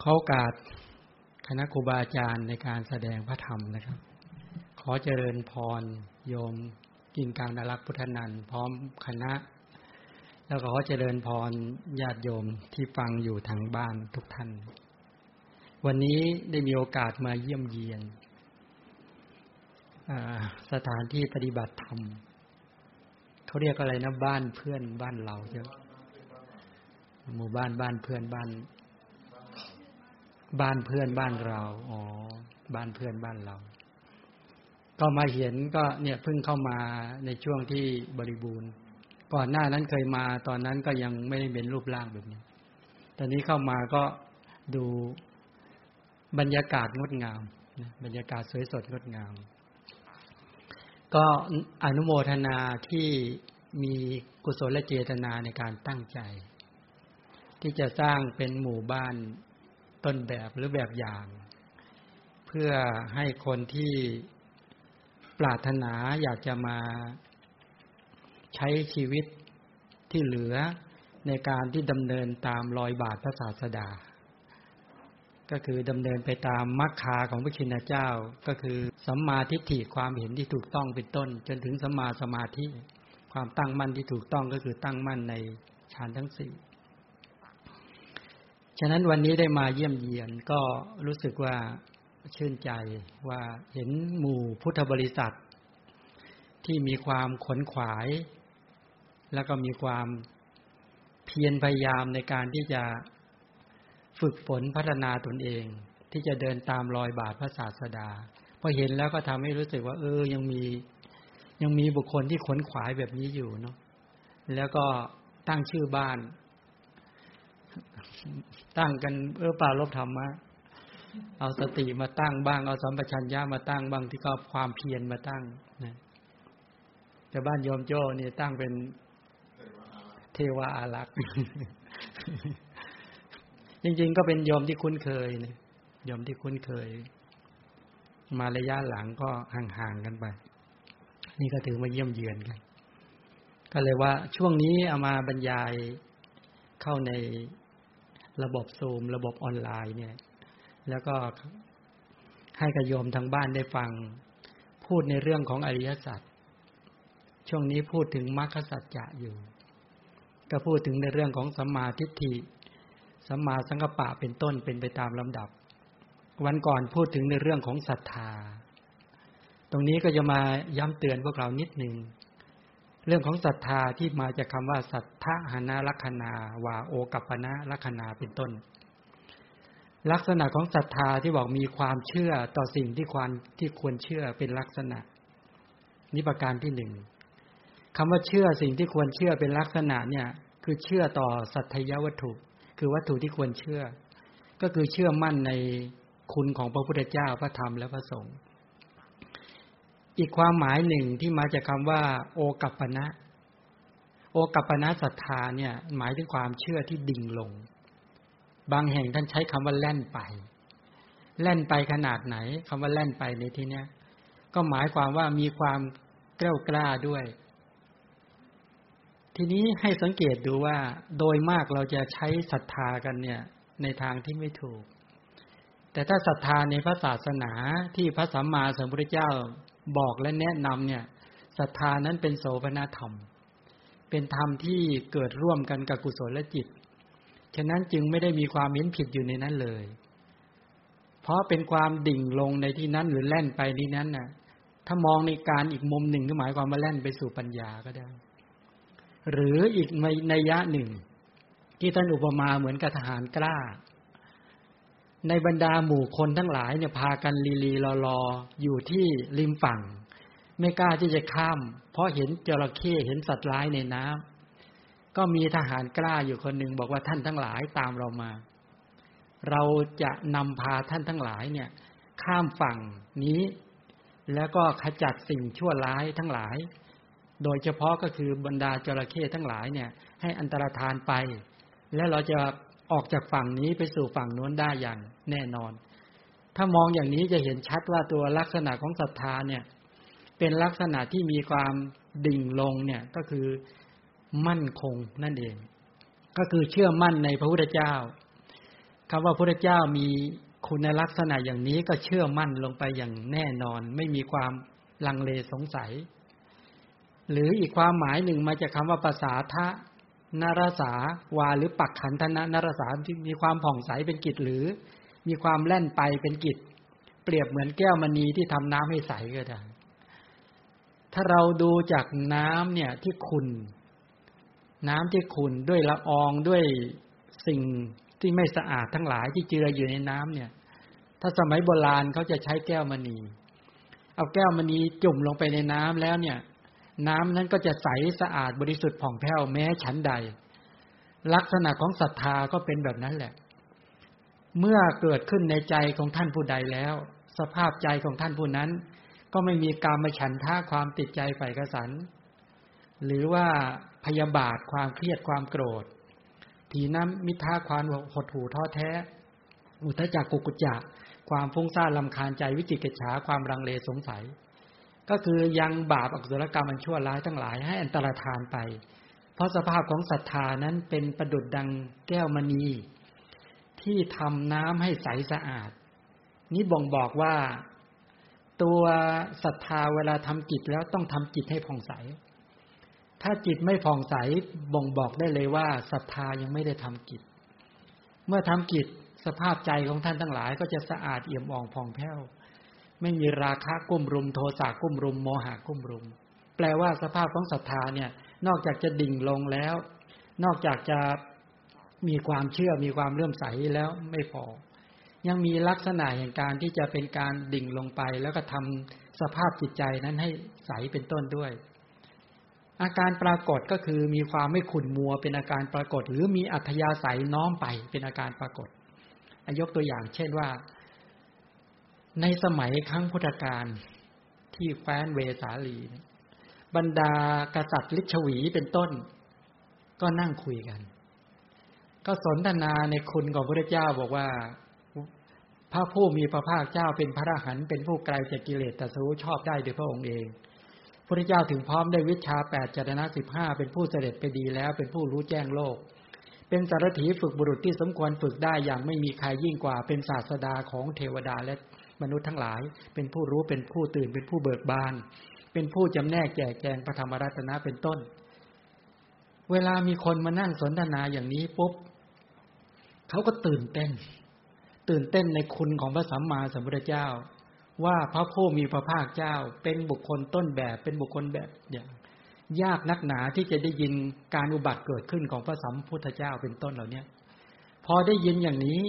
เขอโอกาสคณะครูบาอาจารย์ในการแสดงพระธรรมนะครับ ขอเจริญพรโยมกินการนรักพุทธนันพร้อมคณะ แล้วก็ขอเจริญพรญาติโยมที่ฟังอยู่ทางบ้านทุกท่าน วันนี้ได้มีโอกาสมาเยี่ยมเยียนสถานที่ปฏิบัติธรรมเขาเรียกอะไรนะบ้านเพื่อนบ้านเราใช่ไหมหมู่บ้านบ้านเพื่อนบ้าน บ้านเพื่อนบ้านเราอ๋อบ้านเพื่อนบ้านเรา ก็มาเห็นก็เนี่ยเพิ่งเข้ามาในช่วงที่บริบูรณ์ ก่อนหน้านั้นเคยมาตอนนั้นก็ยังไม่ได้เป็นรูปร่างแบบนี้ ตอนนี้เข้ามาก็ดูบรรยากาศงดงามบรรยากาศสวยสดงดงาม ก็อนุโมทนาที่มีกุศลเจตนาในการตั้งใจ ที่จะสร้างเป็นหมู่บ้าน ต้นแบบหรือแบบอย่าง เพื่อให้คนที่ปรารถนาอยากจะมาใช้ชีวิตที่เหลือในการที่ดำเนินตามรอยบาทพระศาสดา ก็คือดำเนินไปตามมรรคาของพระชินเจ้า ก็คือสัมมาทิฏฐิความเห็นที่ถูกต้องเป็นต้น จนถึงสัมมาสมาธิ ความตั้งมั่นที่ถูกต้องก็คือตั้งมั่นในฌานทั้งสี่ ฉะนั้นวันนี้ได้มาเยี่ยมเยียนก็รู้สึกว่าชื่นใจว่าเห็นหมู่พุทธบริษัท ที่มีความขนขวาย แล้วก็มีความเพียรพยายามในการที่จะฝึกฝนพัฒนาตนเอง ที่จะเดินตามรอยบาทพระศาสดาพอเห็นแล้วก็ทำให้รู้สึกว่า เออยังมียังมีบุคคลที่ขนขวายแบบนี้อยู่เนาะแล้วก็ตั้งชื่อบ้าน ตั้งกันเออปาลบธรรมะเอาสติมาตั้งบ้าง เอาสัมปชัญญะมาตั้งบ้างที่ก็ความเพียรมาตั้งนะแต่บ้านโยมโจ้เนี่ยตั้งเป็นเทวาอารักษ์จริงๆ ก็เป็นโยมที่คุ้นเคยเนี่ยโยมที่คุ้นเคย มาระยะหลังก็ห่างๆกันไป นี่ก็ถือมาเยี่ยมเยือนกัน ก็เลยว่าช่วงนี้เอามาบรรยายเข้าใน ระบบซูม ระบบออนไลน์เนี่ย แล้วก็ให้กระโยมทางบ้านได้ฟัง พูดในเรื่องของอริยสัจช่วงนี้พูดถึงมรรคสัจจะอยู่ ก็พูดถึงในเรื่องของสัมมาทิฏฐิสัมมาสังกปะเป็นต้นเป็นไปตามลำดับ วันก่อนพูดถึงในเรื่องของศรัทธา ตรงนี้ก็จะมาย้ำเตือนพวกเรานิดหนึ่ง เรื่องของศรัทธาที่มาจากคาว่าสัทธาหนาลักษณาวาโอกัปปนะลักษณาเป็นต้น ลักษณะของศรัทธาที่บอกมีความเชื่อต่อสิ่งที่ควรที่ควรเชื่อเป็นลักษณะนิประการที่หนึ่งคำว่าเชื่อสิ่งที่ควรเชื่อเป็นลักษณะเนี่ยคือเชื่อต่อสัตยวัตถุ คือวัตถุที่ควรเชื่อ ก็คือเชื่อมั่นในคุณของพระพุทธเจ้าพระธรรมและพระสงฆ์ อีกความหมายหนึ่งที่มาจากคาว่า โอกัปปนะ โอกัปปนะศรัทธาเนี่ย หมายถึงความเชื่อที่ดิ่งลง บางแห่งท่านใช้คำว่าแล่นไป แล่นไปขนาดไหนคำว่าแล่นไปในที่เนี้ยก็หมายความว่ามีความกล้ากล้าด้วย ทีนี้ให้สังเกตดูว่า โดยมากเราจะใช้ศรัทธากันเนี่ย ในทางที่ไม่ถูก แต่ถ้าศรัทธาในพระศาสนาที่พระสัมมาสัมพุทธเจ้า บอกและแนะนำเนี่ยศรัทธานั้นเป็นโสภณธรรม เป็นธรรมที่เกิดร่วมกันกับกุศลและจิต ฉะนั้นจึงไม่ได้มีความเห็นผิดอยู่ในนั้นเลย เพราะเป็นความดิ่งลงในที่นั้นหรือแล่นไปที่นั้นน่ะ ถ้ามองในการอีกมุมหนึ่งก็หมายความว่าแล่นไปสู่ปัญญาก็ได้ หรืออีกในในยะหนึ่ง ที่ท่านอุปมาเหมือนกับทหารกล้า ในบรรดาหมู่คนทั้งหลายเนี่ยพากันลีลีรอรออยู่ที่ริมฝั่ง ไม่กล้าที่จะข้าม เพราะเห็นจระเข้เห็นสัตว์ร้ายในน้ำก็มีทหารกล้าอยู่คนหนึ่งบอกว่าท่านทั้งหลายตามเรามา เราจะนำพาท่านทั้งหลายเนี่ย ข้ามฝั่งนี้ แล้วก็ขจัดสิ่งชั่วร้ายทั้งหลาย โดยเฉพาะก็คือบรรดาจระเข้ทั้งหลายเนี่ย ให้อันตรธานไป และเราจะออกจากฝั่งนี้ไปสู่ฝั่งโน้นได้อย่าง แน่นอน ถ้ามองอย่างนี้จะเห็นชัดว่าตัวลักษณะของศรัทธาเนี่ย เป็นลักษณะที่มีความดิ่งลงเนี่ยก็คือมั่นคงนั่นเอง ก็คือเชื่อมั่นในพระพุทธเจ้าคำว่าพระพุทธเจ้ามีคุณลักษณะอย่างนี้ก็เชื่อมั่นลงไปอย่างแน่นอน ไม่มีความลังเลสงสัย หรืออีกความหมายหนึ่งมาจากคาว่าภาษาทะนารสาวาหรือปักขันธนะนารสาที่มีความผ่องใสเป็นกิจหรือ มีความแล่นไปเป็นกิจ เปรียบเหมือนแก้วมณีที่ทำน้ำให้ใสก็ได้ ถ้าเราดูจากน้ำเนี่ยที่ขุนน้ำที่ขุนด้วยละอองด้วยสิ่งที่ไม่สะอาดทั้งหลายที่เจืออยู่ในน้ำเนี่ย ถ้าสมัยโบราณเขาจะใช้แก้วมณี เอาแก้วมณีจุ่มลงไปในน้ำแล้วเนี่ย น้ำนั้นก็จะใสสะอาดบริสุทธิ์ผ่องแผ้วแม้ชั้นใด ลักษณะของศรัทธาก็เป็นแบบนั้นแหละ เมื่อเกิดขึ้นในใจของท่านผู้ใดแล้ว สภาพใจของท่านผู้นั้น ก็ไม่มีการมาฉันท่าความติดใจใฝ่กระสัน หรือว่าพยาบาทความเครียดความโกรธ ถีน้ำมิท่าความหดหู่ท้อแท้ อุทจักกุกุจักความฟุ้งซ่านลำคาญใจวิจิกิจฉาความรังเลสงสัย ก็คือยังบาปอกุศลกรรมมันชั่วร้ายทั้งหลายให้อันตรธานไป เพราะสภาพของศรัทธานั้นเป็นประดุดดังแก้วมณี ที่ทำน้ำให้ใสสะอาด นี้บ่งบอกว่าตัวศรัทธาเวลาทำจิตแล้วต้องทำจิตให้ผ่องใส ถ้าจิตไม่ผ่องใสบ่งบอกได้เลยว่าศรัทธายังไม่ได้ทำกิจ เมื่อทำกิจสภาพใจของท่านทั้งหลาย ก็จะสะอาดเอี่ยมอ่องผ่องแผ้ว ไม่มีราคะกุ้มรุม โทสะกุ้มรุมโมหะกุ้มรุม แปลว่าสภาพของศรัทธาเนี่ย นอกจากจะดิ่งลงแล้ว นอกจากจะ มีความเชื่อมีความเลื่อมใสแล้วไม่พอ ยังมีลักษณะแห่งการที่จะเป็นการดิ่งลงไป แล้วก็ทำสภาพจิตใจนั้นให้ใสเป็นต้นด้วย อาการปรากฏก็คือมีความไม่ขุ่นมัวเป็นอาการปรากฏ หรือมีอัธยาศัยน้อมไปเป็นอาการปรากฏยกตัวอย่างเช่นว่า ในสมัยครั้งพุทธกาลที่แคว้นเวสาลี บรรดากษัตริย์ลิชวีเป็นต้น ก็นั่งคุยกัน ก็สนทนาในคุณของพระเจ้าบอกว่า พระผู้มีพระภาคเจ้าเป็นพระอรหันต์เป็นผู้ไกลจากกิเลสแต่สู้ชอบได้โดยพระองค์เองพระเจ้าถึงพร้อมได้วิชาแปดจตนะสิบห้าเป็นผู้เสด็จไปดีแล้ว เป็นผู้รู้แจ้งโลก เป็นสารถีฝึกบุรุษที่สมควรฝึกได้อย่างไม่มีใครยิ่งกว่า เป็นศาสดาของเทวดาและมนุษย์ทั้งหลาย เป็นผู้รู้เป็นผู้ตื่นเป็นผู้เบิกบาน เป็นผู้จำแนกแจกแจงพระธรรมรัตนะเป็นต้น เวลามีคนมานั่งสนทนาอย่างนี้ปุ๊บ เขาก็ตื่นเต้น ตื่นเต้นในคุณของพระสัมมาสัมพุทธเจ้า ว่าพระผู้มีพระภาคเจ้า เป็นบุคคลต้นแบบเป็นบุคคลแบบอย่าง ยากนักหนาที่จะได้ยินการอุบัติเกิดขึ้นของพระสัมพุทธเจ้าเป็นต้นเหล่าเนี้ยพอได้ยินอย่างนี้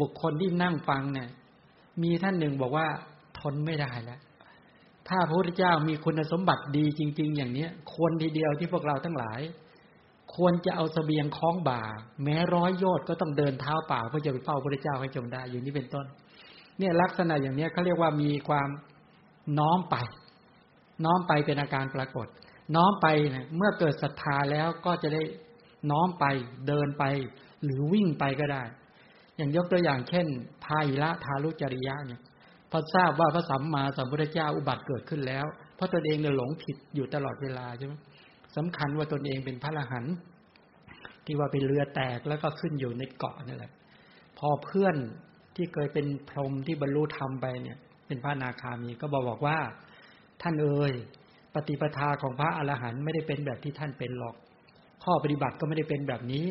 บุคคลที่นั่งฟังเนี่ย มีท่านหนึ่งบอกว่าทนไม่ได้แล้วถ้าพระพุทธเจ้ามีคุณสมบัติดีจริง ๆ อย่างเนี้ยควรทีเดียวที่พวกเราทั้งหลาย ควรจะเอาสเสบียงคล้องบ่า แม้ร้อยโยชน์ก็ต้องเดินเท้าเปล่าเพื่อจะไปเฝ้าพระเจ้าให้จงได้อย่างนี้เป็นต้น เนี่ยลักษณะอย่างนี้เขาเรียกว่ามีความน้อมไป น้อมไปเป็นอาการปรากฏ น้อมไปเนี่ยเมื่อเกิดศรัทธาแล้วก็จะได้น้อมไปเดินไป หรือวิ่งไปก็ได้ อย่างยกตัวอย่างเช่น พายิละทารุจริยะเนี่ยพอทราบว่าพระสัมมาสัมพุทธเจ้าอุบัติเกิดขึ้นแล้ว เพราะตนเองเนี่ยหลงผิดอยู่ตลอดเวลาใช่ไหม สำคัญว่าตนเองเป็นพระอรหันต์ที่ว่าเป็นเรือแตกแล้วก็ขึ้นอยู่ในเกาะนี่แหละ พอเพื่อนที่เคยเป็นพรหมที่บรรลุธรรมไปเนี่ย เป็นพระนาคามีก็บอกบอกว่า ท่านเอ่ยปฏิปทาของพระอรหันต์ไม่ได้เป็นแบบที่ท่านเป็นหรอก ข้อปฏิบัติก็ไม่ได้เป็นแบบนี้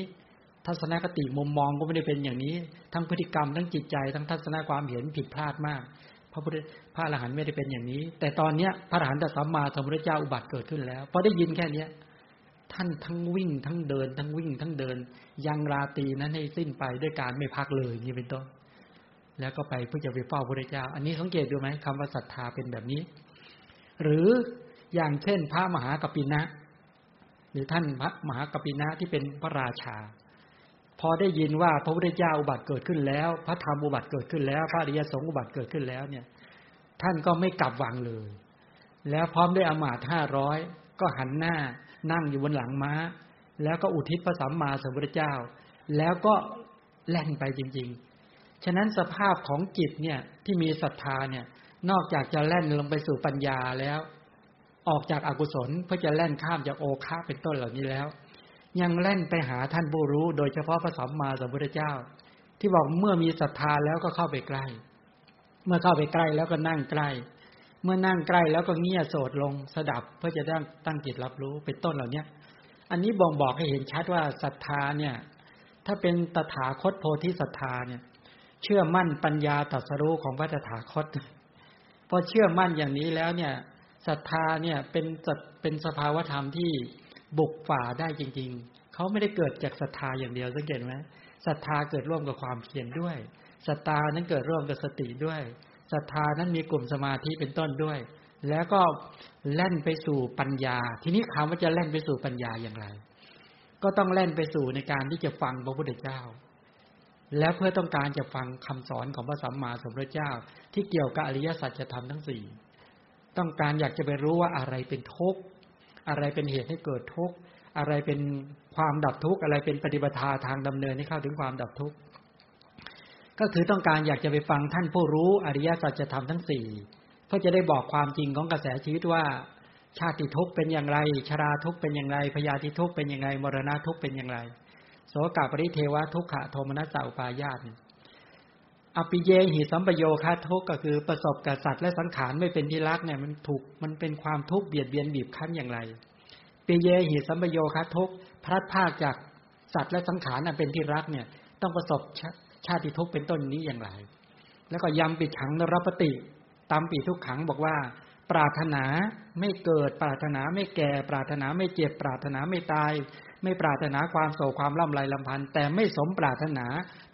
ทัศนคติมุมมองก็ไม่ได้เป็นอย่างนี้ ทั้งพฤติกรรมทั้งจิตใจ ทั้งทัศนความเห็นผิดพลาดมาก พระพุทธพระอรหันต์ไม่ได้เป็นอย่างนี้ แต่ตอนเนี้ยพระอรหันต์สัมมาสัมพุทธเจ้าอุบัติเกิดขึ้นแล้วพอได้ยินแค่เนี้ย ท่านทั้งวิ่งทั้งเดิน ทั้งวิ่งทั้งเดิน ยังราตีนั้นให้สิ้นไปด้วยการไม่พักเลยนี่เป็นต้น แล้วก็ไปเพื่อจะไปเฝ้าพระเจ้า อันนี้สังเกตดูไหมคำว่าศรัทธาเป็นแบบนี้ หรืออย่างเช่น พระมหากปินะหรือท่านพระมหากปินะที่เป็นพระราชา พอได้ยินว่าพระพุทธเจ้าอุบัติเกิดขึ้นแล้ว พระธรรมอุบัติเกิดขึ้นแล้ว พระอริยสงฆ์อุบัติเกิดขึ้นแล้วเนี่ย ท่านก็ไม่กลับวังเลย แล้วพร้อมด้วยอมาตห้าร้อยก็หันหน้านั่งอยู่บนหลังม้า แล้วก็อุทิศพระสัมมาสัมพุทธเจ้า แล้วก็แล่นไปจริง ๆ ฉะนั้นสภาพของจิตเนี่ยที่มีศรัทธาเนี่ยนอกจากจะแล่นลงไปสู่ปัญญาแล้ว ออกจากอากุศลเพื่อจะแล่นข้ามจากโอคาเป็นต้นเหล่านี้แล้ว ยังแล่นไปหาท่านผู้รู้ โดยเฉพาะพระสัมมาสัมพุทธเจ้า ที่บอกเมื่อมีศรัทธาแล้วก็เข้าไปใกล้ เมื่อเข้าไปใกล้แล้วก็นั่งใกล้ เมื่อนั่งใกล้แล้วก็เงี่ยโสดลงสดับเพื่อจะตั้งตั้งจิตรับรู้เป็นต้นเหล่าเนี้ย อันนี้บ่งบอกให้เห็นชัดว่าศรัทธาเนี่ย ถ้าเป็นตถาคตโพธิศรัทธาเนี่ย เชื่อมั่นปัญญาตรัสรู้ของพระตถาคตพอเชื่อมั่นอย่างนี้แล้วเนี่ยศรัทธาเนี่ยเป็นเป็นสภาวธรรมที่ บุกฝ่าได้จริง ๆ เขาไม่ได้เกิดจากศรัทธาอย่างเดียวสังเกตไหมศรัทธาเกิดร่วมกับความเพียรด้วยศรัทธานั้นเกิดร่วมกับสติด้วยศรัทธานั้นมีกลุ่มสมาธิเป็นต้นด้วย แล้วก็แล่นไปสู่ปัญญา ทีนี้คำว่าจะแล่นไปสู่ปัญญาอย่างไร ก็ต้องแล่นไปสู่ในการที่จะฟังพระพุทธเจ้า และเพื่อต้องการจะฟังคำสอนของพระสัมมาสัมพุทธเจ้า ที่เกี่ยวกับอริยสัจธรรมทั้งสี่ต้องการอยากจะไปรู้ว่าอะไรเป็นทุกข์ อะไรเป็นเหตุให้เกิดทุกข์อะไรเป็นความดับทุกข์อะไรเป็นปฏิบัติทางดำเนินให้เข้าถึงความดับทุกข์ก็คือต้องการอยากจะไปฟังท่านผู้รู้อริยสัจธรรมทั้งสี่เพื่อจะได้บอกความจริงของกระแสชีวิตว่า ชาติทุกข์เป็นอย่างไร ชราทุกข์เป็นอย่างไรพยาธิทุกข์เป็นอย่างไรมรณะทุกข์เป็นอย่างไร โสกาปริเทวะทุกขะโทมนัสสาอุปายาต อปิเยหิสัมปโยคาทุกก็คือประสบกับสัตว์และสังขารไม่เป็นที่รักเนี่ยมันถูกมันเป็นความทุกข์เบียดเบียนบีบคั้นอย่างไรปิเยหิสัมปโยคาทุกพลัดพากจากสัตว์และสังขารเป็นที่รักเนี่ย ต้องประสบชาติทุกข์เป็นต้นนี้อย่างไร แล้วก็ยำปิดขังนรปฏิตามปีทุกขังบอกว่า ปรารถนาไม่เกิด ปรารถนาไม่แก่ ปรารถนาไม่เจ็บ ปรารถนาไม่ตาย ไม่ปรารถนาความโศกความล่ำไรลำพันธ์แต่ไม่สมปรารถนา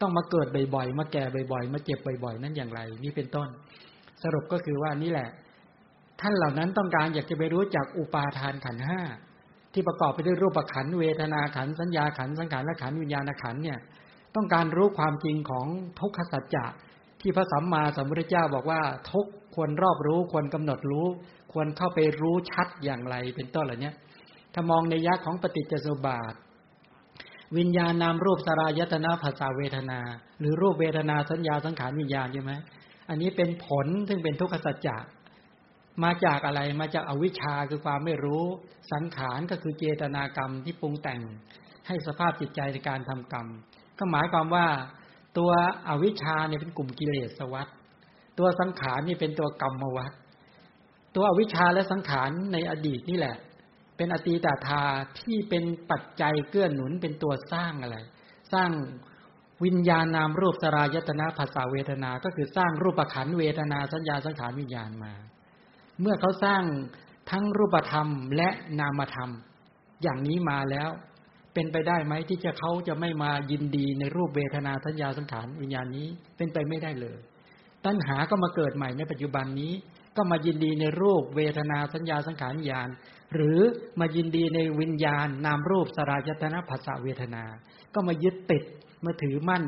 ต้องมาเกิดบ่อยๆ มาแก่บ่อยๆ มาเจ็บบ่อยๆ นั่นอย่างไร นี่เป็นต้น สรุปก็คือว่านี่แหละ ท่านเหล่านั้นต้องการอยากจะไปรู้จักอุปาทานขันห้าที่ประกอบไปด้วยรูปขันเวทนาขันสัญญาขันสังขารและขันวิญญาณขันเนี่ย ต้องการรู้ความจริงของทุกขสัจจะที่พระสัมมาสัมพุทธเจ้าบอกว่าทุกควรรอบรู้ควรกำหนดรู้ ควรเข้าไปรู้ชัดอย่างไรเป็นต้นเหล่านี้ ถ้ามองในยักษ์ของปฏิจจสมบาท วิญญาณนามรูปสารายตนาภาษาเวทนา หรือรูปเวทนาสัญญาสังขารวิญญาณใช่ไหมอันนี้เป็นผลซึ่งเป็นทุกขสัจจะมาจากอะไรมาจากอวิชชาคือความไม่รู้ สังขารก็คือเจตนากรรมที่ปรุงแต่ง ให้สภาพจิตใจในการทำกรรม ก็หมายความว่าตัวอวิชชาเนี่ยเป็นกลุ่มกิเลสวัฏตัวสังขารนี่เป็นตัวกรรมวัฏตัวอวิชชาและสังขารในอดีตนี่แหละ เป็นอตีตาธาที่เป็นปัจจัยเกื้อหนุนเป็นตัวสร้างอะไร สร้างวิญญาณนามรูปสรายตนะภาษาเวทนา ก็คือสร้างรูปขันเวทนาสัญญาสังขารวิญญาณมา เมื่อเขาสร้างทั้งรูปธรรมและนามธรรม อย่างนี้มาแล้ว เป็นไปได้ไหมที่จะเขาจะไม่มายินดีในรูปเวทนาสัญญาสังขารวิญญาณนี้เป็นไปไม่ได้เลย ตัณหาก็มาเกิดใหม่ในปัจจุบันนี้ ก็มายินดีในรูปเวทนาสัญญาสังขารวิญญาณ หรือมายินดีในวิญญาณนามรูปสรายตนะภาษาเวทนา ก็มายึดติดมาถือมั่น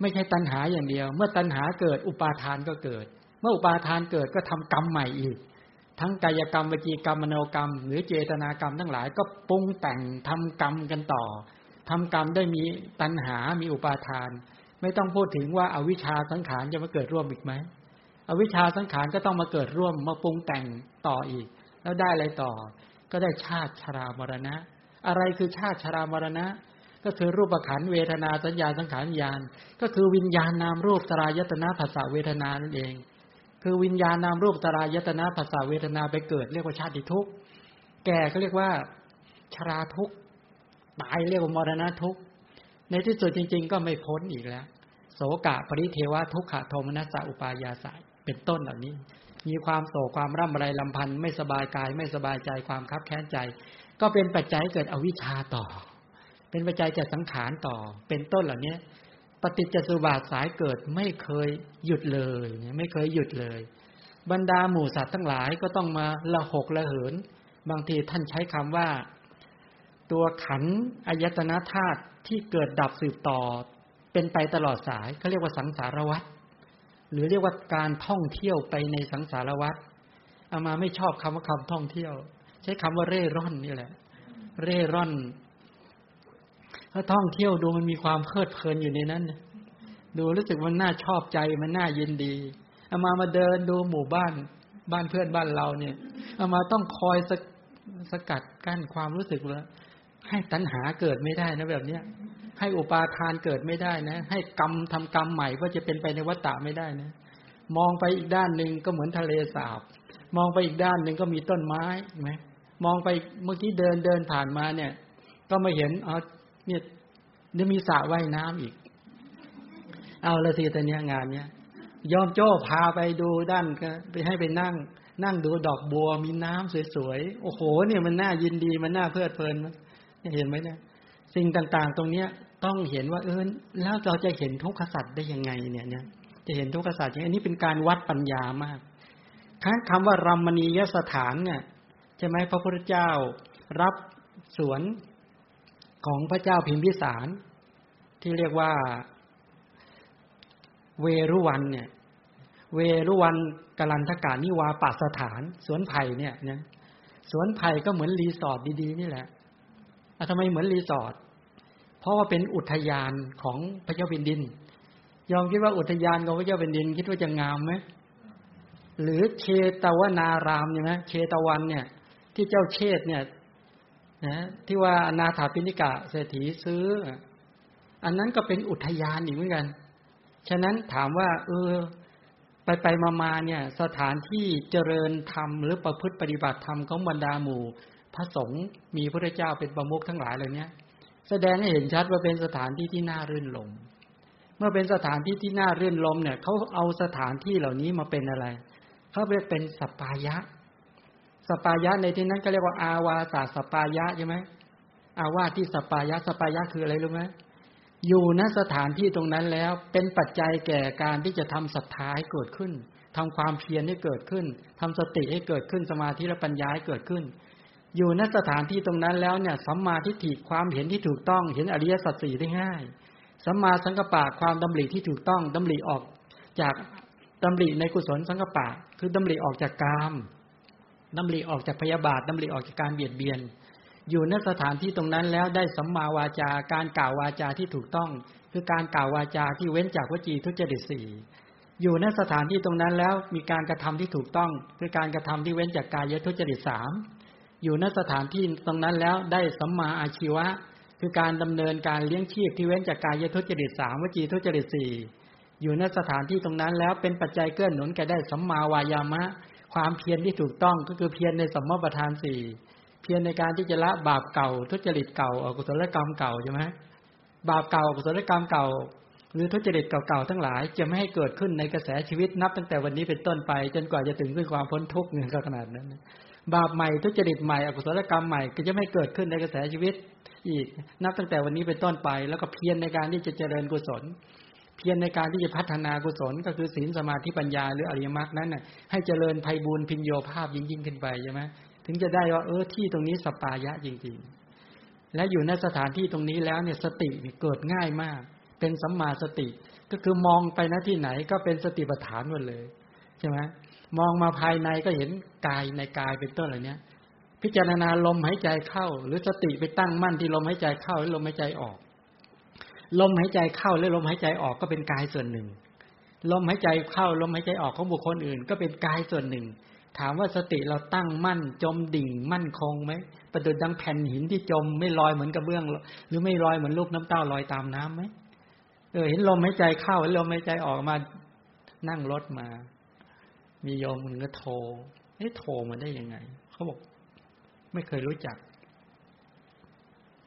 ไม่ใช่ตัณหาอย่างเดียว เมื่อตัณหาเกิดอุปาทานก็เกิด เมื่ออุปาทานเกิดก็ทำกรรมใหม่อีก ทั้งกายกรรมวิจีกรรมมโนกรรม หรือเจตนากรรมทั้งหลายก็ปรุงแต่งทำกรรมกันต่อทำกรรมได้มีตัณหามีอุปาทาน ไม่ต้องพูดถึงว่าอาวิชชาสังขารจะมาเกิดร่วมอีกไหมอวิชชาสังขารก็ต้องมาเกิดร่วมมาปรุงแต่งต่ออีก แล้วได้อะไรต่อ ก็ได้ชาติชรามรณะ อะไรคือชาติชรามรณะ ก็คือรูปขันเวทนาสัญญาสังขารญาณก็คือวิญญาณนามรูปสรายตนะภาษาเวทนานั่นเอง คือวิญญาณนามรูปสรายตนะภาษาเวทนาไปเกิด เรียกว่าชาติทุกข์แก่ก็เรียกว่า ชราทุกข์ตายเรียกว่ามรณะทุกข์ในที่สุดจริง ๆ ก็ไม่พ้นอีกแล้ว โสกะปริเทวะทุกขะโทมนัสสะอุปายาสายเป็นต้นเหล่านี้ มีความโศกความร่ำไรลำพันธ์ไม่สบายกาย ไม่สบายใจความคับแค้นใจ ก็เป็นปัจจัยเกิดอวิชชาต่อ เป็นปัจจัยจะสังขารต่อ เป็นต้นเหล่านี้ปฏิจจสุบาทสายเกิดไม่เคยหยุดเลย ไม่เคยหยุดเลย บรรดาหมู่สัตว์ทั้งหลายก็ต้องมาละหกละเหิน บางทีท่านใช้คำว่า ตัวขันอายตนะธาตุที่เกิดดับสืบต่อ เป็นไปตลอดสายเขาเรียกว่าสังสารวัฏ หรือเรียกว่าการท่องเที่ยวไปในสังสารวัฏอามาไม่ชอบคำว่าคำท่องเที่ยว ใช้คำว่าเร่ร่อนนี่แหละ เร่ร่อนถ้าท่องเที่ยวดูมันมีความเพลิดเพลินอยู่ในนั้นดูรู้สึกมันน่าชอบใจมันน่ายินดีอามามาเดินดูหมู่บ้านบ้านเพื่อนบ้านเราเนี่ยอามาต้องคอยสสกัดกั้นความรู้สึกว่าให้ตัณหาเกิดไม่ได้นะแบบเนี้ย ให้อุปาทานเกิดไม่ได้นะ ให้กรรมทำกรรมใหม่ว่าจะเป็นไปในวัฏฏะไม่ได้นะ มองไปอีกด้านหนึ่งก็เหมือนทะเลสาบ มองไปอีกด้านหนึ่งก็มีต้นไม้ไหมมองไปเมื่อกี้เดินเดินผ่านมาเนี่ย ก็มาเห็นอ๋อเนี่ยเดี๋ยวมีสระว่ายน้ำอีก เอาละสิแต่เนี้ยงานเนี้ยยอมโจ้พาไปดูด้านก็ไปให้ไปนั่ง นั่งดูดอกบัวมีน้ำสวยๆ โอ้โห เนี่ยมันน่ายินดีมันน่าเพลิดเพลินเห็นไหมเนี่ย สิ่งต่างๆ ตรงเนี้ยต้องเห็นว่าเออแล้วเราจะเห็นทุกขสัตว์ได้ยังไงเนี่ยเนี่ยจะเห็นทุกขสัตว์อย่างนี้เป็นการวัดปัญญามากค้างคำว่ารัมมณียสถานเนี่ยใช่ไหมพระพุทธเจ้ารับสวนของพระเจ้าพิมพิสาร ที่เรียกว่าเวรุวันเนี่ย เวเวฬุวันกลันทกนิวาปสถาน สวนไผ่เนี่ยนะสวนไผ่ก็เหมือนรีสอร์ทดีๆนี่แหละทำไมเหมือนรีสอร์ท เพราะว่าเป็นอุทยานของพระเจ้าแผ่นดิน โยมคิดว่าอุทยานของพระเจ้าแผ่นดิน คิดว่าจะงามไหมหรือเชตวนารามเนี่ยนะเชตวันเนี่ย ที่เจ้าเชตเนี่ยนะที่ว่านาถาปิณิกะเศรษฐีซื้อ อันนั้นก็เป็นอุทยานอีกเหมือนกัน ฉะนั้นถามว่า เออ ไปไปมามาเนี่ย สถานที่เจริญธรรมหรือประพฤติปฏิบัติธรรมของบรรดาหมู่ พระสงฆ์มีพระเจ้าเป็นประมุขทั้งหลายเล่านี้ แสดงให้เห็นชัดว่าเป็นสถานที่ที่น่ารื่นรมเมื่อเป็นสถานที่ที่น่ารื่นรมเนี่ยเขาเอาสถานที่เหล่านี้มาเป็นอะไร เขาเรียกเป็นสปายะ สปายะในที่นั้นก็เรียกว่าอาวาสาสปายะใช่ไหมอาวาที่สปายะสปายะคืออะไรรู้ไหมอยู่ณสถานที่ตรงนั้นแล้วเป็นปัจจัยแก่การที่จะทำศรัทธาให้เกิดขึ้นทำความเพียรให้เกิดขึ้นทำสติให้เกิดขึ้นสมาธิและปัญญาให้เกิดขึ้น อยู่ณสถานที่ตรงนั้นแล้วเนี่ยสัมมาทิฏฐิความเห็นที่ถูกต้องเห็นอริยสัจสี่ได้ง่ายสัมมาสังกปะความดำริที่ถูกต้องดำริออกจากดำริในกุศลสังกปะ คือดำริออกจากกามดำริออกจากพยาบาทดำริออกจากการเบียดเบียน อยู่ในสถานที่ตรงนั้นแล้วได้สัมมาวาจาการกล่าววาจาที่ถูกต้อง คือการกล่าววาจาที่เว้นจากวจีทุจริตสี่อยู่ในสถานที่ตรงนั้นแล้วมีการกระทำที่ถูกต้อง คือการกระทำที่เว้นจากกายทุจริตสาม อยู่ในสถานที่ตรงนั้นแล้วได้สัมมาอาชีวะ คือการดำเนินการเลี้ยงชีพที่เว้นจากกายทุจริตสามวจีทุจริตสี่อยู่ในสถานที่ตรงนั้นแล้วเป็นปัจจัยเกื้อหนุนแก่ได้สัมมาวายามะ ความเพียรที่ถูกต้องก็คือเพียรในสัมมาประธานสี่เพียรในการที่จะละบาปเก่าทุจริตเก่าอกุศลกรรมเก่าใช่ไหมบาปเก่าอกุศลกรรมเก่า หรือทุจริตเก่าๆทั้งหลาย จะไม่ให้เกิดขึ้นในกระแสชีวิตนับตั้งแต่วันนี้เป็นต้นไป จนกว่าจะถึงซึ่งความพ้นทุกข์เนี่ยก็ขนาดนั้น บาปใหม่ทุจริตใหม่อกุศลกรรมใหม่ก็จะไม่เกิดขึ้นในกระแสชีวิต อีกนับตั้งแต่วันนี้เป็นต้นไป แล้วก็เพียรในการที่จะเจริญกุศล เพียรในการที่จะพัฒนากุศล ก็คือศีลสมาธิปัญญาหรืออริยมรรคนั้นน่ะให้เจริญภัยบูรพิญโยภาพยิ่งยิ่งขึ้นไปใช่ไหมถึงจะได้ว่าเออที่ตรงนี้สปายะจริง ๆ และอยู่ในสถานที่ตรงนี้แล้วเนี่ยสติเกิดง่ายมาก เป็นสัมมาสติก็คือมองไปณที่ไหนก็เป็นสติปัฏฐานหมดเลยใช่ไหม มองมาภายในก็เห็นกายในกายเป็นต้นอะไรเนี้ย พิจารณาลมหายใจเข้า หรือสติไปตั้งมั่นที่ลมหายใจเข้าหรือลมหายใจออก ลมหายใจเข้าและลมหายใจออกก็เป็นกายส่วนหนึ่ง ลมหายใจเข้าลมหายใจออกของบุคคลอื่น ก็เป็นกายส่วนหนึ่ง ถามว่าสติเราตั้งมั่น จมดิ่งมั่นคงไหมประดุดดังแผ่นหินที่จมไม่ลอยเหมือนกระเบื้อง หรือไม่ลอยเหมือนลูกน้ำเต้าลอยตามน้ํำไหมเออเห็นลมหายใจเข้าลมหายใจออกมานั่งรถมา มีโยมมันก็โทรเอ๊ะโทรมาได้ยังไง เขาบอก ไม่เคยรู้จัก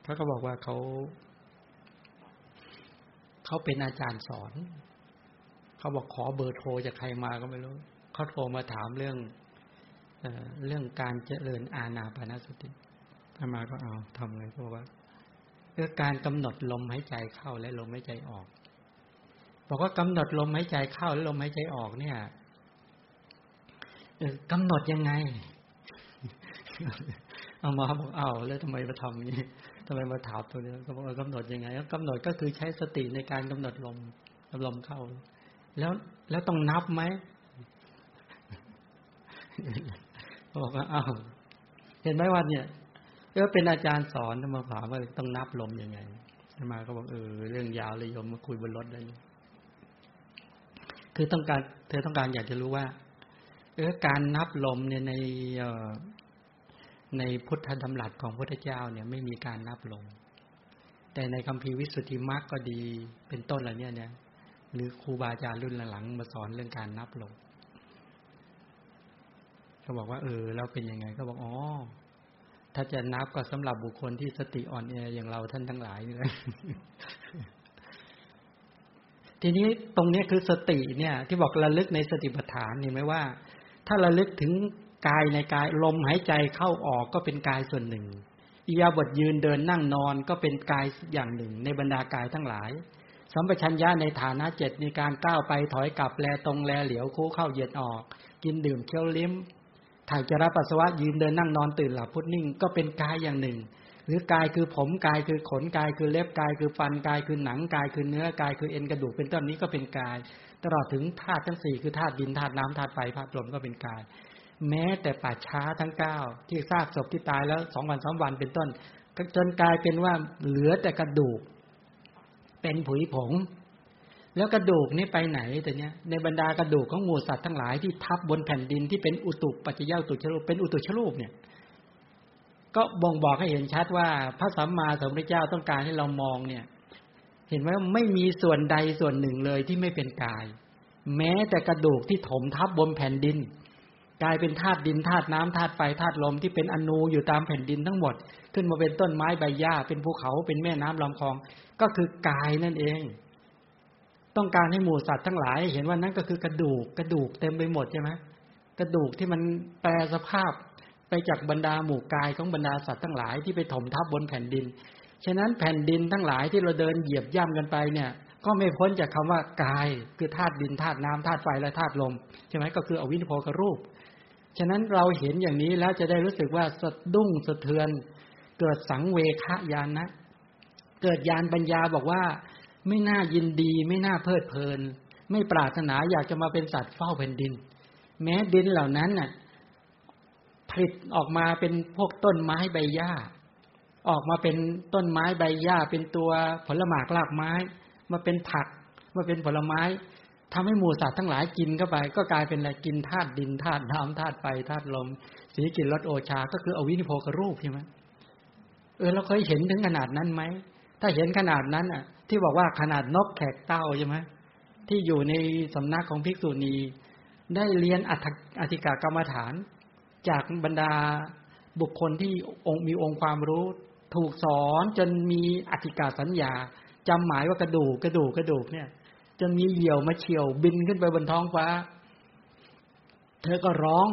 เขาก็บอกว่าเขาเขาเป็นอาจารย์สอน เขาบอกขอเบอร์โทรจากใครมาก็ไม่รู้ เขาโทรมาถามเรื่องเอเรื่องการเจริญอาณาปานสติถ้ามาก็เอาทำไงก็บอกว่าเรื่องการกำหนดลมหายใจเข้าและลมหายใจออก บอกว่ากำหนดลมหายใจเข้าและลมหายใจออกเนี่ย กำหนดยังไง เอามาบอกเอาแล้วทำไมมาทำนี้ทำไมมาถามตัวนี้ก็บอกกำหนดยังไงกำหนดก็คือใช้สติในการกำหนดลมลมเข้า แล้วแล้วต้องนับไหมบอกว่าเอ้าเห็นไหมว่าเนี่ยก็เป็นอาจารย์สอนมาถามว่าต้องนับลมยังไงมาก็บอกเออเรื่องยาวเลยโยมมาคุยบนรถได้คือต้องการ เธอต้องการอยากจะรู้ว่า เออการนับลมเนี่ยในในพุทธธรรมหลักของพระพุทธเจ้าเนี่ยไม่มีการนับลงแต่ในคำพีวิสุทธิมรรคก็ดีเป็นต้นอะไรเนี่ยเนี่ยหรือครูบาอาจารย์รุ่นหลังมาสอนเรื่องการนับลงเขาบอกว่าเออแล้วเป็นยังไงก็บอกอ๋อถ้าจะนับก็สำหรับบุคคลที่สติอ่อนแออย่างเราท่านทั้งหลายนี่แหละทีนี้ตรงนี้คือสติเนี่ย ที่บอกระลึกในสติปัฏฐานเห็นไหมว่า ถ้าระลึกถึงกายในกายลมหายใจเข้าออกก็เป็นกายส่วนหนึ่งอิยาบทยืนเดินนั่งนอนก็เป็นกายอย่างหนึ่ง ในบรรดากายทั้งหลาย สัมปชัญญะในฐานะเจ็ดในการก้าวไปถอยกลับแลตรงแลเหลียวคู่เข้าเย็นออก กินดื่มเคี้ยวลิ้มถ่ายจระปัสสาวะยืนเดินนั่งนอนตื่นหลับพุทนิ่งก็เป็นกายอย่างหนึ่ง หรือกายคือผมกายคือขนกายคือเล็บกายคือฟันกายคือหนังกายคือเนื้อกายคือเอ็นกระดูกเป็นต้นนี้ก็เป็นกาย ตลอดถึงธาตุทั้งสี่คือธาตุดินธาตุน้ำธาตุไฟธาตุลมก็เป็นกาย แม้แต่ป่าช้าทั้งเก้าที่ซากศพที่ตายแล้วสองวันสามวันเป็นต้นจนกลายเป็นว่าเหลือแต่กระดูก เป็นผุยผง แล้วกระดูกนี่ไปไหนแต่เนี้ยในบรรดากระดูกของหมูสัตว์ทั้งหลายที่ทับบนแผ่นดินที่เป็นอุตุปัจจยาอุตุชรูปเป็นอุตุชรูปเนี่ย ก็บ่งบอกให้เห็นชัดว่าพระสัมมาสัมพุทธเจ้าต้องการให้เรามองเนี่ย เห็นไหมว่าไม่มีส่วนใดส่วนหนึ่งเลยที่ไม่เป็นกาย แม้แต่กระดูกที่ถมทับบนแผ่นดิน กลายเป็นธาตุดินธาตุน้ำธาตุไฟธาตุลมที่เป็นอนูอยู่ตามแผ่นดินทั้งหมด ขึ้นมาเป็นต้นไม้ใบหญ้าเป็นภูเขาเป็นแม่น้ำลำคลอง ก็คือกายนั่นเอง ต้องการให้หมู่สัตว์ทั้งหลาย เห็นว่านั่นก็คือกระดูกกระดูกเต็มไปหมดใช่ไหมกระดูกที่มันแปลสภาพไปจากบรรดาหมู่กายของบรรดาสัตว์ทั้งหลายที่ไปถมทับบนแผ่นดิน ฉะนั้นแผ่นดินทั้งหลายที่เราเดินเหยียบย่ำกันไปเนี่ย ก็ไม่พ้นจากคาว่ากาย คือธาตุดินธาตุน้ำธาตุไฟและธาตุลมใช่ไหมก็คืออวินโพกรูป ฉะนั้นเราเห็นอย่างนี้แล้วจะได้รู้สึกว่าสะดุ้งสะเทือน เกิดสังเวคยานนะ เกิดยานปัญญาบอกว่า ไม่น่ายินดี ไม่น่าเพลิดเพลิน ไม่ปรารถนาอยากจะมาเป็นสัตว์เฝ้าแผ่นดิน แม้ดินเหล่านั้นน่ะผลิตออกมาเป็นพวกต้นไม้ใบหญ้า ออกมาเป็นต้นไม้ใบหญ้าเป็นตัวผลหมากรากไม้ มาเป็นผัก มาเป็นผลไม้ทำให้หมูสัตว์ทั้งหลายกินเข้าไป ก็กลายเป็นอะไรกินธาตุดินธาตุน้ำธาตุไฟธาตุลมสีกินรสโอชา ก็คืออวินิโพกรูปใช่ไหมเออเราเคยเห็นถึงขนาดนั้นไหมถ้าเห็นขนาดนั้นอะ ที่บอกว่าขนาดนกแขกเต้าใช่ไหมที่อยู่ในสำนักของภิกษุณีได้เรียนอธิกากรรมฐาน จากบรรดาบุคคลที่องค์มีองค์ความรู้ ถูกสอนจนมีอธิกาสัญญาจำหมายว่ากระดูกกระดูกกระดูกเนี่ย จนมีเหยี่ยวมาเฉียวบินขึ้นไปบนท้องฟ้า เธอก็ร้อง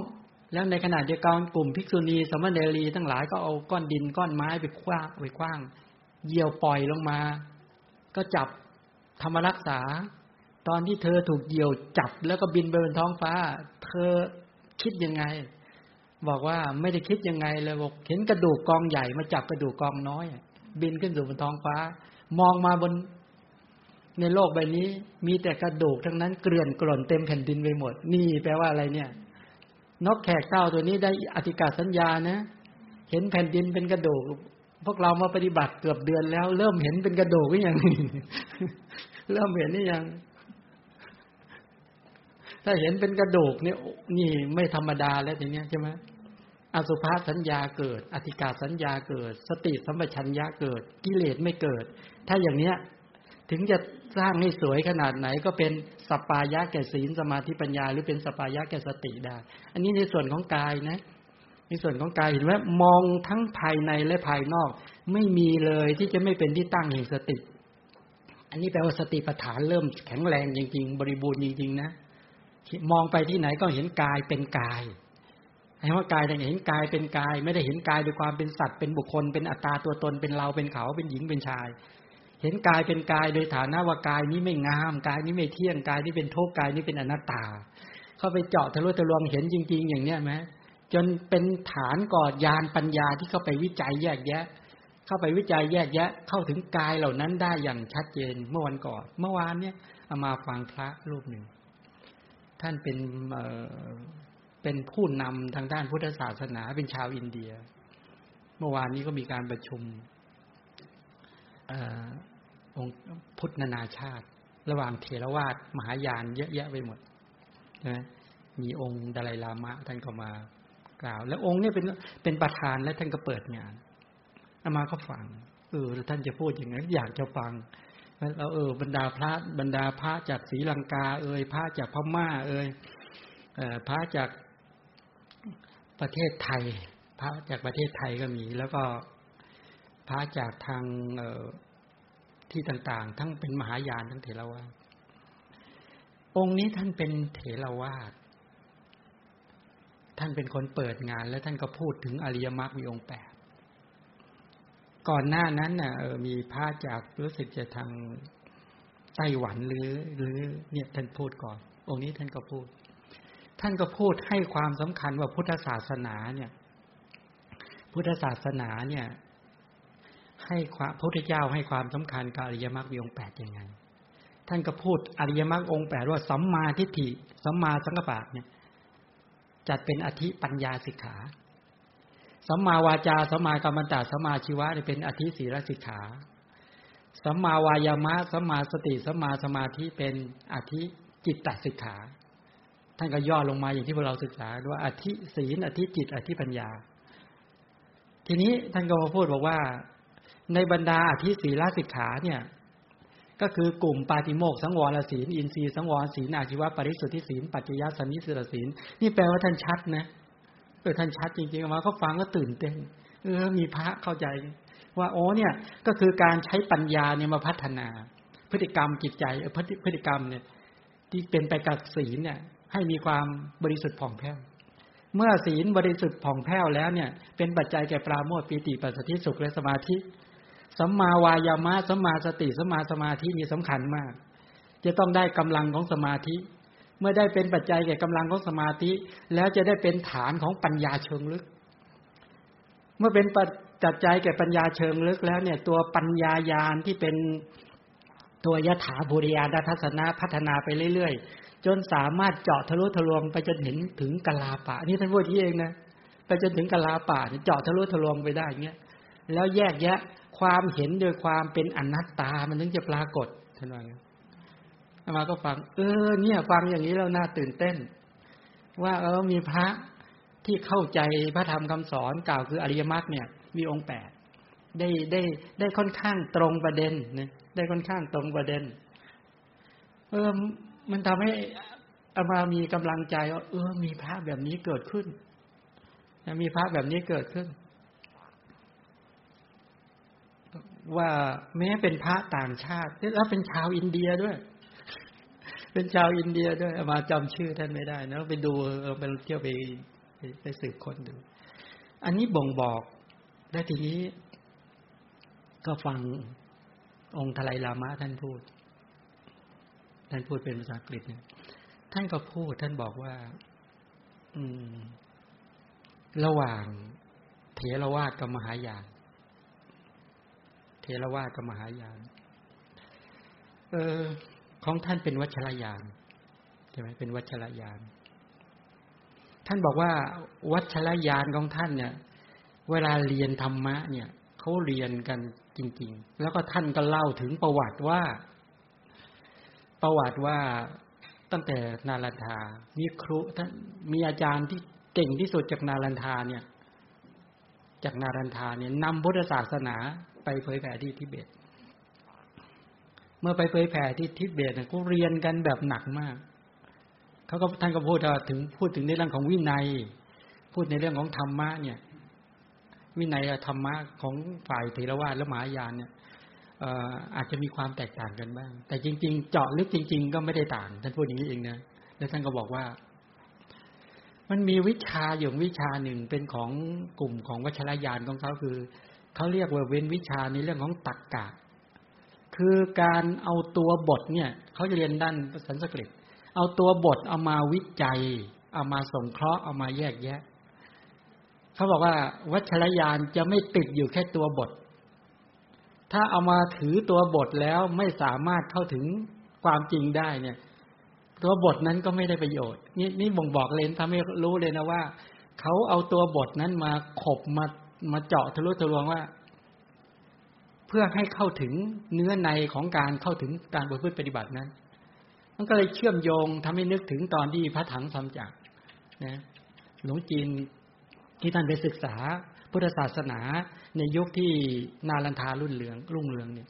แล้วในขณะเดียวกันกลุ่มภิกษุณีสมณเณรีทั้งหลายก็เอาก้อนดินก้อนไม้ไปคว้างไปคว้างเหยี่ยวปล่อยลงมา ก็จับธรรมรักษา ตอนที่เธอถูกเหยี่ยวจับแล้วก็บินไปบนท้องฟ้า เธอคิดยังไง บอกว่าไม่ได้คิดยังไงเลยบอกเห็นกระดูกกองใหญ่มาจับกระดูกกองน้อย บินขึ้นสู่บนท้องฟ้า มองมาบนในโลกใบนี้ มีแต่กระดูกทั้งนั้นเกลื่อนกล่นเต็มแผ่นดินไปหมด นี่แปลว่าอะไรเนี่ย นกแขกเต้าตัวนี้ได้อธิกาสัญญานะ เห็นแผ่นดินเป็นกระดูกพวกเรามาปฏิบัติเกือบเดือนแล้ว เริ่มเห็นเป็นกระดูกหรือยังเริ่มเห็นหรือยัง ถ้าเห็นเป็นกระดูกเนี่ยนี่ไม่ธรรมดาแล้วทีเนี้ยใช่ไหม อสุภาสัญญาเกิด อธิกาสัญญาเกิด สติสัมปชัญญะเกิด กิเลสไม่เกิด ถ้าอย่างเนี้ยถึงจะสร้างให้สวยขนาดไหนก็เป็นสปายะแก่ศีลสมาธิปัญญา หรือเป็นสปายะแก่สติได้ อันนี้ในส่วนของกายนะ ในส่วนของกายเห็นไหมมองทั้งภายในและภายนอก ไม่มีเลยที่จะไม่เป็นที่ตั้งแห่งสติ อันนี้แปลว่าสติปัฏฐานเริ่มแข็งแรงจริง ๆ บริบูรณ์จริงๆนะ มองไปที่ไหนก็เห็นกายเป็นกาย เห็นว่ากายแต่เห็นกายเป็นกาย ไม่ได้เห็นกายด้วยความเป็นสัตว์เป็นบุคคล เป็นอัตตาตัวตนเป็นเราเป็นเขาเป็นหญิงเป็นชาย เห็นกายเป็นกายโดยฐานะว่ากายนี้ไม่งามกายนี้ไม่เที่ยงกายนี้เป็นทุกข์กายนี้เป็นอนัตตา เข้าไปเจาะทะลุทะลวงเห็นจริง ๆ อย่างเนี้ยไหมจนเป็นฐานก่อยานปัญญาที่เข้าไปวิจัยแยกแยะ เข้าไปวิจัยแยกแยะ เข้าถึงกายเหล่านั้นได้อย่างชัดเจนเมื่อวันก่อน เมื่อวานเนี่ยเอามาฟังพระรูปหนึ่งท่านเป็น เป็นผู้นำทางด้านพุทธศาสนาเป็นชาวอินเดีย เมื่อวานนี้ก็มีการประชุมองค์พุทธนานาชาติ ระหว่างเทรวาสมหายานเยอะแยะไปหมดนะมีองค์ดาลายลามะท่านก็มากล่าว แล้วองค์นี้เป็นเป็นประธานและท่านก็เปิดงานอามาก็ฟังเออท่านจะพูดอย่างนั้นอยากจะฟังเราเออบรรดาพระบรรดาพระจากศรีลังกา เอ่ยพระจากพม่า เอ่ยพระจาก ประเทศไทย พระจากประเทศไทยก็มี แล้วก็พระจากทางที่ต่างๆ ทั้งเป็นมหายานทั้งเถรวาทองค์นี้ท่านเป็นเถรวาทท่านเป็นคนเปิดงาน แล้วท่านก็พูดถึงอริยมรรคมีองค์แปดก่อนหน้านั้นน่ะมีพระจากรู้สึกจะทางไต้หวันหรือ หรือเนี่ยท่านพูดก่อน องค์นี้ท่านก็พูด ท่านก็พูดให้ความสำคัญว่าพุทธศาสนาเนี่ย พุทธศาสนาเนี่ย ให้ความพระพุทธเจ้าให้ความสำคัญกับอริยมรรคมีองค์แปดยังไง ท่านก็พูดอริยมรรคองค์แปดว่าสัมมาทิฏฐิสัมมาสังกัปปะเนี่ย จัดเป็นอธิปัญญาสิกขาสัมมาวาจาสัมมากรรมตาสัมมาชีวะเป็นอธิศีลสิกขาสัมมาวายามะสัมมาสติสัมมาสมาธิเป็นอธิจิตตสิกขา ท่านก็ย่อลงมาอย่างที่พวกเราศึกษาว่าอธิศีลอธิจิต อธิปัญญา ทีนี้ท่านก็มาพูดบอกว่า ในบรรดาอธิศีลสิกขาเนี่ย ก็คือกลุ่มปาติโมกสังวรศีล อินทรีย์สังวรศีลอาชีวะปริสุทธิศีลปัจจยสันนิสิตศีลนี่แปลว่าท่านชัดนะเออท่านชัดจริงๆมาเขาฟังก็ตื่นเต้นเออมีพระเข้าใจ ว่าโอ้เนี่ยก็คือการใช้ปัญญาเนี่ยมาพัฒนา พฤติกรรมจิตใจพฤติกรรมเนี่ย ที่เป็นไปกับศีลเนี่ย ให้มีความบริสุทธิ์ผ่องแผ้ว เมื่อศีลบริสุทธิ์ผ่องแผ้วแล้วเนี่ย เป็นปัจจัยแก่ปราโมทปีติปัสสติสุขและสมาธิสัมมาวายามะสัมมาสติสัมมาสมาธิมีสำคัญมาก จะต้องได้กำลังของสมาธิ เมื่อได้เป็นปัจจัยแก่กำลังของสมาธิ แล้วจะได้เป็นฐานของปัญญาเชิงลึก เมื่อเป็นปัจจัยแก่ปัญญาเชิงลึกแล้วเนี่ย ตัวปัญญายานที่เป็นตัวยถาบุริยาดทัศนะพัฒนาไปเรื่อย จนสามารถเจาะทะลุทะลวงไปจนเห็นถึงกลาปะนี่ท่านพูดที่เองนะไปจนถึงกลาปะเจาะทะลุทะลวงไปได้เงี้ยแล้วแยกแยะความเห็นโดยความเป็นอนัตตามันถึงจะปรากฏท่านว่าอามาก็ฟัง เออ เนี่ยฟังอย่างนี้แล้วน่าตื่นเต้น ว่าเออมีพระที่เข้าใจพระธรรมคำสอนกล่าวคืออริยมรรคเนี่ย มีองค์แปดได้ได้ได้ค่อนข้างตรงประเด็นเนี่ยได้ค่อนข้างตรงประเด็น เออ มันทำให้อามามีกำลังใจว่าเออ มีพระแบบนี้เกิดขึ้นมีพระแบบนี้เกิดขึ้น ว่าแม้เป็นพระต่างชาติ แล้วเป็นชาวอินเดียด้วย เป็นชาวอินเดียด้วยมาจำชื่อท่านไม่ได้นะไปดูไปเที่ยวไปไปสืบค้นดู อันนี้บ่งบอกและทีนี้ ก็ฟังองค์ทลายลามะท่านพูด ท่านพูดเป็นภาษาอังกฤษเนี่ยท่านก็พูดท่านบอกว่า อืม ระหว่างเทรวาสกับมหายานเทรวาสกับมหายานเออของท่านเป็นวัชรยานใช่ไหมเป็นวัชรยานท่านบอกว่า วัชรยานของท่านเนี่ย เวลาเรียนธรรมะ เนี่ยเขาเรียนกันจริง ๆ แล้วก็ท่านก็เล่าถึงประวัติว่า ประวัติว่าตั้งแต่นารันทามีครูท่านมีอาจารย์ที่เก่งที่สุดจากนารันทาเนี่ย จากนารันทาเนี่ยนำพุทธศาสนาไปเผยแผ่ที่ทิเบต เมื่อไปเผยแผ่ที่ทิเบตเนี่ยก็เรียนกันแบบหนักมากเขาก็ท่านก็พูดถึงพูดถึงในเรื่องของวินัย พูดในเรื่องของธรรมะเนี่ย วินัยธรรมะของฝ่ายเทรวาสและมหายานเนี่ย อาจจะมีความแตกต่างกันบ้าง แต่จริง ๆ เจาะลึกจริง ๆ ก็ไม่ได้ต่าง ท่านพูดอย่างนี้เองนะ แล้วท่านก็บอกว่า มันมีวิชาอย่างวิชาหนึ่งเป็นของกลุ่มของวัชรยานของเขาคือเขาเรียกว่าเว้นวิชาในเรื่องของตักกะ คือการเอาตัวบทเนี่ยเขาจะเรียนด้านสันสกฤต เอาตัวบทเอามาวิจัย เอามาส่งเคราะห์เอามาแยกแยะเขาบอกว่า วัชรยานจะไม่ติดอยู่แค่ตัวบท ถ้าเอามาถือตัวบทแล้วไม่สามารถเข้าถึงความจริงได้เนี่ย ตัวบทนั้นก็ไม่ได้ประโยชน์ นี่นี่บ่งบอกเลยทำให้รู้เลยนะว่าเขาเอาตัวบทนั้นมาขบมามาเจาะทะลุทะลวงว่า เพื่อให้เข้าถึงเนื้อในของการเข้าถึงการประพฤติปฏิบัตินั้น มันก็เลยเชื่อมโยงทำให้นึกถึงตอนที่พระถังทำจากนะหลวงจีนที่ท่านไปศึกษา พุทธศาสนาในยุคที่นาลันทารุ่นเหลืองรุ่งเรืองเนี่ย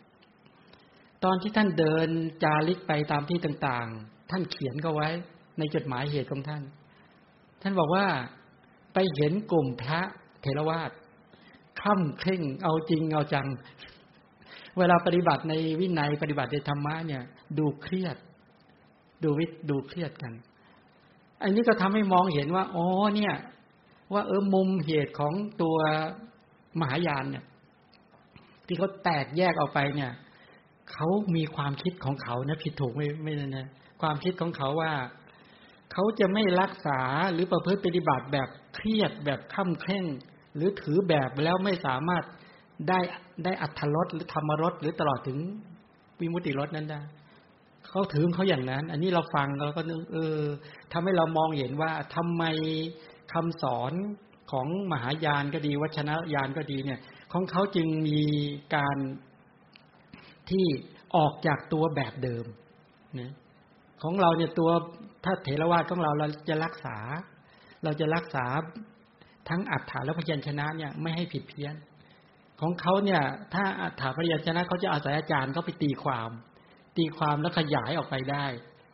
ตอนที่ท่านเดินจาริกไปตามที่ต่างๆ ท่านเขียนก็ไว้ในจดหมายเหตุของท่าน ท่านบอกว่าไปเห็นกลุ่มพระเทรวาสค่ำเคร่งเอาจริงเอาจัง เวลาปฏิบัติในวินัยปฏิบัติในธรรมะเนี่ย ดูเครียด ดูวิดูเครียดกัน อันนี้ก็ทำให้มองเห็นว่าอ๋อเนี่ย ว่าเออมุมเหตุของตัวมหายานเนี่ย ที่เขาแตกแยกออกไปเนี่ยเขามีความคิดของเขานะผิดถูกไม่ไม่นะความคิดของเขาว่าเขาจะไม่รักษาหรือประพฤติปฏิบัติแบบเครียดแบบข้าเคร่ง หรือถือแบบแล้วไม่สามารถได้ได้อัธรสหรือธรรมรสหรือตลอดถึงวิมุติรสนั้นได้เขาถือเขาอย่างนั้น อันนี้เราฟังเราก็นึกเออทำให้เรามองเห็นว่าทำไม คำสอนของมหายานก็ดี วัชนะยานก็ดีเนี่ย ของเขาจึงมีการที่ออกจากตัวแบบเดิมนะของเราเนี่ยตัวถ้าเถรวาทของเราเราจะรักษา เราจะรักษาทั้งอัฏฐาและพยัญชนะเนี่ยไม่ให้ผิดเพี้ยน ของเขาเนี่ย ถ้าอัฏฐาพยัญชนะเขาจะอาศัยอาจารย์เขาไปตีความ ตีความแล้วขยายออกไปได้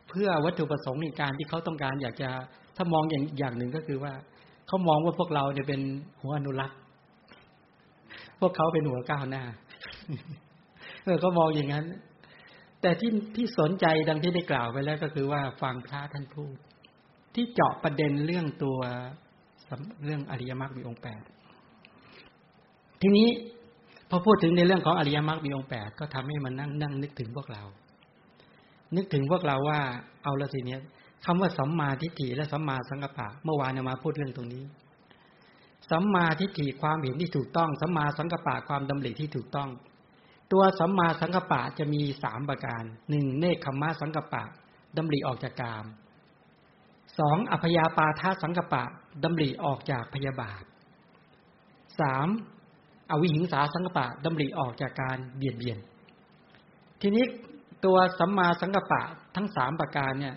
เพื่อวัตถุประสงค์ในการที่เขาต้องการอยากจะ ถ้ามองอย่างอย่างหนึ่งก็คือว่าเขามองว่าพวกเราเนี่ยเป็นหัวอนุรักษ์ พวกเขาเป็นหัวก้าวหน้าเออเขามองอย่างนั้น แต่ที่ที่สนใจดังที่ได้กล่าวไปแล้วก็คือว่าฟังพระท่านพูด ที่เจาะประเด็นเรื่องตัวเรื่องอริยมรรคมีองค์แปดทีนี้พอพูดถึงในเรื่องของอริยมรรคมีองค์แปดก็ทำให้มันนั่งนั่งนึกถึงพวกเรา นึกถึงพวกเราว่า เอาละทีเนี้ย คำว่าสัมมาทิฏฐิและสัมมาสังกัปปะเมื่อวานเนี่ยมาพูดเรื่องตรงนี้ สัมมาทิฏฐิความเห็นที่ถูกต้อง สัมมาสังกัปปะความดำริที่ถูกต้อง ตัวสัมมาสังกปะจะมีสามประการหนึ่งเนคขมมะสังกปะดำริออกจากกามสองอภยาปาทาสังกปะดำริออกจากพยาบาทสามอวิหิงสาสังกปะดำริออกจากการเบียดเบียน ทีนี้ตัวสัมมาสังกปะทั้งสามประการเนี่ย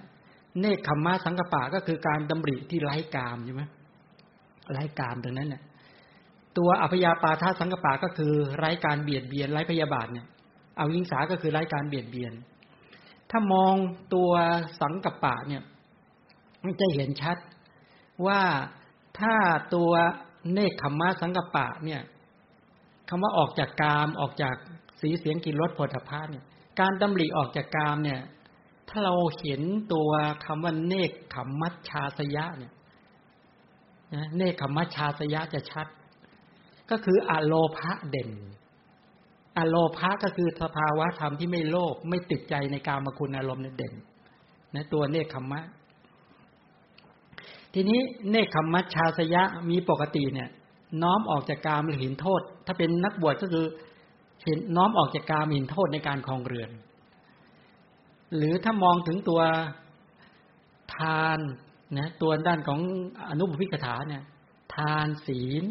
เนคขมมะสังกปะก็คือการดำริที่ไร้กามใช่ไหมไร้กามตรงนั้นเนี่ยตัวอภยาปาทาสังกปาก็คือไร้การเบียดเบียนไร้พยาบาทเนี่ยเอายิงสาก็คือไร้การเบียดเบียน ถ้ามองตัวสังกปะเนี่ยมันจะเห็นชัดว่าถ้าตัวเนคขมมะสังกปะเนี่ยคำว่าออกจากกามออกจากสีเสียงกินรสผลพาเนี่ยการดำริออกจากกามเนี่ย ถ้าเราเห็นตัวคำว่าเนคขมมัชชาสยะเนี่ยเนคขมมัชชาสยะจะชัด ก็คืออโลภะเด่น อโลภะก็คือสภาวะธรรมที่ไม่โลภไม่ติดใจในการมคุณอารมณ์เด่นนะตัวเนคขมมะ ทีนี้เนคขมมัชชาสยะมีปกติเนี่ย น้อมออกจากกามหรือเห็นโทษ ถ้าเป็นนักบวชก็คือเห็นน้อมออกจากกามเห็นโทษในการคลองเรือน หรือถ้ามองถึงตัวทานนะตัวด้านของอนุบุพิกถาเนี่ย ทานศีล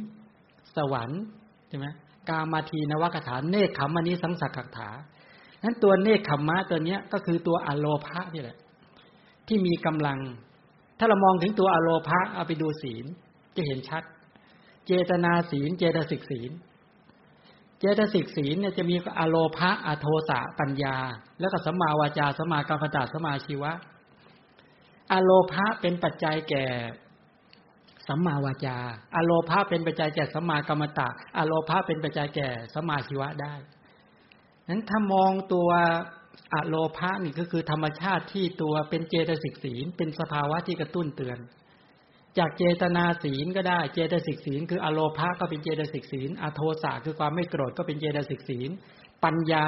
สวรรค์ใช่ไหมกามาทีนวกถาเนคขมนี้สังสักขถานั้นตัวเนคขมมะตัวเนี้ยก็คือตัวอโลภะนี่แหละ ที่มีกำลัง ถ้าเรามองถึงตัวอโลภะเอาไปดูศีลจะเห็นชัด เจตนาศีล เจตสิกศีล เจตสิกศีลเนี่ยจะมีอโลภะอโทสะปัญญา แล้วก็สัมมาวาจาสัมมากรรมตาสัมมาชีวะ อโลภะเป็นปัจจัยแก่สัมมาวาจา อโลภาเป็นปัจจัยแก่สัมมากรรมตะ อโลภาเป็นปัจจัยแก่สัมมาชีวะได้นั้นถ้ามองตัวอโลภานี่ก็คือธรรมชาติที่ตัวเป็นเจตสิกศีลเป็นสภาวะที่กระตุ้นเตือน จากเจตนาศีลก็ได้เจตสิกศีลคืออโลภาก็เป็นเจตสิกศีลอโทสะคือความไม่โกรธก็เป็นเจตสิกศีล ปัญญา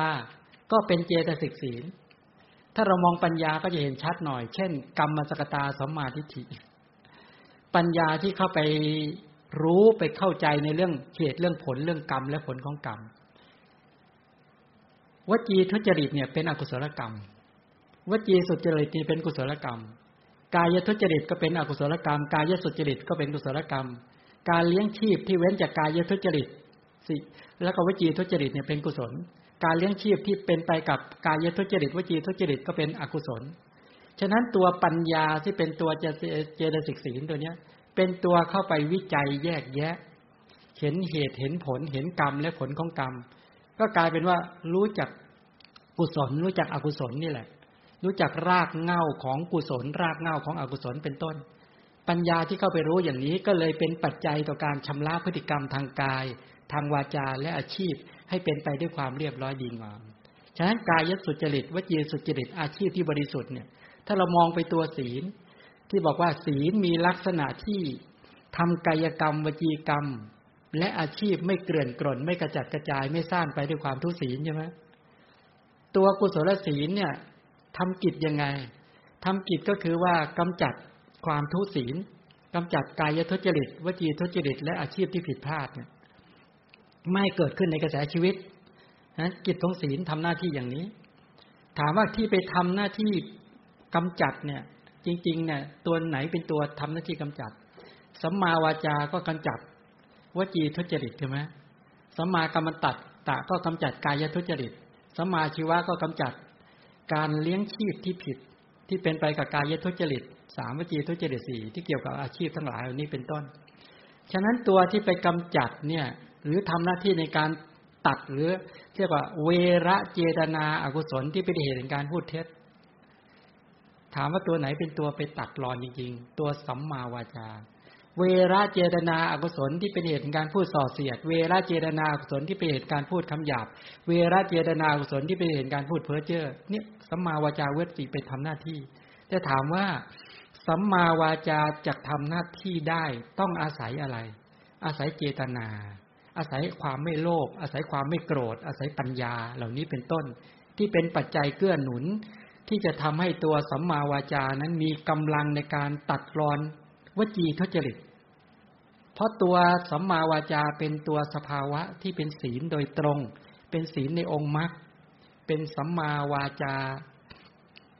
ก็เป็นเจตสิกศีล ถ้าเรามองปัญญาก็จะเห็นชัดหน่อย เช่น กรรมสกตาสมมาทิฏฐิปัญญาที่เข้าไปรู้ไปเข้าใจในเรื่องเหตุเรื่องผลเรื่องกรรมและผลของกรรมวจีทุจริตเนี่ยเป็นอกุศลกรรมวจีสุจริตนี่เป็นกุศลกรรม กายทุจริตก็เป็นอกุศลกรรม กายสุจริตก็เป็นกุศลกรรม การเลี้ยงชีพที่เว้นจากกายทุจริตสิแล้วก็วจีทุจริตเนี่ยเป็นกุศล การเลี้ยงชีพที่เป็นไปกับกายทุจริตวจีทุจริตก็เป็นอกุศล ฉะนั้นตัวปัญญาที่เป็นตัวเจตสิกศีลตัวเนี้ย เป็นตัวเข้าไปวิจัยแยกแยะ เห็นเหตุเห็นผลเห็นกรรมและผลของกรรม ก็กลายเป็นว่ารู้จักกุศลรู้จักอกุศลนี่แหละ รู้จักรากเง่าของกุศล รากเง่าของอกุศลเป็นต้น ปัญญาที่เข้าไปรู้อย่างนี้ก็เลยเป็นปัจจัยต่อการชำระพฤติกรรมทางกาย ทางวาจาและอาชีพให้เป็นไปด้วยความเรียบร้อยดีงามฉะนั้นกายสุจริตวจีสุจริตอาชีพที่บริสุทธิ์เนี่ยถ้าเรามองไปตัวศีล ที่บอกว่าศีลมีลักษณะที่ทำกายกรรม วจีกรรม และอาชีพไม่เกลื่อนกล่น ไม่กระจัดกระจายไม่ซ่านไปด้วยความทุศีลใช่ไหมตัวกุศลศีลเนี่ย ทำกิจยังไงทำกิจก็คือว่ากำจัดความทุศีลกำจัดกายทุจริต วจีทุจริต และอาชีพที่ผิดพลาดเนี่ยไม่เกิดขึ้นในกระแสชีวิตนะกิจของศีลทำหน้าที่อย่างนี้ ถามว่าที่ไปทำหน้าที่กำจัดเนี่ย จริงๆเนี่ยตัวไหนเป็นตัวทำหน้าที่กำจัดสัมมาวาจาก็กำจัด วจีทุจริตใช่ไหมสัมมากรรมตัดตะก็กำจัดกายทุจริตสัมมาชีวะก็กำจัด การเลี้ยงชีพที่ผิดที่เป็นไปกับกายทุจริตสามวจีทุจริตสี่ที่เกี่ยวกับอาชีพทั้งหลายเหล่านี้เป็นต้น ฉะนั้นตัวที่ไปกำจัดเนี่ยหรือทำหน้าที่ในการตัดหรือเรียกว่า เวระเจตนาอากุศลที่เป็นเหตุในการพูดเท็จ ถามว่าตัวไหนเป็นตัวไปตัดรอนจริง ๆ ตัวสัมมาวาจา เวรเจตนาอกุศลที่เป็นเหตุในการพูดส่อเสียด เวรเจตนาอกุศลที่เป็นเหตุการพูดคำหยาบ เวรเจตนาอกุศลที่เป็นเหตุการพูดเพ้อเจ้อเนี่ยสัมมาวาจาเวทีไปทำหน้าที่ แต่ถามว่าสัมมาวาจาจะทำหน้าที่ได้ต้องอาศัยอะไร อาศัยเจตนา อาศัยความไม่โลภอาศัยความไม่โกรธ อาศัยปัญญาเหล่านี้เป็นต้น ที่เป็นปัจจัยเกื้อหนุน ที่จะทำให้ตัวสัมมาวาจานั้นมีกำลังในการตัดรอน วจีทุจริต เพราะตัวสัมมาวาจาเป็นตัวสภาวะที่เป็นศีลโดยตรง เป็นศีลในองค์มรรคเป็นสัมมาวาจา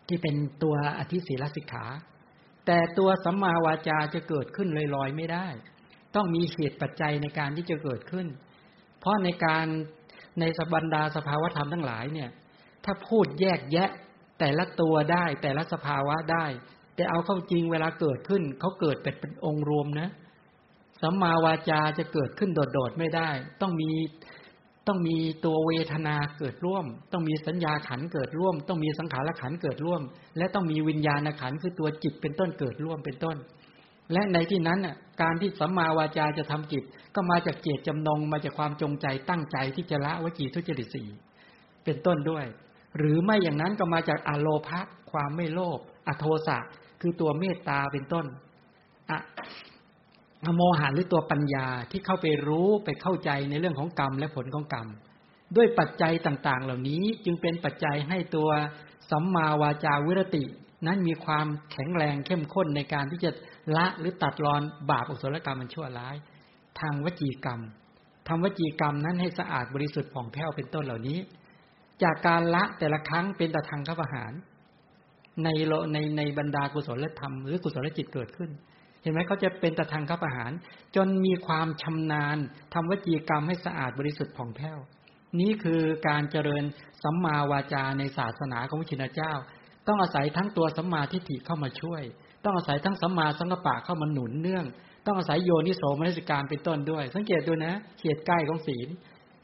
ที่เป็นตัวอธิศีลสิกขา แต่ตัวสัมมาวาจาจะเกิดขึ้นลอยๆไม่ได้ ต้องมีเหตุปัจจัยในการที่จะเกิดขึ้น เพราะในการในสบันดาสภาวธรรมทั้งหลายเนี่ย ถ้าพูดแยกแยะแต่ละตัวได้แต่ละสภาวะได้ แต่เอาเข้าจริงเวลาเกิดขึ้นเขาเกิดเป็นเป็นองค์รวมนะสัมมาวาจาจะเกิดขึ้นโดดๆไม่ได้ ต้องมีต้องมีตัวเวทนาเกิดร่วม ต้องมีสัญญาขันเกิดร่วม ต้องมีสังขารขันเกิดร่วม และต้องมีวิญญาณขันคือตัวจิตเป็นต้นเกิดร่วมเป็นต้น และในที่นั้นน่ะการที่สัมมาวาจาจะทำกิจก็มาจากเจตจำนงมาจากความจงใจตั้งใจที่จะละวจีทุจริตสีเป็นต้นด้วย หรือไม่อย่างนั้นก็มาจากอโลภะความไม่โลภอโทสะ คือตัวเมตตาเป็นต้นอะโมหะหรือตัวปัญญาที่เข้าไปรู้ไปเข้าใจในเรื่องของกรรมและผลของกรรม ด้วยปัจจัยต่าง ๆ เหล่านี้จึงเป็นปัจจัยให้ตัวสัมมาวาจาวิรติ นั้นมีความแข็งแรงเข้มข้นในการที่จะละหรือตัดรอนบาปอกุศลกรรมมันชั่วร้าย ทางวจีกรรมทำวจีกรรมนั้นให้สะอาดบริสุทธิ์ผ่องแผ้วเป็นต้นเหล่านี้ จากการละแต่ละครั้งเป็นแตะทางข้าปหาร ในโลในในบรรดากุศลธรรมหรือกุศลจิตเกิดขึ้น เห็นไหมเขาจะเป็นตะทางข้าประหาร จนมีความชำนาญทำวจีกรรมให้สะอาดบริสุทธิ์ผ่องแผ้ว นี้คือการเจริญสัมมาวาจาในศาสนาของพระชินเจ้า ต้องอาศัยทั้งตัวสัมมาทิฏฐิเข้ามาช่วย ต้องอาศัยทั้งสัมมาสังกปะเข้ามาหนุนเนื่อง ต้องอาศัยโยนิโสมนสิการเป็นต้นด้วย สังเกตดูนะเหตุใกล้ของศีล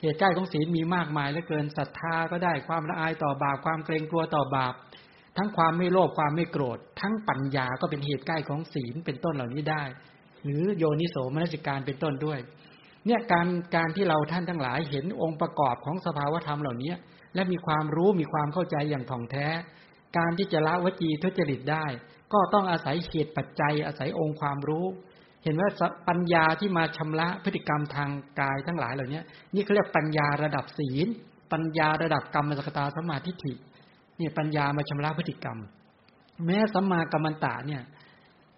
เหตุใกล้ของศีลมีมากมายเหลือเกินศรัทธาก็ได้ความละอายต่อบาปความเกรงกลัวต่อบาป ทั้งความไม่โลภความไม่โกรธ ทั้งปัญญาก็เป็นเหตุใกล้ของศีลเป็นต้นเหล่านี้ได้ หรือโยนิโสมนสิการเป็นต้นด้วย เนี่ยการการที่เราท่านทั้งหลายเห็นองค์ประกอบของสภาวธรรมเหล่านี้และมีความรู้มีความเข้าใจอย่างถ่องแท้ การที่จะละวจีทุจริตได้ ก็ต้องอาศัยเหตุปัจจัยอาศัยองค์ความรู้ เห็นว่าปัญญาที่มาชำระพฤติกรรมทางกายทั้งหลายเหล่านี้นี่เขาเรียกปัญญาระดับศีล ปัญญาระดับกรรมสกตาสมาธิฐิ เนี่ยปัญญามาชำระพฤติกรรม แม้สัมมากรรมันตะเนี่ย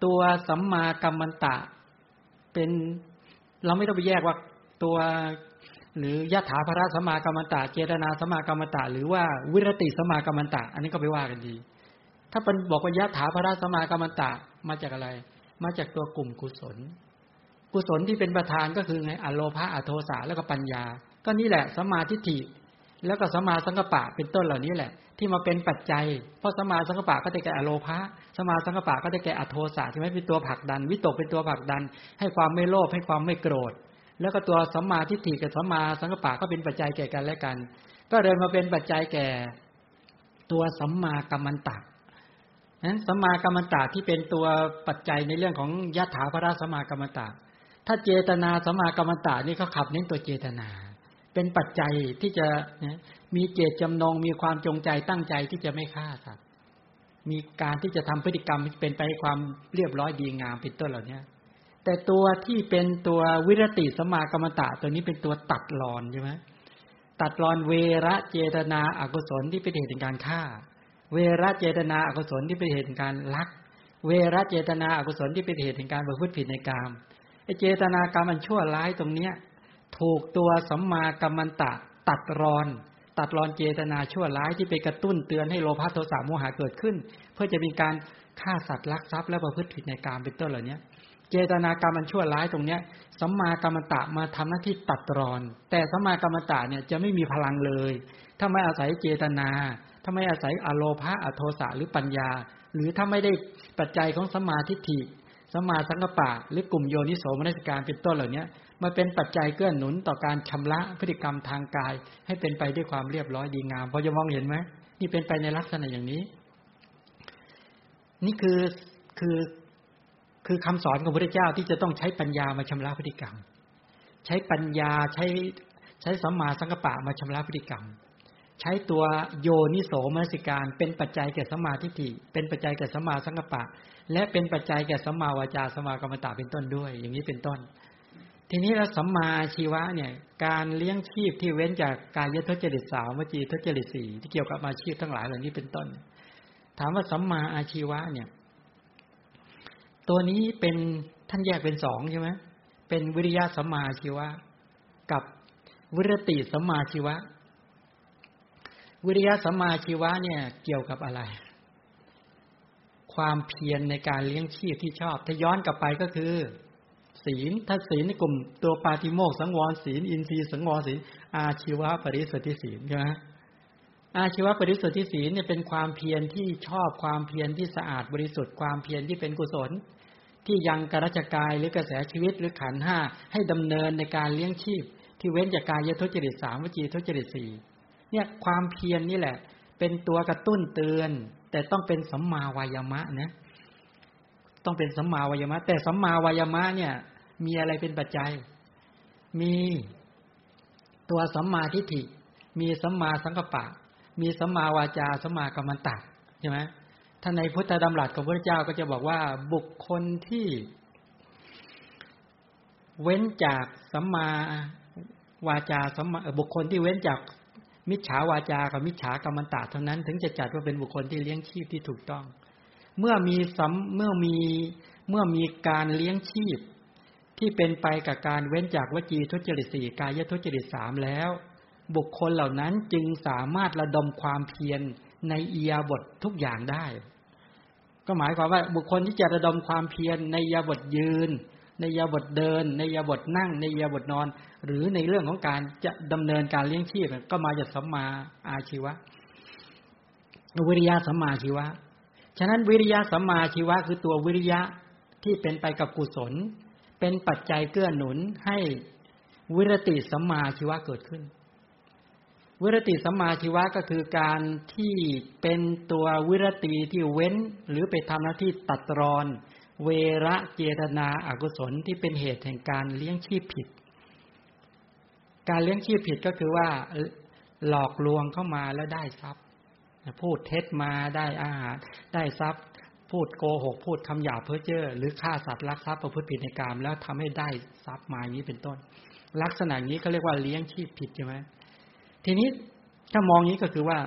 ตัวสัมมากรรมันตะเป็นเราไม่ต้องไปแยกว่าตัวหรือยะถาภระสัมมากรรมันตะ เจตนาสัมมากรรมันตะ หรือว่าวิรติสัมมากรรมันตะ อันนี้ก็ไปว่ากันดี ถ้าเป็นบอกว่ายะถาพระสมากรรมตะมาจากอะไร มาจากตัวกลุ่มกุศล กุศลที่เป็นประธานก็คือไงอโลภะอโทสะแล้วก็ปัญญา ก็นี่แหละสมาธิฏฐิ แล้วก็สมาสังกปะเป็นต้นเหล่านี้แหละ ที่มาเป็นปัจจัย เพราะสมาสังกปะก็ได้แก่อโลภะสมาสังกปะก็ได้แก่อโทสะใช่ไหมเป็นตัวผลักดัน วิตกเป็นตัวผลักดัน ให้ความไม่โลภให้ความไม่โกรธ แล้วก็ตัวสัมมาทิฏฐิกับสัมมาสังกปะก็เป็นปัจจัยแก่กันและกัน ก็เลยมาเป็นปัจจัยแก่ ตัวสัมมากัมมันตะนั้นสัมมากัมมันตะที่เป็นตัวปัจจัยในเรื่องของยถาภราสัมมากัมมันตะถ้าเจตนาสัมมากัมมันตะนี่เขาขับเน้นตัวเจตนา เป็นปัจจัยที่จะมีเจตจำนงมีความจงใจตั้งใจที่จะไม่ฆ่าสัตว์มีการที่จะทำพฤติกรรมเป็นไปความเรียบร้อยดีงามเป็นต้นเหล่านี้แต่ตัวที่เป็นตัววิรติสมากรรมตะตัวนี้เป็นตัวตัดรอนใช่ไหมตัดรอนเวรเจตนาอากุศลที่เป็นเหตุในการฆ่า เวรเจตนาอากุศลที่เป็นเหตุในการลัก เวรเจตนาอากุศลที่เป็นเหตุในการประพฤติผิดในกามไอเจตนากรรมมันชั่วร้ายตรงเนี้ย ถูกตัวสัมมากรรมันตะ ตัดรอน ตัดรอนเจตนาชั่วร้ายที่ไปกระตุ้นเตือนให้โลภะโทสะโมหะเกิดขึ้น เพื่อจะมีการฆ่าสัตว์ลักทรัพย์และประพฤติผิดในกามเป็นต้นเหล่านี้เจตนากรรมมันชั่วร้ายตรงเนี้ยสัมมากรรมตะมาทำหน้าที่ตัดรอน แต่สัมมากรรมตะเนี่ยจะไม่มีพลังเลย ถ้าไม่อาศัยเจตนา ถ้าไม่อาศัยอโลภะอโทสะหรือปัญญา หรือถ้าไม่ได้ปัจจัยของสัมมาทิฏฐิสัมมาสังกปะ หรือกลุ่มโยนิโสมนสิการเป็นต้นเหล่านี้ มาเป็นปัจจัยเกื้อหนุนต่อการชำระพฤติกรรมทางกาย ให้เป็นไปด้วยความเรียบร้อยดีงามพอจะมองเห็นไหมนี่เป็นไปในลักษณะอย่างนี้ นี่คือคือคือคำสอนของพระเจ้าที่จะต้องใช้ปัญญามาชำระพฤติกรรม ใช้ปัญญาใช้ใช้สัมมาสังกปะมาชำระพฤติกรรม ใช้ตัวโยนิโสมนสิการ เป็นปัจจัยแก่สัมมาทิฏฐิเป็นปัจจัยแก่สัมมาสังกปะ และเป็นปัจจัยแก่สัมมาวาจาสัมมากรรมตาเป็นต้นด้วย อย่างนี้เป็นต้น ทีนี้เราสัมมาชีวะเนี่ย การเลี้ยงชีพที่เว้นจากกายทุจริตสามวจีทุจริตสี่ที่เกี่ยวกับอาชีพทั้งหลายเหล่านี้เป็นต้น ถามว่าสัมมาอาชีวะเนี่ย ตัวนี้เป็นท่านแยกเป็นสองใช่ไหมเป็นวิริยะสัมมาชีวะ กับวิรติสัมมาชีวะ วิริยะสัมมาชีวะเนี่ย เกี่ยวกับอะไร ความเพียรในการเลี้ยงชีพที่ชอบ ถ้าย้อนกลับไปก็คือ ศีลถ้าศีลในกลุ่ม ตัวปาติโมกสังวรศีล อินทรีย์สังวรศีล อาชีวะปริสุทธิศีลใช่ไหมอาชีวปริสุทธิศีลเนี่ยเป็นความเพียรที่ชอบความเพียรที่สะอาดบริสุทธิ์ความเพียรที่เป็นกุศล ที่ยังกระจกายหรือกระแสชีวิตหรือขันห้าให้ดำเนินในการเลี้ยงชีพ ที่เว้นจากกายทุจริตสามวจีทุจริตสี่เนี่ยความเพียรนนี่แหละ เป็นตัวกระตุ้นเตือน แต่ต้องเป็นสัมมาวายามะนะต้องเป็นสัมมาวายามะ แต่สัมมาวายามะเนี่ย มีอะไรเป็นปัจจัย มีตัวสัมมาทิฏฐิ มีสัมมาสังกปะ มีสัมมาวาจาสัมมากรรมันตักใช่ไหมท่านในพุทธดำรัสของพระเจ้าก็จะบอกว่าบุคคลที่ เว้นจากสัมมาวาจาสัมมาบุคคลที่เว้นจากมิจฉาวาจากับมิจฉากรรมตะเท่านั้น ถึงจะจัดว่าเป็นบุคคลที่เลี้ยงชีพที่ถูกต้อง เมื่อมีสัมเมื่อมีเมื่อมีการเลี้ยงชีพ ที่เป็นไปกับการเว้นจากวจีทุจริตสี่กายทุจริตสามแล้ว บุคคลเหล่านั้นจึงสามารถระดมความเพียรในเอียบททุกอย่างได้ ก็หมายความว่าบุคคลที่จะระดมความเพียรในยาบทยืน ในยาบทเดิน ในยาบทนั่ง ในยาบทนอน หรือในเรื่องของการจะดำเนินการเลี้ยงชีพก็มาจากสัมมาอาชีวะวิริยะสัมมาชีวะ ฉะนั้นวิริยะสัมมาชีวะคือตัววิริยะที่เป็นไปกับกุศล เป็นปัจจัยเกื้อหนุนให้วิรติสัมมาชีวะเกิดขึ้น วิรติสัมมาชีวะก็คือการที่เป็นตัววิรติที่เว้นหรือไปทำหน้าที่ตัดรอน เวระเจตนาอากุศลที่เป็นเหตุแห่งการเลี้ยงชีพผิด การเลี้ยงชีพผิดก็คือว่าหลอกลวงเข้ามาแล้วได้ทรัพย์พูดเท็จมาได้อาหารได้ทรัพย์ พูดโกหก พูดคำหยาเพ้อเจ้อหรือฆ่าสัตว์ลักทรัพย์ประพฤติผิดในกรรมแล้วทำให้ได้ทรัพย์มาอย่างนี้เป็นต้น ลักษณะนี้เขาเรียกว่าเลี้ยงชีพผิดใช่ไหมทีนี้ถ้ามองนี้ก็คือว่า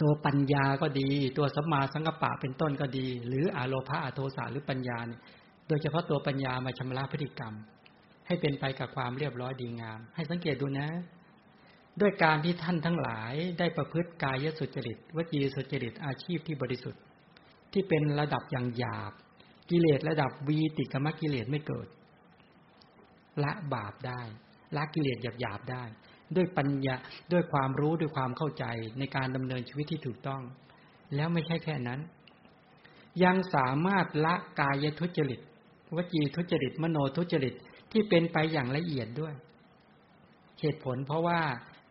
ตัวปัญญาก็ดี ตัวสัมมาสังกปะเป็นต้นก็ดี หรืออาโลภะอโทสาหรือปัญญาเนี่ยโดยเฉพาะตัวปัญญามาชำระพฤติกรรม ให้เป็นไปกับความเรียบร้อยดีงาม ให้สังเกตดูนะด้วยการที่ท่านทั้งหลายได้ประพฤติกายสุจริตวจีสุจริตอาชีพที่บริสุทธิ์ ที่เป็นระดับอย่างหยาบ กิเลสระดับวีติกรรมกิเลสไม่เกิด ละบาปได้ ละกิเลสหยาบๆได้ ด้วยปัญญาด้วยความรู้ด้วยความเข้าใจในการดำเนินชีวิตที่ถูกต้อง แล้วไม่ใช่แค่นั้น ยังสามารถละกายทุจริตวจีทุจริต มโนทุจริตที่เป็นไปอย่างละเอียดด้วย เหตุผลเพราะว่า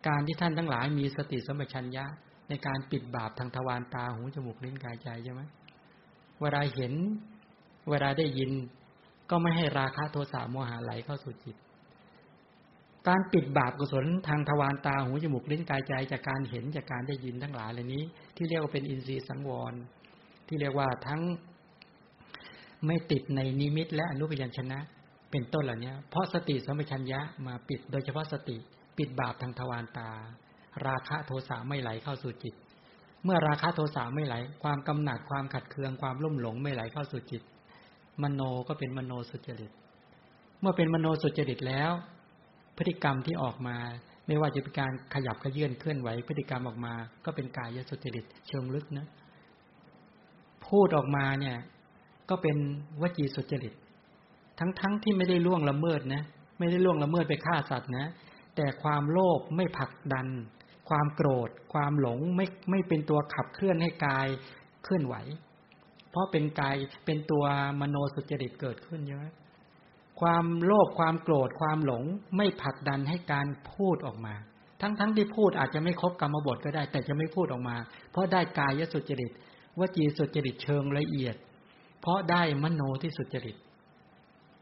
การที่ท่านทั้งหลายมีสติสมัชัญญะในการปิดบาปทางทวารตาหูจมูกลิ้นกายใจใช่ไหม เวลาเห็น เวลาได้ยิน ก็ไม่ให้ราคะโทสะโมหะไหลเข้าสู่จิต การปิดบาปกุศลทางทวารตาหูจมูกลิ้นกายใจจากการเห็นจากการได้ยินทั้งหลายเหล่านี้ ที่เรียกว่าเป็นอินทรีย์สังวร ที่เรียกว่าทั้งไม่ติดในนิมิต และอนุพยัญชนะ เป็นต้นเหล่านี้เพราะสติสมัชัญญะมาปิดโดยเฉพาะสติ ปิดบาปทางทวารตา ราคะโทสะไม่ไหลเข้าสู่จิต เมื่อราคะโทสะไม่ไหล ความกำหนัดความขัดเคืองความลุ่มหลงไม่ไหลเข้าสู่จิต มโนก็เป็นมโนสุจริต เมื่อเป็นมโนสุจริตแล้ว พฤติกรรมที่ออกมา ไม่ว่าจะเป็นการขยับขยื่นเคลื่อนไหว พฤติกรรมออกมา ก็เป็นกายสุจริตเชิงลึกนะ พูดออกมาเนี่ย ก็เป็นวจีสุจริต ทั้งๆทที่ไม่ได้ล่วงละเมิดนะ ไม่ได้ล่วงละเมิดไปฆ่าสัตว์นะ แต่ความโลภไม่ผลักดัน ความโกรธ ความหลงไม่ไม่เป็นตัวขับเคลื่อนให้กายเคลื่อนไหว เพราะเป็นกายเป็นตัวมโนสุจริตเกิดขึ้นใช่ไหมความโลภความโกรธความหลงไม่ผลักดันให้การพูดออกมา ทั้งๆทที่พูดอาจจะไม่ครบกรรมบทก็ได้ แต่จะไม่พูดออกมา เพราะได้กายสุจริตวจีสุจริตเชิงละเอียด เพราะได้มโนที่สุจริต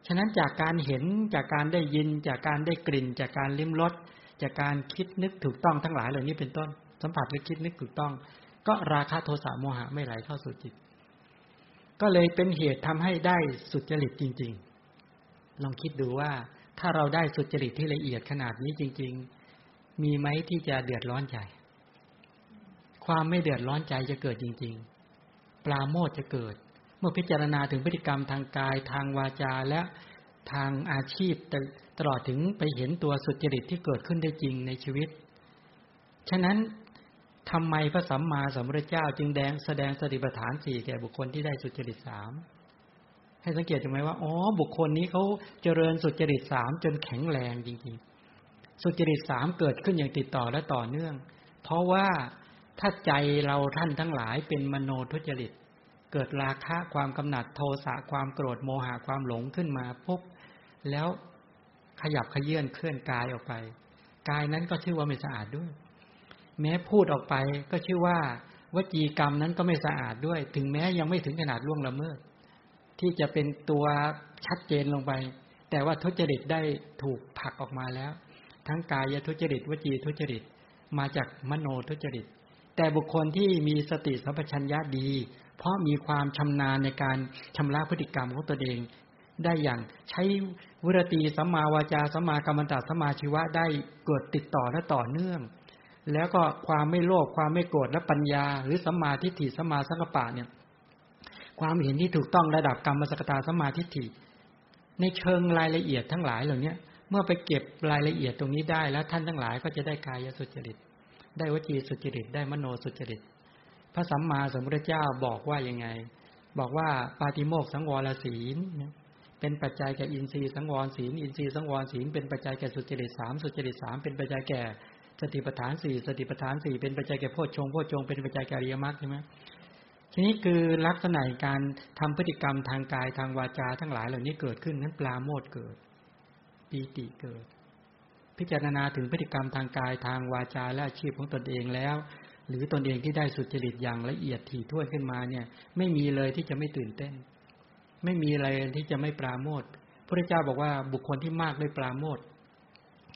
ฉะนั้นจากการเห็นจากการได้ยินจากการได้กลิ่น จากการลิ้มรส จากการคิดนึกถูกต้องทั้งหลายเหล่านี้เป็นต้น สัมผัสหรือคิดนึกถูกต้อง ก็ราคะโทสะโมหะไม่ไหลเข้าสู่จิต ก็เลยเป็นเหตุทำให้ได้สุจริตจริง ๆ ลองคิดดูว่าถ้าเราได้สุจริตที่ละเอียดขนาดนี้จริง ๆ มีไหมที่จะเดือดร้อนใจ ความไม่เดือดร้อนใจจะเกิดจริง ๆ ปลาโมดจะเกิด เมื่อพิจารณาถึงพฤติกรรมทางกายทางวาจาและ ทางอาชีพตลอดถึงไปเห็นตัวสุจริตที่เกิดขึ้นได้จริงในชีวิต ฉะนั้นทำไมพระสัมมาสัมพุทธเจ้า จึงแดงแสดงสติปัฏฐานสี่แก่บุคคลที่ได้สุจริตสามให้สังเกตถูกไหมว่าอ๋อบุคคลนี้เขาเจริญสุจริตสามจนแข็งแรงจริงๆ สุจริตสามเกิดขึ้นอย่างติดต่อและต่อเนื่อง เพราะว่าถ้าใจเราท่านทั้งหลายเป็นมโนทุจริต เกิดราคะความกำหนัดโทสะความโกรธโมหะความหลงขึ้นมาปุ๊บ แล้วขยับขยื่นเคลื่อนกายออกไป กายนั้นก็ชื่อว่าไม่สะอาดด้วย แม้พูดออกไปก็ชื่อว่าวจีกรรมนั้นก็ไม่สะอาดด้วย ถึงแม้ยังไม่ถึงขนาดล่วงละเมิด ที่จะเป็นตัวชัดเจนลงไป แต่ว่าทุจริตได้ถูกผลักออกมาแล้ว ทั้งกายทุจริตวจีทุจริตมาจากมโนทุจริต แต่บุคคลที่มีสติสัมปชัญญะดี เพราะมีความชำนาญในการชำระพฤติกรรมของตนเอง ได้อย่างใช้วิรตีสัมมาวาจาสัมมากรรมตสัมมาชีวะได้เกิดติดต่อและต่อเนื่อง แล้วก็ความไม่โลภความไม่โกรธและปัญญา หรือสัมมาทิฏฐิสัมมาสังกปะเนี่ย ความเห็นที่ถูกต้องระดับกรรมสกตาสัมมาทิฏฐิ ในเชิงรายละเอียดทั้งหลายเหล่านี้เมื่อไปเก็บรายละเอียดตรงนี้ได้แล้วท่านทั้งหลายก็จะได้กายสุจริต ได้วจีสุจริต ได้มโนสุจริต พระสัมมาสัมพุทธเจ้าบอกว่ายังไง บอกว่าปาติโมกสังวรศีล เป็นปัจจัยแก่อินทรีย์สังวรศีลอินทรีย์สังวรศีลเป็นปัจจัยแก่สุจริตสามสุจริตสามเป็นปัจจัยแก่สติปัฏฐานสี่สติปัฏฐานสี่เป็นปัจจัยแก่โพชฌงโพชฌงเป็นปัจจัยแก่อริยมรรคใช่ไหมทีนี้คือลักษณะการทำพฤติกรรมทางกายทางวาจาทั้งหลายเหล่านี้เกิดขึ้นนั้นปลาโมดเกิด ปีติเกิด พิจารณาถึงพฤติกรรมทางกายทางวาจาและอาชีพของตนเองแล้ว หรือตนเองที่ได้สุจริตอย่างละเอียดถี่ถ้วนขึ้นมาเนี่ย ไม่มีเลยที่จะไม่ตื่นเต้น ไม่มีอะไรที่จะไม่ปราโมทพระเจ้าบอกว่าบุคคลที่มากด้วยปราโมท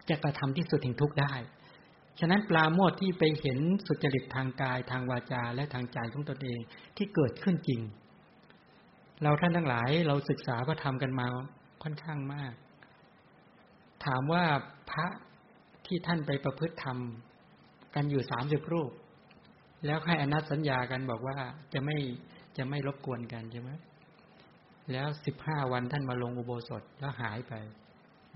จะกระทำที่สุดแห่งทุกข์ได้ ฉะนั้นปราโมทที่ไปเห็นสุจริตทางกายทางวาจาและทางใจของตนเองที่เกิดขึ้นจริง เราท่านทั้งหลายเราศึกษาก็ทำกันมาค่อนข้างมาก ถามว่าพระที่ท่านไปประพฤติธรรมกันอยู่สามสิบรูป แล้วให้อนัตสัญญากันบอกว่าจะไม่จะไม่รบกวนกันใช่ไหม แล้วสิบห้าวันท่านมาลงอุโบสถแล้วหายไป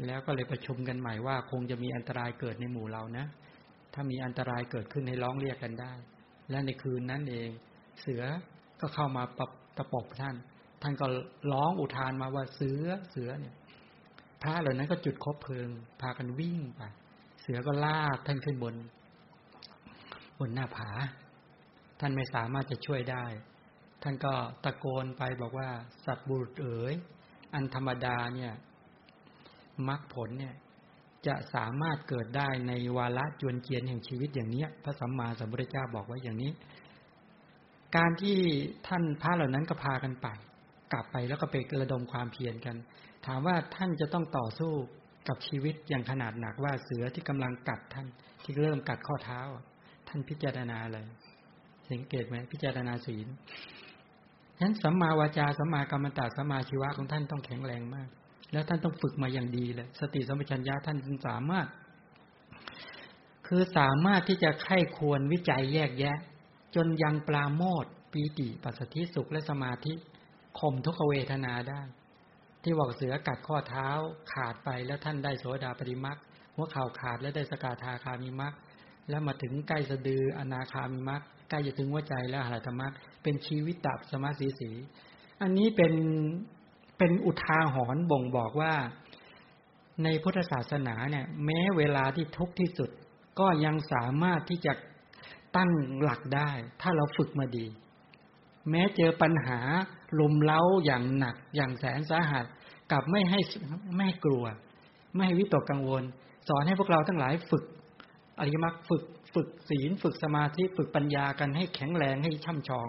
แล้วก็เลยประชุมกันใหม่ว่า คงจะมีอันตรายเกิดในหมู่เรานะ ถ้ามีอันตรายเกิดขึ้นให้ร้องเรียกกันได้ และในคืนนั้นเอง เสือก็เข้ามาปรับตะปบท่าน ท่านก็ร้องอุทานมาว่าเสือเสือเนี่ยพระเหล่านั้นก็จุดคบเพลิง พากันวิ่งไปเสือก็ลากท่านขึ้นบน บนหน้าผา ท่านไม่สามารถจะช่วยได้ ท่านก็ตะโกนไปบอกว่า สัตว์บุรุษเอ๋ย อันธรรมดาเนี่ยมรรคผลเนี่ย จะสามารถเกิดได้ในวาระจวนเจียนแห่งชีวิตอย่างเนี้ยพระสัมมาสัมพุทธเจ้าบอกไว้อย่างนี้ การที่ท่านพระเหล่านั้นก็พากันไป กลับไปแล้วก็ไปกระดมความเพียรกัน ถามว่าท่านจะต้องต่อสู้กับชีวิตอย่างขนาดหนักว่าเสือที่กำลังกัดท่านที่เริ่มกัดข้อเท้า ท่านพิจารณาอะไรสังเกตไหมพิจารณาศีล ฉะนั้นสัมมาวาจาสัมมากรรมตาสัมมาชีวะของท่านต้องแข็งแรงมาก แล้วท่านต้องฝึกมาอย่างดีเลยสติสัมปชัญญะท่านสามารถ คือสามารถที่จะไข้ควรวิจัยแยกแยะ จนยังปลาโมดปีติปัสสติสุขและสมาธิข่มทุกเวทนาได้ ที่บอกเสือกัดข้อเท้าขาดไปแล้วท่านได้โสดาปริมักหัวเข่าขาดแล้วได้สกาธาคามิมัก แล้วมาถึงใกล้สะดืออนาคามิมักใกล้จะถึงหัวใจแล้วหาธรรมะเป็นชีวิตตับสมาสีสี อันนี้เป็นเป็นอุทาหรณ์บ่งบอกว่า ในพุทธศาสนาเนี่ย แม้เวลาที่ทุกข์ที่สุด ก็ยังสามารถที่จะตั้งหลักได้ ถ้าเราฝึกมาดี แม้เจอปัญหาลุมเล้าอย่างหนัก อย่างแสนสาหัสกับไม่ให้ไม่กลัว ไม่ให้วิตกกังวล สอนให้พวกเราทั้งหลายฝึก อริยมรรคฝึกฝึกศีล ฝึกสมาธิฝึกปัญญากันให้แข็งแรงให้ช่ำชอง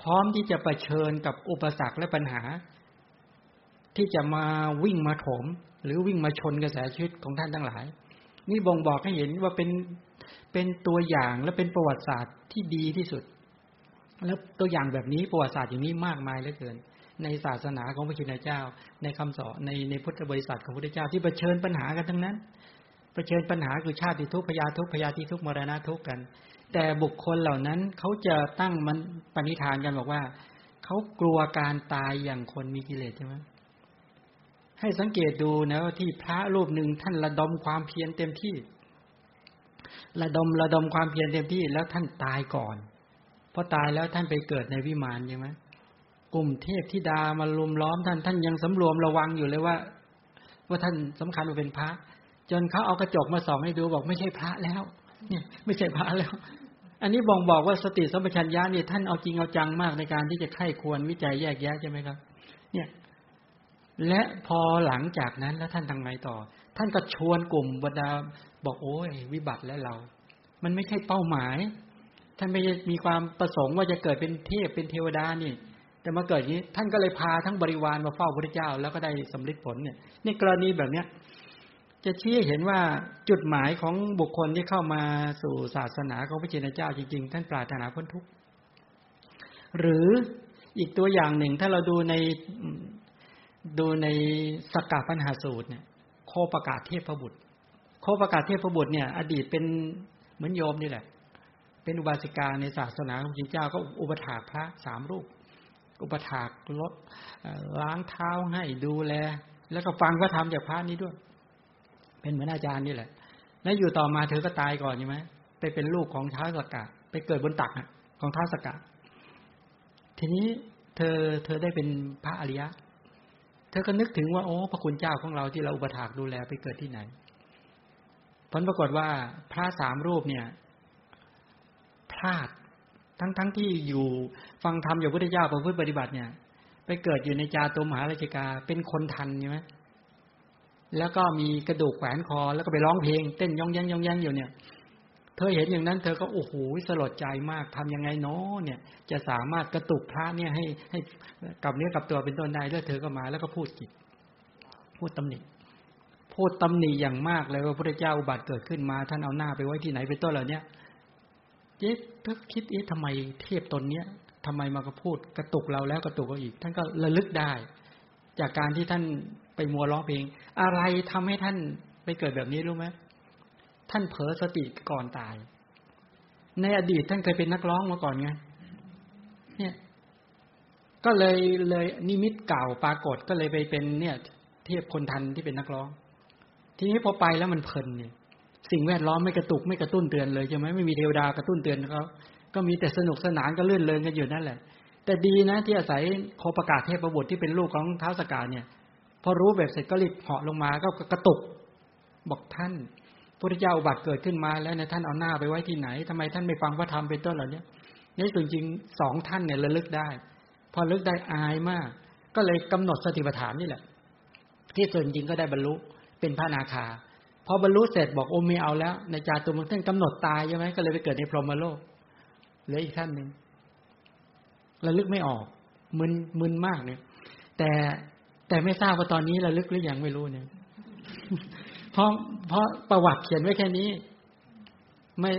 พร้อมที่จะะเผชิญกับอุปสรรคและปัญหา ที่จะมาวิ่งมาโถม หรือวิ่งมาชนกระแสชีวิตของท่านทั้งหลาย นี่บ่งบอกให้เห็นว่าเป็นเป็นตัวอย่างและเป็นประวัติศาสตร์ที่ดีที่สุด แล้วตัวอย่างแบบนี้ประวัติศาสตร์อย่างนี้มากมายเหลือเกิน ในศาสนาของพระชินเจ้า ในคำสอนในในพุทธบริษัทของพระพุทธเจ้าที่เผชิญปัญหากันทั้งนั้น ผชิญปัญหาคือชาติทุกพยาทุกพยาธิทุกมรณะทุกกัน แต่บุคคลเหล่านั้นเขาจะตั้งมันปณิธานกันบอกว่าเขากลัวการตายอย่างคนมีกิเลสใช่ไหมให้สังเกตดูนะว่าที่พระรูปหนึ่งท่านระดมความเพียรเต็มที่ ระดมระดมความเพียรเต็มที่ แล้วท่านตายก่อนพอตายแล้วท่านไปเกิดในวิมานใช่ไหมกลุ่มเทพธิดามาลุมล้อมท่านท่านยังสำรวมระวังอยู่เลยว่า ว่าท่านสำคัญว่าเป็นพระ จนเขาเอากระจกมาส่องให้ดูบอกไม่ใช่พระแล้ว เนี่ย ไม่ใช่พระแล้ว อันนี้บ่งบอกว่าสติสัมปชัญญะเนี่ยท่านเอาจริงเอาจังมากในการที่จะไข้ควรวิจัยแยกแยะใช่ไหมครับ เนี่ย และพอหลังจากนั้นแล้วท่านทำไงต่อ ท่านก็ชวนกลุ่มบรรดาบอกโอ้ยวิบัติแล้วเรา มันไม่ใช่เป้าหมาย ท่านไม่มีความประสงค์ว่าจะเกิดเป็นเทพเป็นเทวดานี่แต่มาเกิดนี้ ท่านก็เลยพาทั้งบริวารมาเฝ้าพระเจ้า แล้วก็ได้สำเร็จผลเนี่ยนี่กรณีแบบเนี้ย จะชี้เห็นว่าจุดหมายของบุคคลที่เข้ามาสู่ศาสนาของพระเจ้าจริงๆ ท่านปรารถนาพ้นทุกข์ หรืออีกตัวอย่างหนึ่งถ้าเราดูในดูในสกกาปัญหาสูตรเนี่ยโคประกาศเทพบุตร โคประกาศเทพบุตรเนี่ย อดีตเป็นเหมือนโยมนี่แหละ เป็นอุบาสิกาในศาสนาของพระเจ้าก็อุปถากพระสามรูป อุปถากลดล้างเท้าให้ดูแล แล้วก็ฟังพระธรรมจากพระนี้ด้วย เป็นเหมือนอาจารย์นี่แหละ แล้วอยู่ต่อมาเธอก็ตายก่อนใช่ไหมไปเป็นลูกของท้าวสกกะ ไปเกิดบนตักของท้าวสกกะ ทีนี้เธอเธอได้เป็นพระอริยะ เธอก็นึกถึงว่าโอ้พระคุณเจ้าของเราที่เราอุปถากดูแลไปเกิดที่ไหนผลปรากฏว่าพระสามรูปเนี่ย พลาดทั้งทั้งที่อยู่ฟังธรรมอยู่พุทธเจ้าประพฤติปฏิบัติเนี่ย ไปเกิดอยู่ในจาตุมหาราชกาเป็นคนทันใช่ไหม แล้วก็มีกระดูกแขวนคอ แล้วก็ไปร้องเพลง เต้นย่องแยงย่องแยงอยู่เนี่ย เธอเห็นอย่างนั้น เธอก็โอ้โหสลดใจมากทำยังไงเนาะเนี่ย จะสามารถกระตุกพระเนี่ยให้ให้กับเนี้ยกับตัวเป็นต้นได้แล้วเธอก็มาแล้วก็พูดกิจพูดตำหนิพูดตำหนิอย่างมากเลยว่าพระเจ้าอุบัติเกิดขึ้นมา ท่านเอาหน้าไปไว้ที่ไหนเป็นต้นเหล่านี้เจ๊เธอคิดเอ๊ะทำไมเทพตนเนี้ยทำไมมาก็พูดกระตุกเราแล้วกระตุกเราอีก ท่านก็ระลึกได้ จากการที่ท่านไปมัวร้องเพลง อะไรทำให้ท่านไปเกิดแบบนี้รู้ไหมท่านเผลอสติก่อนตาย ในอดีตท่านเคยเป็นนักร้องมาก่อนไงเนี่ย ก็เลยเลยนิมิตเก่าปรากฏก็เลยไปเป็นเนี่ย เทียบคนทันที่เป็นนักร้อง ทีนี้พอไปแล้วมันเพลินเนี่ยสิ่งแวดล้อมไม่กระตุกไม่กระตุ้นเตือนเลยใช่ไหมไม่มีเทวดากระตุ้นเตือนเขาก็มีแต่สนุกสนานก็เลื่อนเลิงกันอยู่นั่นแหละ แต่ดีนะที่อาศัยโคประกาศเทพประบุที่เป็นลูกของเท้าสกาเนี่ย พอรู้แบบเสร็จก็รีบเหาะลงมาก็กระตุก บอกท่านพระเจ้าอุบัติเกิดขึ้นมาแล้วนะท่านเอาหน้าไปไว้ที่ไหนทำไมท่านไม่ฟังพระธรรมเป็นต้นเหล่านี้นี่จริงๆสองท่านเนี่ยระลึกได้ พอลึกได้อายมาก ก็เลยกำหนดสติปัฏฐานนี่แหละ ที่ส่วนจริงก็ได้บรรลุเป็นพระนาคาพอบรรลุเสร็จบอกโอ้ไม่เอาแล้ว ในจาตุมังท่านกำหนดตายใช่ไหมก็เลยไปเกิดในพรหมโลกเหลืออีกท่านหนึ่ง ระลึกไม่ออก มึนมึนมากเนี่ย แต่แต่ไม่ทราบว่าตอนนี้ระลึกหรือยังไม่รู้เนี่ย เพราะเพราะประวัติเขียนไว้แค่นี้ ไม่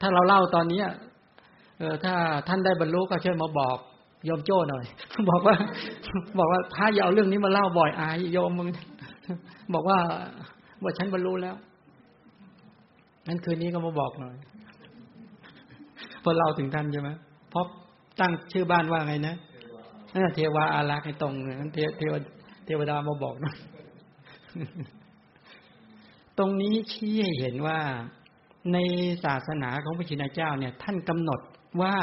ถ้าเราเล่าตอนนี้เออถ้าท่านได้บรรลุก็ช่วยมาบอกโยมโจ้หน่อย บอกว่า บอกว่าพระอย่าเอาเรื่องนี้มาเล่าบ่อยอายโยมมึงบอกว่าว่าฉันบรรลุแล้วงั้นคืนนี้ก็มาบอกหน่อยพอเล่าถึงท่านใช่ไหมเพราะ ตั้งชื่อบ้านว่าไงนะเทวาอารักษ์ให้ตรงนั้นเทเทวเทวดามาบอกน่อยตรงนี้ชี้ให้เห็นว่าในศาสนาของพระชินเจ้าเนี่ย ท่านกำหนดว่า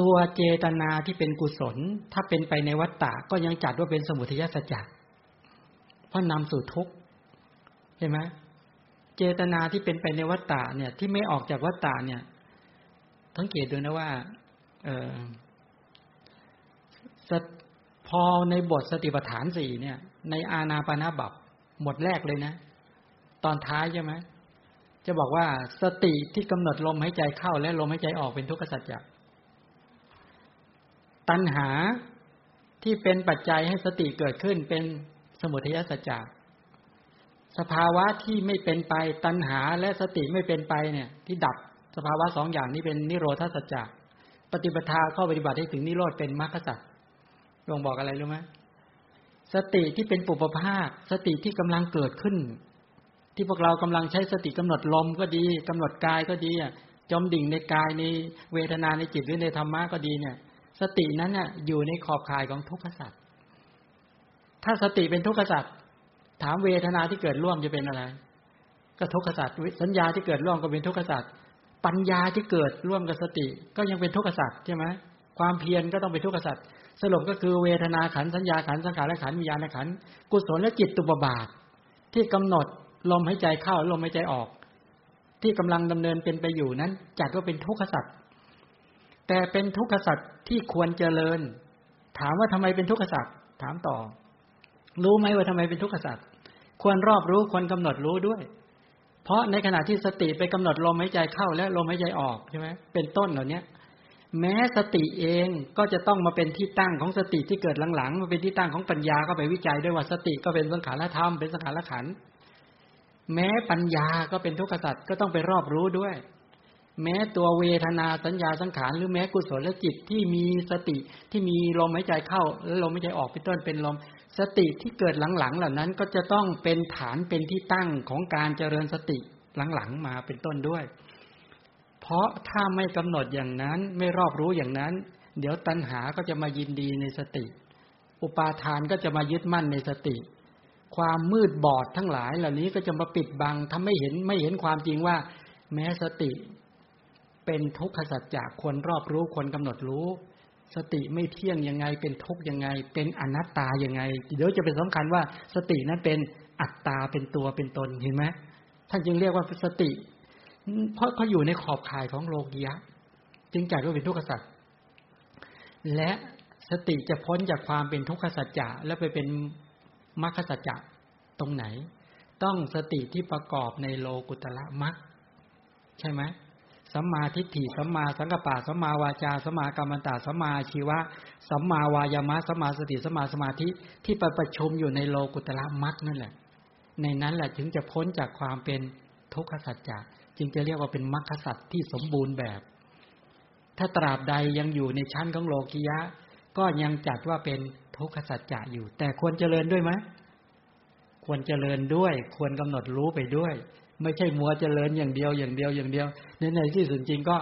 ตัวเจตนาที่เป็นกุศล ถ้าเป็นไปในวัฏฏะก็ยังจัดว่าเป็นสมุทัยสัจจะเพราะนำสู่ทุกข์ใช่ไหมเจตนาที่เป็นไปในวัฏฏะเนี่ย ที่ไม่ออกจากวัฏฏะเนี่ย ทั้งเกตดูนะว่า เออพอในบทสติปัฏฐานสี่เนี่ย ในอาณาปานาบับหมดแรกเลยนะ ตอนท้ายใช่ไหมจะบอกว่าสติที่กำหนดลมหายใจเข้าและลมหายใจออกเป็นทุกขสัจจะตัณหาที่เป็นปัจจัยให้สติเกิดขึ้นเป็นสมุทัยสัจจะสภาวะที่ไม่เป็นไปตัณหาและสติไม่เป็นไปเนี่ย ที่ดับ สภาวะสองอย่างนี้เป็นนิโรธาสัจจะปฏิปทาข้อปฏิบัติให้ถึงนิโรธเป็นมรรคสัจลงบอกอะไรรู้ไหมสติที่เป็นปุปภาค สติที่กำลังเกิดขึ้น ที่พวกเรากำลังใช้สติกำหนดลมก็ดีกำหนดกายก็ดีอะจมดิ่งในกายในเวทนาในจิตหรือในธรรมะก็ดีเนี่ย สตินั้นน่ะอยู่ในขอบข่ายของทุกขสัตว์ถ้าสติเป็นทุกขสัตว์ถามเวทนาที่เกิดร่วมจะเป็นอะไร ก็ทุกขสัตว์สัญญาที่เกิดร่วมก็เป็นทุกขสัตว์ ปัญญาที่เกิดร่วมกับสติ ก็ยังเป็นทุกขสัตว์ใช่ไหมความเพียรก็ต้องเป็นทุกขสัตว์สรุปก็คือเวทนาขันสัญญาขันสังขารขันวิญญาณขันกุศลและจิตตุบบาท ที่กำหนดลมหายใจเข้าลมหายใจออก ที่กำลังดำเนินเป็นไปอยู่นั้น จัดว่าเป็นทุกขสัตว์แต่เป็นทุกขสัตว์ที่ควรเจริญ ถามว่าทำไมเป็นทุกขสัตว์ถามต่อ รู้ไหมว่าทำไมเป็นทุกขสัตว์ควรรอบรู้ควรกำหนดรู้ด้วย เพราะในขณะที่สติไปกำหนดลมหายใจเข้าและลมหายใจออกใช่ไหมเป็นต้นเหล่านี้แม้สติเองก็จะต้องมาเป็นที่ตั้งของสติที่เกิดหลังๆมาเป็นที่ตั้งของปัญญาก็ไปวิจัยด้วยว่าสติก็เป็นสังขารธรรมเป็นสังขารขันแม้ปัญญาก็เป็นทุกขสัตว์ก็ต้องไปรอบรู้ด้วย แม้ตัวเวทนาสัญญาสังขารหรือแม้กุศลและจิตที่มีสติที่มีลมหายใจเข้าและลมหายใจออกเป็นต้นเป็นลม สติที่เกิดหลังๆเหล่านั้นก็จะต้องเป็นฐานเป็นที่ตั้งของการเจริญสติหลังๆมาเป็นต้นด้วย เพราะถ้าไม่กำหนดอย่างนั้นไม่รอบรู้อย่างนั้น เดี๋ยวตัณหาก็จะมายินดีในสติ อุปาทานก็จะมายึดมั่นในสติ ความมืดบอดทั้งหลายเหล่านี้ก็จะมาปิดบังทำไม่เห็นไม่เห็นความจริงว่า แม้สติ เป็นทุกขสัจจะควรรอบรู้ควรกำหนดรู้ สติไม่เที่ยงยังไง เป็นทุกข์ยังไง เป็นอนัตตายังไง เดี๋ยวจะเป็นสำคัญว่าสตินั้นเป็นอัตตาเป็นตัวเป็นตนเห็นไหมท่านจึงเรียกว่าสติ เพราะเขาอยู่ในขอบข่ายของโลกียะ จึงจัดว่าเป็นทุกขสัจและสติจะพ้นจากความเป็นทุกขสัจจะแล้วไปเป็นมรรคสัจจะตรงไหน ต้องสติที่ประกอบในโลกุตละมรรคใช่ไหม สัมมาทิฏฐิสัมมาสังกปะสัมมาวาจาสัมมากรรมตาสัมมาชีวะสัมมาวายามะสัมมาสติสัมมาสมาธิที่ไปประชุมอยู่ในโลกุตละมรรคนั่นแหละ ในนั้นแหละถึงจะพ้นจากความเป็นทุกขสัจจะจึงจะเรียกว่าเป็นมรรคสัตที่สมบูรณ์แบบ ถ้าตราบใดยังอยู่ในชั้นของโลกิยะ ก็ยังจัดว่าเป็นทุกขสัจจะอยู่ แต่ควรเจริญด้วยไหมควรเจริญด้วย ควรกำหนดรู้ไปด้วย ไม่ใช่มัวเจริญอย่างเดียวอย่างเดียวอย่างเดียวในในที่สุดจริงก็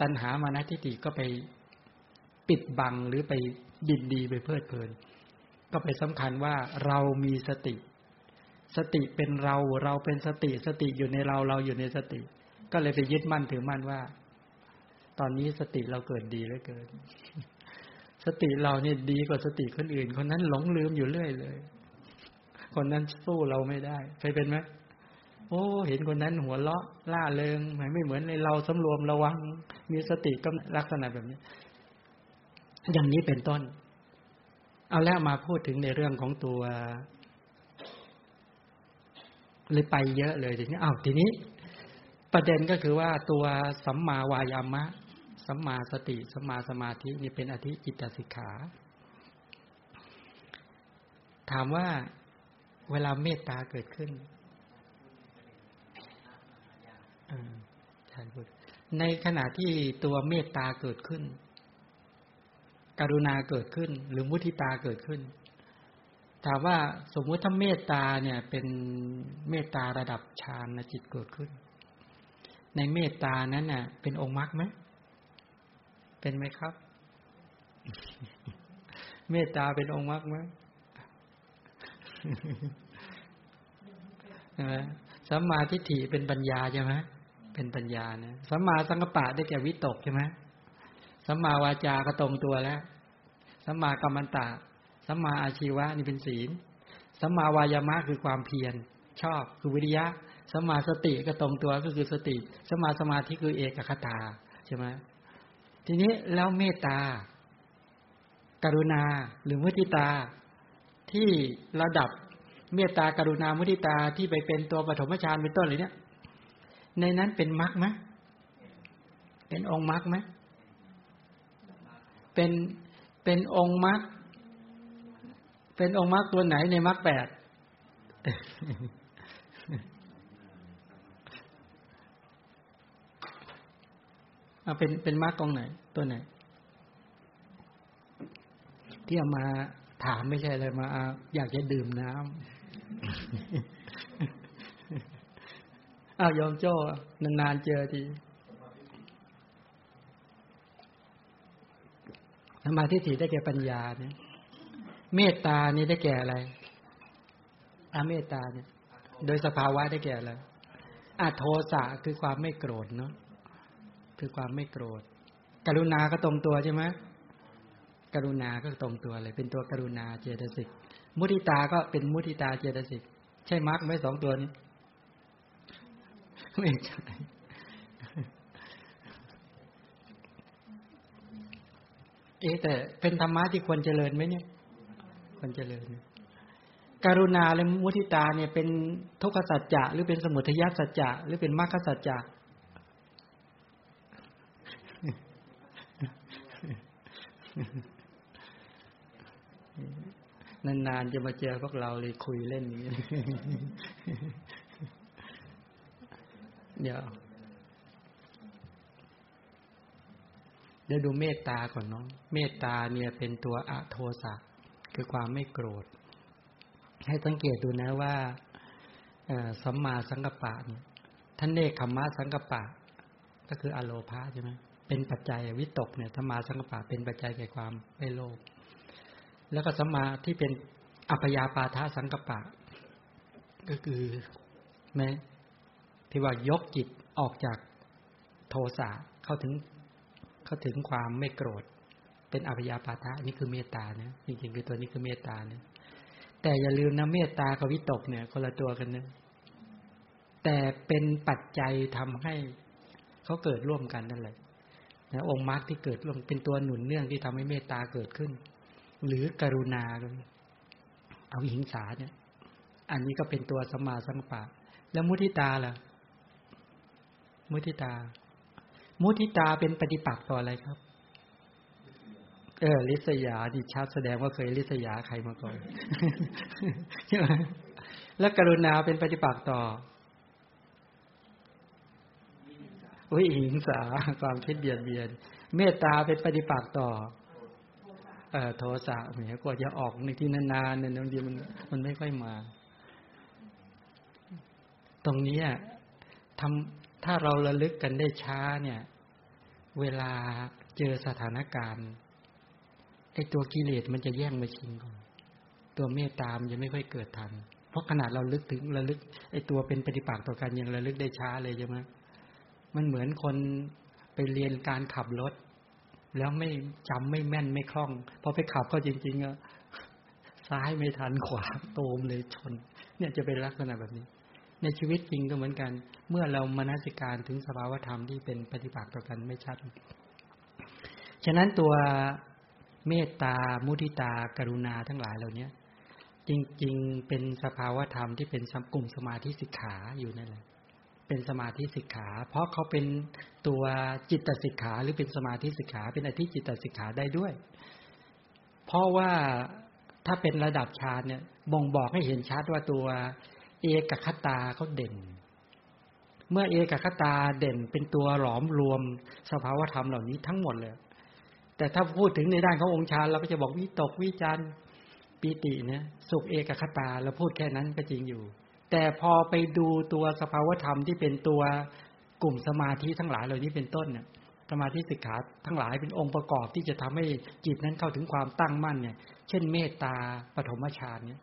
ตัณหามานะทิฏฐิก็ไปปิดบังหรือไปดินดีไปเพลิดเพลิน ก็ไปสำคัญว่าเรามีสติ สติเป็นเราเราเป็นสติสติอยู่ในเราเราอยู่ในสติ ก็เลยไปยึดมั่นถือมั่นว่า ตอนนี้สติเราเกิดดีเหลือเกิน สติเราเนี่ยดีกว่าสติคนอื่น คนนั้นหลงลืมอยู่เรื่อยเลย คนนั้นสู้เราไม่ได้เคยเป็นไหม โอ้ เห็นคนนั้นหัวเราะล่าเริงไม่เหมือนในเราสำรวมระวัง มีสติก็ลักษณะแบบนี้ อย่างนี้เป็นต้น เอาแล้วมาพูดถึงในเรื่องของตัวเลยไปเยอะเลยทีนี้อ้าวทีนี้ ประเด็นก็คือว่าตัวสัมมาวายามะ สัมมาสติ สัมมาสมาธินี่เป็นอธิจิตตสิกขา ถามว่าเวลาเมตตาเกิดขึ้น ใช่พูดในขณะที่ตัวเมตตาเกิดขึ้น กรุณาเกิดขึ้น หรือมุทิตาเกิดขึ้น ถามว่าสมมุติถ้าเมตตาเนี่ยเป็นเมตตาระดับฌานจิตเกิดขึ้น ในเมตตานั้นน่ะ เป็นองค์มรรคไหมเป็นไหมครับ เมตตาเป็นองค์มรรคไหมสัมมาทิฏฐิเป็นปัญญาใช่ไหม เป็นปัญญานะสัมมาสังกปะได้แก่วิตกใช่ไหมสัมมาวาจาก็ตรงตัวแล้วสัมมากัมมันตะสัมมาอาชีวะนี่เป็นศีลสัมมาวายามะคือความเพียรชอบคือวิริยะสัมมาสติก็ตรงตัวก็คือสติสัมมาสมาธิคือเอกคตาใช่ไหมทีนี้แล้วเมตตากรุณาหรือมุทิตาที่ระดับเมตตากรุณามุทิตาที่ไปเป็นตัวปฐมฌานเป็นต้นเลยเนี่ย ในนั้นเป็นมรรคไหมเป็นองค์มรรคไหมเป็นเป็นองค์มรรคเป็นองค์มรรคตัวไหนในมรรคแปดเอาเป็นเป็นมรรคกองไหน ตัวไหน ที่เอามาถามไม่ใช่อะไรมา อยากจะดื่มน้ำ อ้าวยอมโจ้นานๆเจอทีสมาธิถี่ได้แก่ปัญญาเนี่ย เมตตานี่ได้แก่อะไรอาเมตตาเนี่ย โดยสภาวะได้แก่อะไรอาโทสะคือความไม่โกรธเนาะคือความไม่โกรธ กรุณาก็ตรงตัวใช่ไหมกรุณาก็ตรงตัวเลย เป็นตัวกรุณาเจตสิก มุทิตาก็เป็นมุทิตาเจตสิก ใช่มรรคไหมสองตัวนี้ ไม่ใช่เอ๊แต่เป็นธรรมะที่ควรเจริญไหมเนี่ย ควรเจริญการุณาและมุทิตาเนี่ยเป็นทุกขสัจจะหรือเป็นสมุทัยสัจจะหรือเป็นมรรคสัจจะนานๆจะมาเจอพวกเราเลยคุยเล่นอย่างนี้ ดี๋ยวเดี๋ยวดูเมตตาก่อนเนาะเมตตาเนี่ยเป็นตัวอะโทสะคือความไม่โกรธ ให้สังเกตดูนะว่าสัมมาสังกปะเนี่ยท่านเนคขมะสังกปะ ก็คืออโลภาใช่ไหมเป็นปัจจัยวิตกเนี่ยธรรมาสังกปะเป็นปัจจัยแก่ความไม่โลภแล้วก็สัมมาที่เป็นอัพยาปาทาสังกปะ ก็คือแม้ ที่ว่ายกจิตออกจากโทสะเข้าถึงเข้าถึงความไม่โกรธ เป็นอภยาปาทะนี่คือเมตตานะจริงๆคือตัวนี้คือเมตตานะแต่อย่าลืมนะเมตตากับวิตกเนี่ย คนละตัวกันนะแต่เป็นปัจจัยทำให้เขาเกิดร่วมกันนั่นแหละนะองค์มรรคที่เกิดร่วมเป็นตัวหนุนเนื่องที่ทำให้เมตตาเกิดขึ้น หรือกรุณาเอาหิงสาเนี่ย อันนี้ก็เป็นตัวสมาสังปะ แล้วมุทิตาล่ะ มุทิตา มุทิตาเป็นปฏิปักษ์ต่ออะไรครับ เออลิษยาดิชัดแสดงว่าเคยลิษยาใครมาก่อนใช่ไหมแล้วกรุณาเป็นปฏิปักษ์ต่อวิหิงสาความคิดเบียดเบียน เมตตาเป็นปฏิปักษ์ต่อ เอ่อโทสะเหมือนกว่าจะออกในที่นานๆเนี่ยบางทีมันมันไม่ค่อยมา ตรงนี้ทำ ถ้าเราระลึกกันได้ช้าเนี่ย เวลาเจอสถานการณ์ไอ้ตัวกิเลสมันจะแย่งมาชิงก่อน ตัวเมตตามันจะไม่ค่อยเกิดทัน เพราะขนาดเราลึกถึงระลึกไอ้ตัวเป็นปฏิปักษ์ต่อกันยังระลึกได้ช้าเลยใช่ไหมมันเหมือนคนไปเรียนการขับรถ แล้วไม่จำไม่แม่นไม่คล่องพอไปขับก็จริงๆอะซ้ายไม่ทันขวาโตมเลยชน เนี่ยจะเป็นลักษณะแบบนี้ ในชีวิตจริงก็เหมือนกัน เมื่อเรามานาสิการถึงสภาวธรรมที่เป็นปฏิบัติต่อกันไม่ชัด ฉะนั้นตัวเมตตา มุทิตา กรุณาทั้งหลายเหล่านี้จริง ๆ เป็นสภาวธรรมที่เป็นกลุ่มสมาธิสิกขาอยู่นั่นแหละเป็นสมาธิสิกขา เพราะเขาเป็นตัวจิตสิกขา หรือเป็นสมาธิสิกขา เป็นอธิจิตสิกขาได้ด้วย เพราะว่าถ้าเป็นระดับฌานเนี่ยบ่งบอกให้เห็นชัดว่าตัว เอกคตาเขาเด่น เมื่อเอกคตาเด่นเป็นตัวหลอมรวมสภาวธรรมเหล่านี้ทั้งหมดเลย แต่ถ้าพูดถึงในด้านขององค์ฌานเราก็จะบอกวิตกวิจารปีติเนี่ยสุขเอกคตาเราพูดแค่นั้นก็จริงอยู่ แต่พอไปดูตัวสภาวธรรมที่เป็นตัวกลุ่มสมาธิทั้งหลายเหล่านี้เป็นต้นเนี่ยสมาธิสิกขาทั้งหลายเป็นองค์ประกอบที่จะทำให้จิตนั้นเข้าถึงความตั้งมั่นเนี่ย เช่นเมตตาปฐมฌานเนี่ย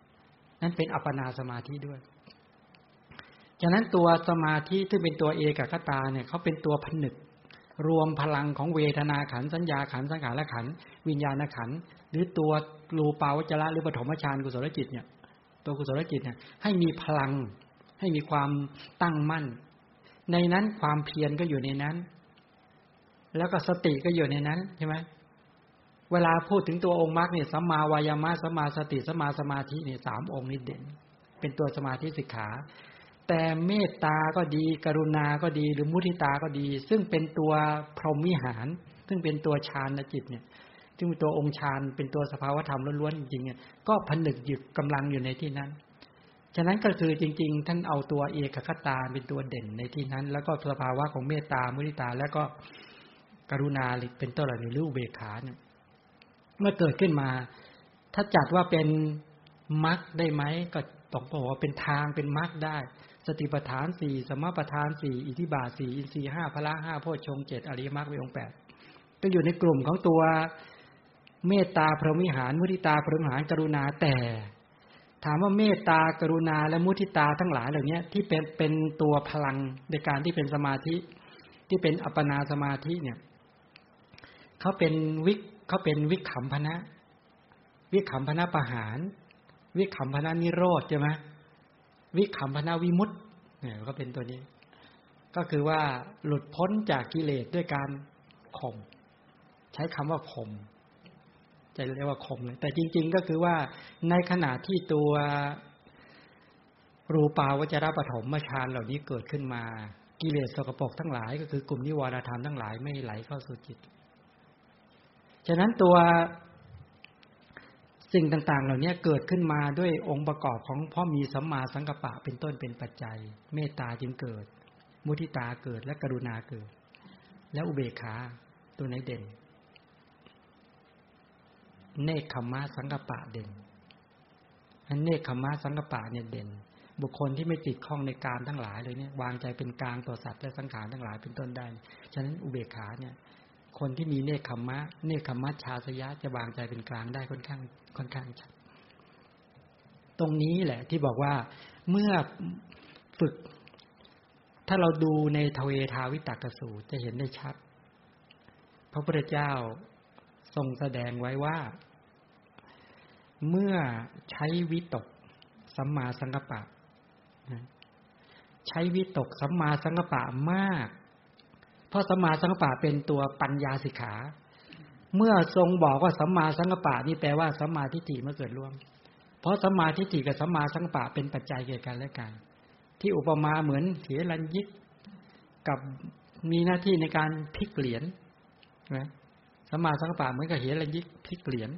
นั้นเป็นอัปปนาสมาธิด้วย ฉะนั้นตัวสมาธิที่เป็นตัวเอกคตาเนี่ยเขาเป็นตัวผนึก รวมพลังของเวทนาขันสัญญาขันสังขารขันวิญญาณขันหรือตัวรูปาวจระหรือปฐมฌานกุศลจิตเนี่ย ตัวกุศลจิตเนี่ยให้มีพลังให้มีความตั้งมั่น ในนั้นความเพียรก็อยู่ในนั้น แล้วก็สติก็อยู่ในนั้นใช่ไหมเวลาพูดถึงตัวองค์มรรคเนี่ยสัมมาวายามะสัมมาสติสัมมาสมาธิเนี่ยสามองค์นี้เด่น เป็นตัวสมาธิสิกขา แต่เมตตาก็ดี กรุณาก็ดี หรือมุทิตาก็ดี ซึ่งเป็นตัวพรหมิหาร ซึ่งเป็นตัวฌานจิตเนี่ย ซึ่งตัวองค์ฌานเป็นตัวสภาวธรรมล้วนๆจริงๆเนี่ยก็ผนึกหยึดกำลังอยู่ในที่นั้น ฉะนั้นก็คือจริง ๆ ท่านเอาตัวเอกคตาเป็นตัวเด่นในที่นั้น แล้วก็สภาวะของเมตตามุทิตา แล้วก็กรุณาเป็นต้นเหล่านี้รูปเบขาเนี่ยเมื่อเกิดขึ้นมา ถ้าจัดว่าเป็นมรรคได้ไหมก็ต้องบอกว่าเป็นทางเป็นมรรคได้ สติปัฏฐานสี่สมปัฏฐานสี่อิทิบาสี่อินทรีห้าพละห้าโพชฌงเจ็ดอริยมรรควิองแปดก็อยู่ในกลุ่มของตัวเมตตาพรหมิหาร มุทิตาพรหมิหารกรุณาแต่ ถามว่าเมตตากรุณาและมุทิตาทั้งหลายเหล่านี้ที่เป็นเป็นตัวพลังในการที่เป็นสมาธิ ที่เป็นอัปปนาสมาธิเนี่ยเขาเป็นวิเขาเป็นวิขำพนะ วิขำพนะประหาร วิขำพนะนิโรธใช่ไหม วิขำพนะวิมุตเนี่ยก็เป็นตัวนี้ ก็คือว่าหลุดพ้นจากกิเลสด้วยการข่มใช้คำว่าข่มจะเรียกว่าคมเลยแต่จริง ๆ ก็คือว่าในขณะที่ตัวรูปาวจระปฐมฌานเหล่านี้เกิดขึ้นมา กิเลสสกปรกทั้งหลาย ก็คือกลุ่มนิวรธรรมทั้งหลายไม่ไหลเข้าสู่จิต ฉะนั้นตัว สิ่งต่าง ๆ เหล่านี้เกิดขึ้นมาด้วยองค์ประกอบของพ่อมีสัมมาสังกัปปะเป็นต้นเป็นปัจจัย เมตตาจึงเกิด มุทิตาเกิดและกรุณาเกิด และอุเบกขาตัวไหนเด่น เนคขมะสังกปะเด่นอันเนคขมะสังกปะเนี่ยเด่น บุคคลที่ไม่ติดข้องในการทั้งหลายเลยเนี่ยวางใจเป็นกลางต่อสัตว์และสังขารทั้งหลายเป็นต้นได้ ฉะนั้นอุเบกขาเนี่ย คนที่มีเนคขมะเนคขมะชาสยะจะวางใจเป็นกลางได้ค่อนข้างค่อนข้างชัดตรงนี้แหละ ที่บอกว่าเมื่อฝึก ถ้าเราดูในทเวทาวิตกสูตรจะเห็นได้ชัด พระพุทธเจ้าทรงแสดงไว้ว่า เมื่อใช้วิตกสัมมาสังกปะ ใช้วิตกสัมมาสังกปะมาก ราะสัมมาสังกปะเป็นตัวปัญญาสิกขา เมื่อทรงบอกว่าสัมมาสังกปะนี่แปลว่าสัมมาทิฏฐิเมื่อเกิดร่วม เพราะสัมมาทิฏฐิกับสัมมาสังกปะเป็นปัจจัยเกี่ยวกันและกัน ที่อุปมาเหมือนเสียรันยิกกับมีหน้าที่ในการพลิกเหรียญนะสัมมาสังกปะเหมือนกับเหรันยิกพลิกเหรียญ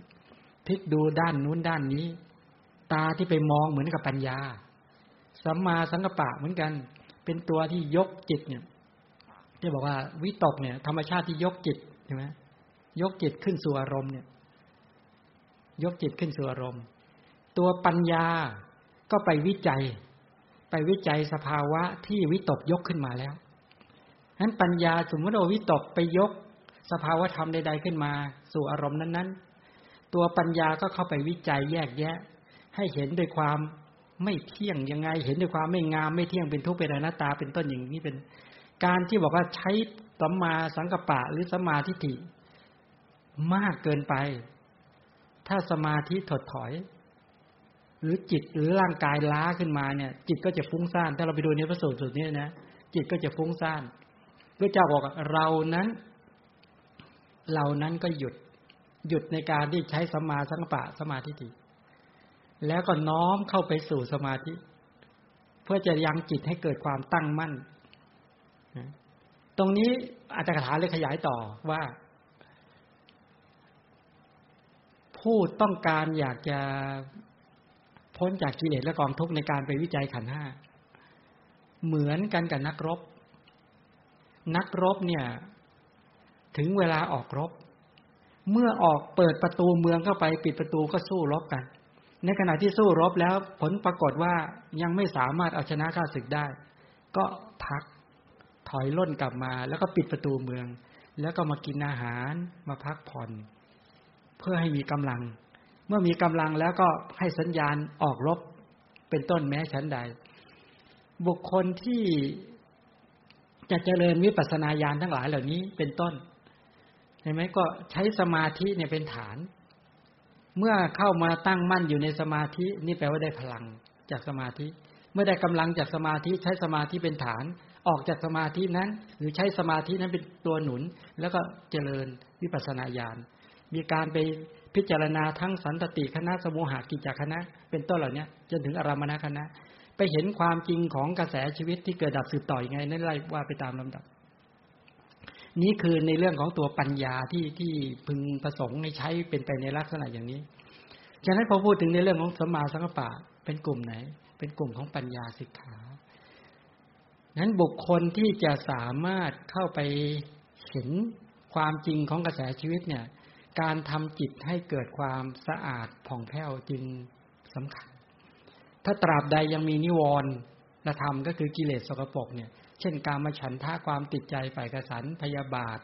พลิกดูด้านนู้นด้านนี้ ตาที่ไปมองเหมือนกับปัญญาสัมมาสังกปะเหมือนกัน เป็นตัวที่ยกจิตเนี่ย ที่บอกว่าวิตกเนี่ย ธรรมชาติที่ยกจิตใช่ไหมยกจิตขึ้นสู่อารมณ์เนี่ย ยกจิตขึ้นสู่อารมณ์ ตัวปัญญาก็ไปวิจัย ไปวิจัยสภาวะที่วิตกยกขึ้นมาแล้วนั้นปัญญาสมมติว่าวิตกไปยก สภาวะธรรมใดๆขึ้นมา สู่อารมณ์นั้นๆ ตัวปัญญาก็เข้าไปวิจัยแยกแยะ ให้เห็นด้วยความไม่เที่ยงยังไง เห็นด้วยความไม่งามไม่เที่ยงเป็นทุกข์เป็นอนัตตาเป็นต้นอย่างนี้เป็น การที่บอกว่าใช้สัมมาสังกปะหรือสัมมาทิฏฐิมากเกินไป ถ้าสมาธิถดถอย หรือจิตหรือร่างกายล้าขึ้นมาเนี่ย จิตก็จะฟุ้งซ่าน ถ้าเราไปดูในพระสูตรสุดนี้นะจิตก็จะฟุ้งซ่านพระเจ้าบอกเรานั้นเรานั้นก็หยุดหยุดในการที่ใช้สมาสังปะสมาธิฏฐิแล้วก็น้อมเข้าไปสู่สมาธิ เพื่อจะยังจิตให้เกิดความตั้งมั่น ตรงนี้อาจารย์ถาเลยขยายต่อว่า ผู้ต้องการอยากจะพ้นจากกิเลสและกองทุกข์ในการไปวิจัยขันห้าเหมือนกันกับนักรบ นักรบเนี่ย ถึงเวลาออกรบ เมื่อออกเปิดประตูเมืองเข้าไป ปิดประตูก็สู้รบกัน ในขณะที่สู้รบแล้วผลปรากฏว่ายังไม่สามารถเอาชนะข้าศึกได้ ก็พัก ถอยล่นกลับมา แล้วก็ปิดประตูเมือง แล้วก็มากินอาหารมาพักผ่อน เพื่อให้มีกำลัง เมื่อมีกำลังแล้วก็ให้สัญญาณออกรบเป็นต้นแม้ชั้นใด บุคคลที่จะเจริญวิปัสสนาญาณทั้งหลายเหล่านี้เป็นต้นเห็นไหมก็ใช้สมาธิเนี่ยเป็นฐาน เมื่อเข้ามาตั้งมั่นอยู่ในสมาธินี่แปลว่าได้พลังจากสมาธิ เมื่อได้กำลังจากสมาธิใช้สมาธิเป็นฐาน ออกจากสมาธินั้น หรือใช้สมาธินั้นเป็นตัวหนุน แล้วก็เจริญวิปัสสนาญาณมีการไปพิจารณาทั้งสันตติคณะสมุหากิจคณะ เป็นต้นเหล่านี้จนถึงอารามณคณะ ไปเห็นความจริงของกระแสชีวิตที่เกิดดับสืบต่อยังไงนั่นไล่ว่าไปตามลำดับ นี้คือในเรื่องของตัวปัญญาที่ที่พึงประสงค์ให้ใช้เป็นไปในลักษณะอย่างนี้ฉะนั้นพอพูดถึงในเรื่องของสมาสังกปะเป็นกลุ่มไหน เป็นกลุ่มของปัญญาสิกขา นั้นบุคคลที่จะสามารถเข้าไปเห็นความจริงของกระแสชีวิตเนี่ย การทำจิตให้เกิดความสะอาดผ่องแผ้วจึงสำคัญ ถ้าตราบใดยังมีนิวรณ์ธรรมก็คือกิเลสสกปรกเนี่ย เช่นการมาฉันท่าความติดใจฝ่ายกระสันพยาบาท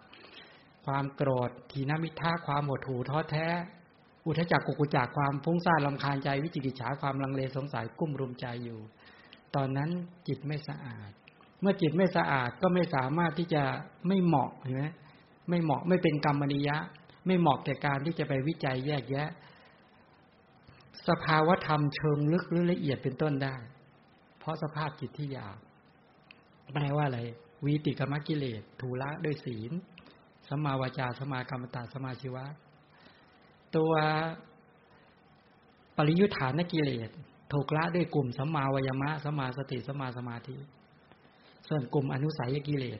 ความโกรธทีนามิท่าความหดหู่ท้อแท้ อุทจักกุกุจักความฟุ้งซ่านลำคาญใจวิจิกิจฉาความลังเลสงสัยกุ้มรุมใจอยู่ ตอนนั้นจิตไม่สะอาด เมื่อจิตไม่สะอาดก็ไม่สามารถที่จะไม่เหมาะเห็นไหมไม่เหมาะไม่เป็นกรรมนิยะ ไม่เหมาะแก่การที่จะไปวิจัยแยกแยะ สภาวธรรมเชิงลึกหรือละเอียดเป็นต้นได้ เพราะสภาพจิตที่ยาวแปลว่าอะไรวีติกรรมกิเลสถูละด้วยศีลสมาวาจาสมากรรมตาสมาชีวะ ตัวปริยุทธานกิเลสถูกละด้วยกลุ่มสัมมาวายมะสัมมาสติสัมมาสมาธิ ส่วนกลุ่มอนุสัยกิเลส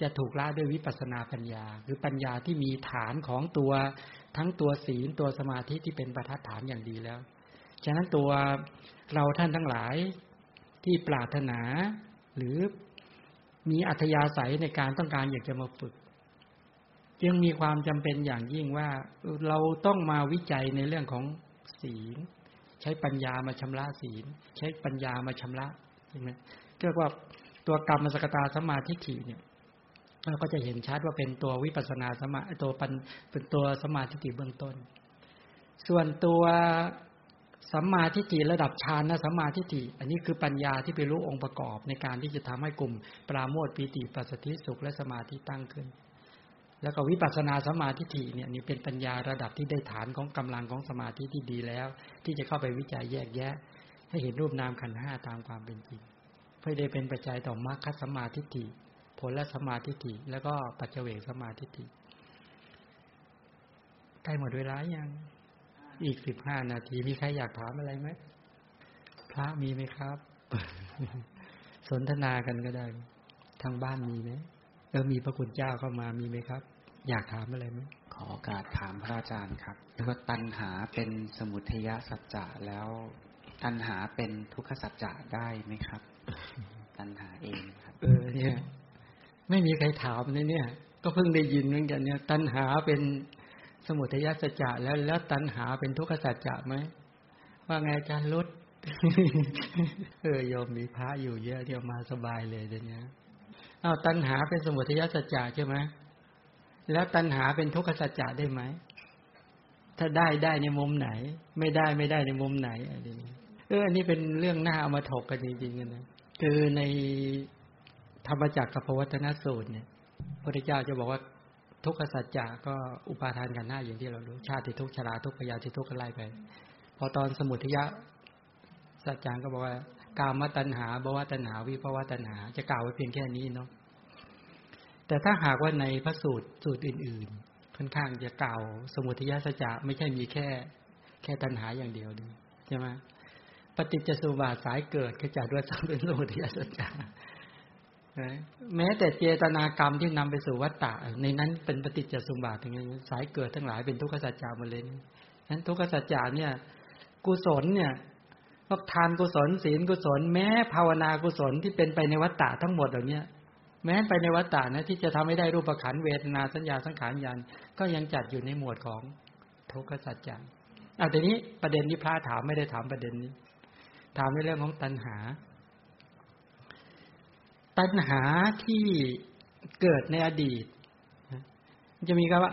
จะถูกละด้วยวิปัสนาปัญญา คือปัญญาที่มีฐานของตัวทั้งตัวศีลตัวสมาธิที่เป็นประทัดฐานอย่างดีแล้ว ฉะนั้นตัวเราท่านทั้งหลายที่ปรารถนา หรือมีอัธยาศัยในการต้องการอยากจะมาฝึก จึงมีความจำเป็นอย่างยิ่งว่าเราต้องมาวิจัยในเรื่องของศีล ใช้ปัญญามาชำระศีล ใช้ปัญญามาชำระใช่ไหมเรียกว่า ตัวกรรมสกตาสมาธิฐิเนี่ยเราก็จะเห็นชัดว่าเป็นตัววิปัสนาสมาตัวปันเป็นตัวสมาธิเบื้องต้น ส่วนตัวสัมมาทิฏฐิระดับฌานนะสัมมาทิฏฐิอันนี้คือปัญญาที่ไปรู้องค์ประกอบในการที่จะทำให้กลุ่ม ปราโมทปีติปัสสติสุขและสมาธิตั้งขึ้น แล้วก็วิปัสสนาสมาธิฏฐิเนี่ยนี่เป็นปัญญาระดับที่ได้ฐานของกำลังของสมาธิที่ดีแล้ว ที่จะเข้าไปวิจัยแยกแยะ ให้เห็นรูปนามขันห้าตามความเป็นจริง พื่อได้เป็นปัจจัยต่อมรรคสมาธิฐิผลและสมาธิิแล้วก็ปัจเจเวกสมาธิิใกล้หมดเวลายัง อีกสิบห้านาทีมีใครอยากถามอะไรไหมพระมีไหมครับ สนทนากันก็ได้ ทางบ้านมีไหมเออมีพระคุณเจ้าเข้ามามีไหมครับ อยากถามอะไรไหมขอโอกาสถามพระอาจารย์ครับว่าตัณหาเป็นสมุทัยสัจจะแล้ว ตัณหาเป็นทุกขสัจจะได้ไหมครับ เอง เออ เนี่ย ไม่มีใครถามเลยเนี่ย ก็เพิ่งได้ยินเหมือนกันเนี่ย ตัณหาเป็นสมุทัยสัจจะแล้วแล้วตัณหาเป็นทุกขสัจจะไหมว่าไงอาจารย์ลดเออโยมมีพระอยู่เยอะเดียวมาสบายเลยเดี๋ยวนี้อ้าวตัณหาเป็นสมุทัยสัจจะใช่ไหมแล้วตัณหาเป็นทุกขสัจจะได้ไหมถ้าได้ได้ในมุมไหน ไม่ได้ไม่ได้ในมุมไหนอะไรนี้เอออันนี้เป็นเรื่องหน้าเอามาถกกันจริงๆนะ คือในธรรมจักรกับพวัฒนสูตรเนี่ยพระเจ้าจะบอกว่าทุกขสัจจะก็อุปาทานกันหน้าอย่างที่เรารู้ชาติทุกชราทุกพยาธิทุกข์ไล่ไป พอตอนสมุทยะสัจจางก็บอกว่า กามตัณหาบวตัณหา วิภวตัณหา จะกล่าวไว้เพียงแค่นี้เนาะแต่ถ้าหากว่าในพระสูตรสูตรอื่น ๆ ค่อนข้างจะกล่าวสมุทยะสัจจะไม่ใช่มีแค่ แค่ตัณหาอย่างเดียวดใช่ไหม ปฏิจจสุบาทสายเกิดขจัดด้วยสัมเป็นสมุทัยสัจจะแม้แต่เจตนากรรมที่นำไปสู่วัฏฏะในนั้นเป็นปฏิจจสมบัติอย่างนี้สายเกิดทั้งหลายเป็นทุกขสัจจาหมดเลยนั้นทุกขสัจจาเนี่ย กุศลเนี่ยพวกทานกุศลศีลกุศล แม้ภาวนากุศลที่เป็นไปในวัฏฏะทั้งหมดเหล่านี้แม้ไปในวัฏฏะนะที่จะทำให้ได้รูปขันเวทนาสัญญาสังขารญาณก็ยังจัดอยู่ในหมวดของทุกขสัจจะอะทีนี้ประเด็นที่พระถามไม่ได้ถามประเด็นนี้ ถามในเรื่องของตัณหา ตัณหาที่เกิดในอดีตจะมีคำว่า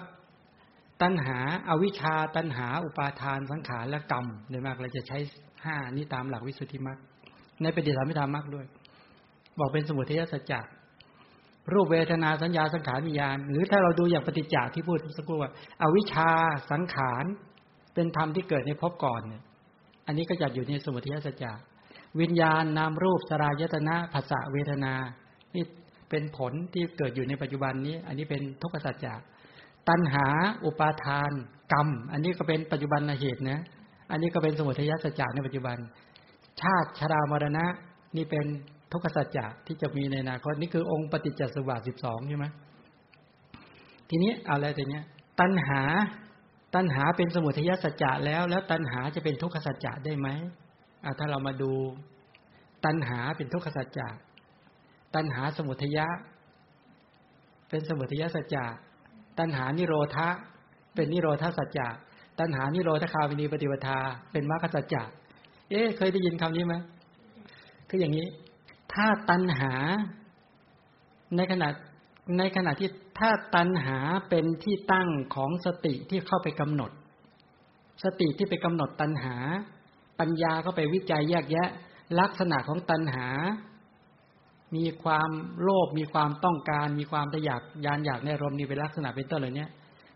ตัณหาอาวิชชาตัณหา อุปาทานสังขารและกรรมโดยมากเราจะใช้ห้านี้ตามหลักวิสุทธิมรรคในปฏิสัมพิธามรรคด้วย บอกเป็นสมุทัยสัจจะรูปเวทนาสัญญาสังขารวิญญาณ หรือถ้าเราดูอย่างปฏิจจ์ที่พูดสักครู่ว่าอาวิชชาสังขารเป็นธรรมที่เกิดในภพก่อนเนี่ย อันนี้ก็จัดอยู่ในสมุทัยสัจจะวิญญาณนามรูปสรายตนะภาษาเวทนานี่เป็นผลที่เกิดอยู่ในปัจจุบันนี้ อันนี้เป็นทุกขสัจจะตัณหาอุปาทาน กรรม อันนี้ก็เป็นปัจจุบันเหตุนะอันนี้ก็เป็นสมุทัยสัจจะในปัจจุบัน ชาติชรามรณะ นี่เป็นทุกขสัจจะที่จะมีในอนาคตนี่คือองค์ปฏิจจสมบัติสิบสองใช่ไหมทีนี้อะไรแต่เนี้ย ตัณหา ตัณหาเป็นสมุทัยสัจจะแล้ว แล้วตัณหาจะเป็นทุกขสัจจะได้ไหมถ้าเรามาดู ตัณหาเป็นทุกขสัจจะตัณหาสมุทยะ เป็นสมุทยสัจจะตัณหานิโรธะเป็นนิโรธาสัจจะตัณหานิโรธคาวินีปฏิปทา เป็นมรรคสัจจะเอ๊เคยได้ยินคำนี้ไหมคืออย่างนี้ ถ้าตัณหาในขณะในขณะที่ ถ้าตัณหาเป็นที่ตั้งของสติที่เข้าไปกำหนด สติที่ไปกำหนดตัณหา ปัญญาก็ไปวิจัยแยกแยะ ลักษณะของตัณหา มีความโลภมีความต้องการ มีความทะยากยานอยากในรมนี้เป็นลักษณะเป็นต้นเล่านี้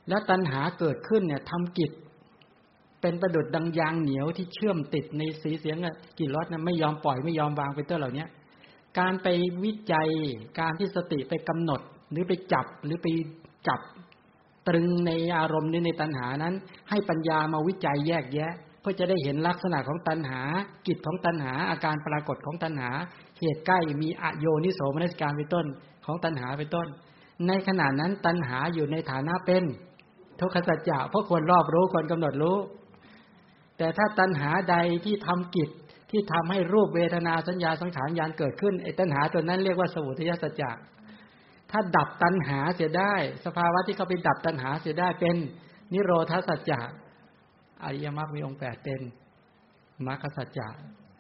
แล้วตัณหาเกิดขึ้นเนี่ยทำกิจ เป็นประดุดดังยางเหนียวที่เชื่อมติดในสีเสียงกิจรสนะไม่ยอมปล่อยไม่ยอมวางเป็นต้นเหล่านี้การไปวิจัยการที่สติไปกำหนด หรือไปจับหรือไปจับตรึงในอารมณ์นี้ในตัณหานั้น ให้ปัญญามาวิจัยแยกแยะก็จะได้เห็นลักษณะของตัณหา กิจของตัณหา อาการปรากฏของตัณหา เหตุใกล้มีอโยนิโสมนัสการเป็นต้นของตัณหาเป็นต้น ในขณะนั้นตัณหาอยู่ในฐานะเป็นทุกขสัจจะเพราะควรรอบรู้ควรกำหนดรู้ แต่ถ้าตัณหาใดที่ทำกิจที่ทำให้รูปเวทนาสัญญาสังขารยานเกิดขึ้นไอ้ตัณหาตัวนั้นเรียกว่าสมุทัยสัจจะ ถ้าดับตัณหาเสียได้ สภาวะที่เขาไปดับตัณหาเสียได้เป็นนิโรธาสัจจะอริยมรรคมีองค์แปดเป็นมรรคสัจจะ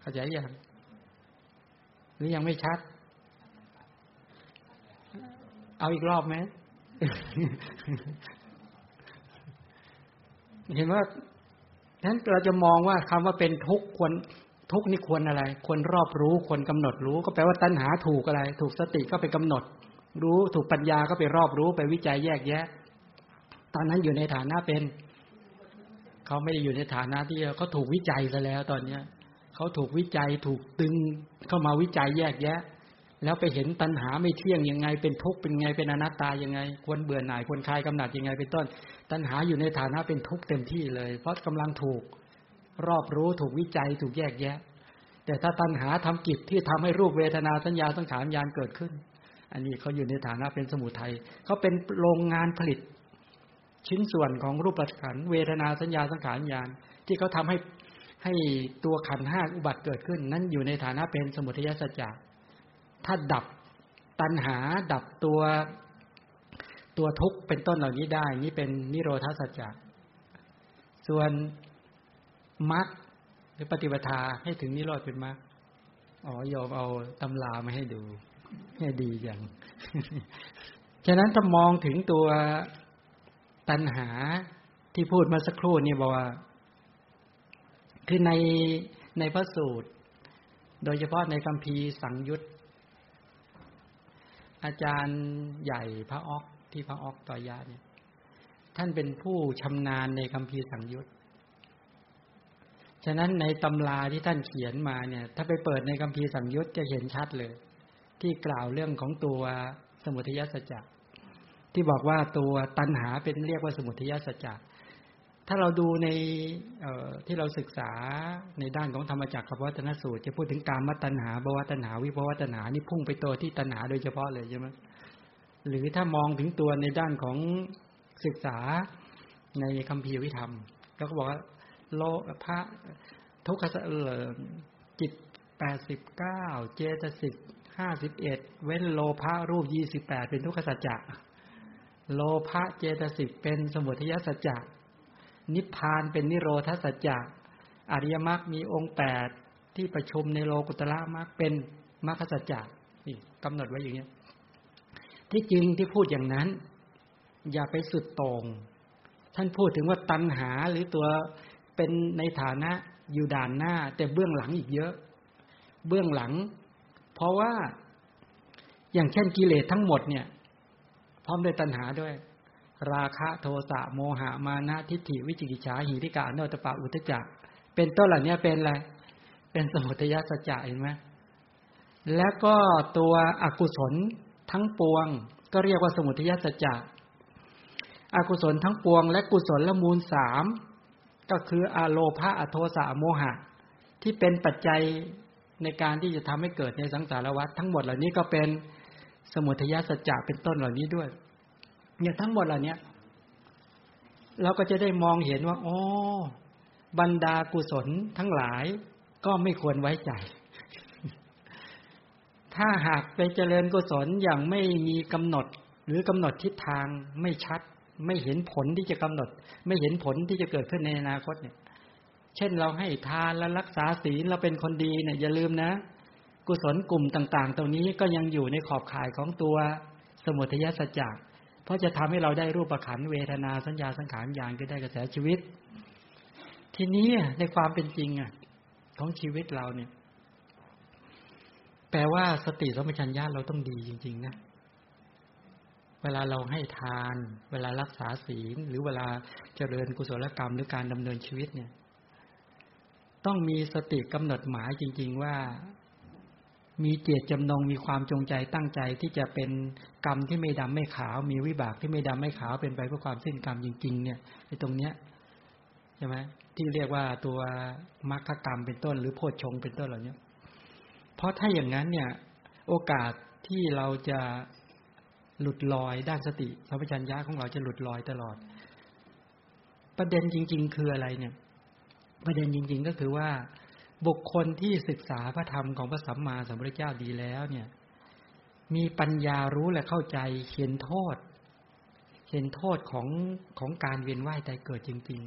เข้าใจยังหรือยังไม่ชัด เอาอีกรอบไหมเห็นว่าฉะนั้นเราจะมองว่าคำว่าเป็นทุกข์ควรทุกข์นี่ควรอะไร ควรรอบรู้ควรกำหนดรู้ ก็แปลว่าตัณหาถูกอะไร ถูกสติก็ไปกำหนด รู้ถูกปัญญาก็ไปรอบรู้ไปวิจัยแยกแยะ ตอนนั้นอยู่ในฐานะเป็น เขาไม่ได้อยู่ในฐานะที่เขาถูกวิจัยซะแล้วตอนเนี้ยเขาถูกวิจัยถูกตึงเข้ามาวิจัยแยกแยะ แล้วไปเห็นตัณหาไม่เที่ยงยังไง เป็นทุกข์เป็นไงเป็นอนัตตายังไง ควรเบื่อหน่ายควรคลายกำหนัดยังไง เป็นต้น ตัณหาอยู่ในฐานะเป็นทุกข์เต็มที่เลย เพราะกำลังถูกรอบรู้ถูกวิจัยถูกแยกแยะ แต่ถ้าตัณหาทำกิจที่ทำให้รูปเวทนาสัญญาสังขารยานเกิดขึ้น อันนี้เขาอยู่ในฐานะเป็นสมุทัยเขาเป็นโรงงานผลิต ชิ้นส่วนของรูปขันเวทนาสัญญาสังขารญาณที่เขาทาให้ให้ตัวขันห้าอุบัติเกิดขึ้น นั้นอยู่ในฐานะเป็นสมุทัยสัจจะถ้าดับตัณหาดับตัวตัวทุกข์เป็นต้นเหล่านี้ได้ นี่เป็นนิโรธาสัจจะส่วนมรรคหรือปฏิปทาให้ถึงนิโรธเป็นมรรคอ๋อยอมเอาตำรามาให้ดู ให้ดีอย่างฉะนั้นถ้ามองถึงตัวตัณหาที่พูดมาสักครู่นี่บอกว่า คือในในพระสูตร โดยเฉพาะในคำพีสังยุตอาจารย์ใหญ่พระออกที่พระออกต่อยาเนี่ย ท่านเป็นผู้ชำนาญในคำพีสังยุตฉะนั้นในตำราที่ท่านเขียนมาเนี่ย ถ้าไปเปิดในคำพีสังยุตจะเห็นชัดเลย ที่กล่าวเรื่องของตัวสมุทัยสัจจะที่บอกว่าตัวตัณหาเป็นเรียกว่าสมุทัยสัจจะถ้าเราดูในที่เราศึกษาในด้านของธรรมจักรกับวัฒนสูตร จะพูดถึงการมัตัญหาบวัตนาวิภวัตนานี่พุ่งไปตัวที่ตัณหาโดยเฉพาะเลยใช่ไหมหรือถ้ามองถึงตัวในด้านของศึกษาในคัมภีร์วิธรรมก็บอกว่าโลพระทุกขสเอจิตแปดสิบเก้าเจตสิก ห้าสิบเอ็ดเว้นโลภะรูปยี่สิบแปดเป็นทุกขสัจจะโลภะเจตสิกเป็นสมุทัยสัจจะนิพพานเป็นนิโรธสัจจะอริยมรรคมีองค์แปดที่ประชุมในโลกุตละมรรคเป็นมรรคสัจจะนี่กำหนดไว้อย่างนี้ที่จริงที่พูดอย่างนั้น อย่าไปสุดตรง ท่านพูดถึงว่าตัณหาหรือตัวเป็นในฐานะอยู่ด่านหน้า แต่เบื้องหลังอีกเยอะ เบื้องหลัง เพราะว่าอย่างเช่นกิเลสทั้งหมดเนี่ย พร้อมด้วยตัณหาด้วย ราคะโทสะโมหะมานะทิฏฐิวิจิกิจฉาหิริกาโนตปะอุทจักเป็นต้นเหล่านี้เป็นอะไร เป็นสมุทัยสัจจะเห็นไหมแล้วก็ตัวอกุศลทั้งปวง ก็เรียกว่าสมุทัยสัจจะอกุศลทั้งปวง และกุศลละมูลสามก็คืออโลภะอโทสะโมหะ ที่เป็นปัจจัย ในการที่จะทำให้เกิดในสังสารวัฏทั้งหมดเหล่านี้ก็เป็นสมุทัยสัจจะเป็นต้นเหล่านี้ด้วยเนี่ยทั้งหมดเหล่านี้เราก็จะได้มองเห็นว่าโอ้บรรดากุศลทั้งหลายก็ไม่ควรไว้ใจ ถ้าหากไปเจริญกุศลอย่างไม่มีกำหนด หรือกำหนดทิศทางไม่ชัด ไม่เห็นผลที่จะกำหนด ไม่เห็นผลที่จะเกิดขึ้นในอนาคตเนี่ย เช่นเราให้ทานและรักษาศีลเราเป็นคนดีเนี่ยอย่าลืมนะ กุศลกลุ่มต่าง ๆ ตรงนี้ก็ยังอยู่ในขอบข่ายของตัวสมุทัยสัจจะเพราะจะทำให้เราได้รูปประขันเวทนาสัญญาสังขารอย่างก็ได้กระแสชีวิต ทีนี้ในความเป็นจริงอะของชีวิตเราเนี่ย แปลว่าสติสมัชัญญาเราต้องดีจริง ๆ นะเวลาเราให้ทาน เวลารักษาศีล หรือเวลาเจริญกุศลกรรมหรือการดำเนินชีวิตเนี่ย ต้องมีสติกำหนดหมายจริง ๆ ว่า มีเจตจำนงมีความจงใจตั้งใจที่จะเป็นกรรมที่ไม่ดำไม่ขาว มีวิบากที่ไม่ดำไม่ขาวเป็นไปเพื่อความสิ้นกรรมจริง ๆ เนี่ยในตรงเนี้ยใช่ไหมที่เรียกว่าตัวมรรคกรรมเป็นต้น หรือโพชฌงเป็นต้นเหล่านี้เพราะถ้าอย่างนั้นเนี่ย โอกาสที่เราจะหลุดลอยด้านสติสัมปชัญญะของเราจะหลุดลอยตลอด ประเด็นจริง ๆ คืออะไรเนี่ย ประเด็นจริง ๆ ก็คือว่า บุคคลที่ศึกษาพระธรรมของพระสัมมาสัมพุทธเจ้าดีแล้ว เนี่ย มีปัญญารู้และเข้าใจเห็นโทษ เห็นโทษของของการเวียนว่ายตายเกิดจริง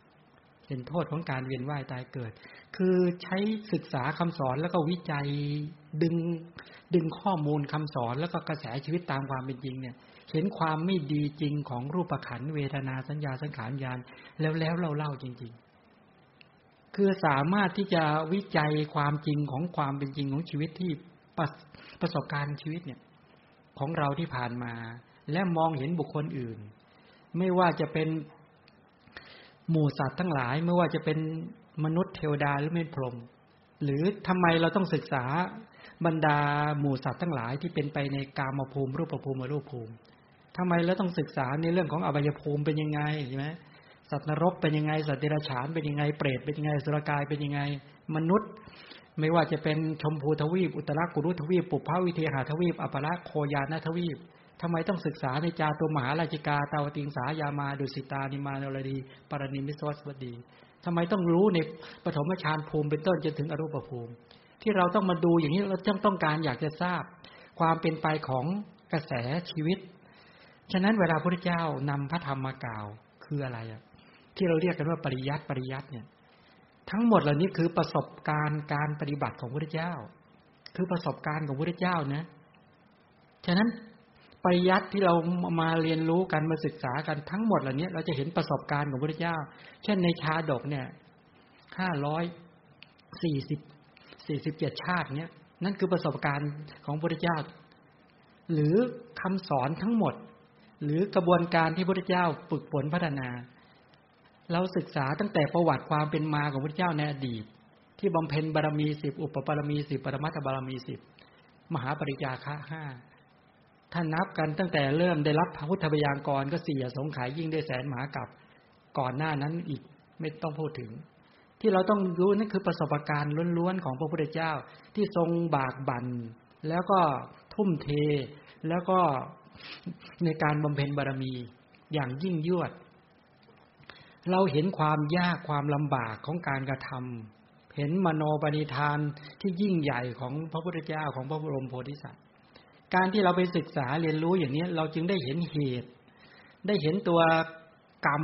ๆ เห็นโทษของการเวียนว่ายตายเกิด คือใช้ศึกษาคำสอนแล้วก็วิจัยดึงดึงข้อมูลคำสอนแล้วก็กระแสชีวิตตามความเป็นจริงเนี่ยเห็นความไม่ดีจริงของรูปขันเวทนาสัญญาสังขารญาณแล้วแล้วเราเล่าจริง ๆ คือสามารถที่จะวิจัยความจริงของความเป็นจริงของชีวิตที่ประประสบการณ์ชีวิตเนี่ยของเราที่ผ่านมา และมองเห็นบุคคลอื่น ไม่ว่าจะเป็นหมู่สัตว์ทั้งหลาย ไม่ว่าจะเป็นมนุษย์เทวดาหรือเมตพรหมหรือทำไมเราต้องศึกษาบรรดาหมู่สัตว์ทั้งหลายที่เป็นไปในกามภูมิรูปภูมิรูปภูมิทำไมเราต้องศึกษาในเรื่องของอบายภูมิเป็นยังไงใช่ไหม สัตว์นรกเป็นยังไง สัตว์เดรัจฉานเป็นยังไง เปรตเป็นยังไงสุรกายเป็นยังไง มนุษย์ ไม่ว่าจะเป็นชมพูทวีป อุตรากุรุทวีป ปุพพวิเทหาทวีป อัปละโคยานาทวีปทำไมต้องศึกษาในจาตัวมหาราชิกา ตาวติงสายามาดุสิตา นิมานรดีปรณิมิสวัสวดีทำไมต้องรู้ในปฐมฌานภูมิเป็นต้นจนถึงอรูปภูมิ ที่เราต้องมาดูอย่างนี้เราต้องต้องการอยากจะทราบ ความเป็นไปของกระแสชีวิต ฉะนั้นเวลาพระพุทธเจ้านำพระธรรมมากล่าวคืออะไรอะ ที่เราเรียกกันว่าปริยัติปริยัติเนี่ย ทั้งหมดเหล่านี้คือประสบการณ์การปฏิบัติของพระเจ้า คือประสบการณ์ของพระเจ้านะฉะนั้นปริยัติที่เรามาเรียนรู้กันมาศึกษากันทั้งหมดเหล่านี้เราจะเห็นประสบการณ์ของพระเจ้า เช่นในชาดกเนี่ยห้าร้อยสี่สิบสี่สิบเจ็ดชาติเนี้ยนั่นคือประสบการณ์ของพระเจ้า หรือคำสอนทั้งหมด หรือกระบวนการที่พระเจ้าฝึกฝนพัฒนา เราศึกษาตั้งแต่ประวัติความเป็นมาของพระเจ้าในอดีต ที่บำเพ็ญบารมีสิบอุปบารมีสิบปรมัตถบารมีสิบมหาปริยาคะห้าท่านนับกันตั้งแต่เริ่มได้รับพระพุทธบยางกรก็เสี่สงขายยิ่งได้แสนหมากับก่อนหน้านั้นอีกไม่ต้องพูดถึง ที่เราต้องรู้นั่นคือประสบการณ์ล้วนๆของพระพุทธเจ้าที่ทรงบากบัน่นแล้วก็ทุ่มเท แล้วก็ในการบำเพ็ญบารมีอย่างยิ่งยวด เราเห็นความยากความลำบากของการกระทำเห็นมโนปณิธานที่ยิ่งใหญ่ของพระพุทธเจ้าของพระบรมโพธิสัตว์ การที่เราไปศึกษาเรียนรู้อย่างนี้เราจึงได้เห็นเหตุ ได้เห็นตัวกรรม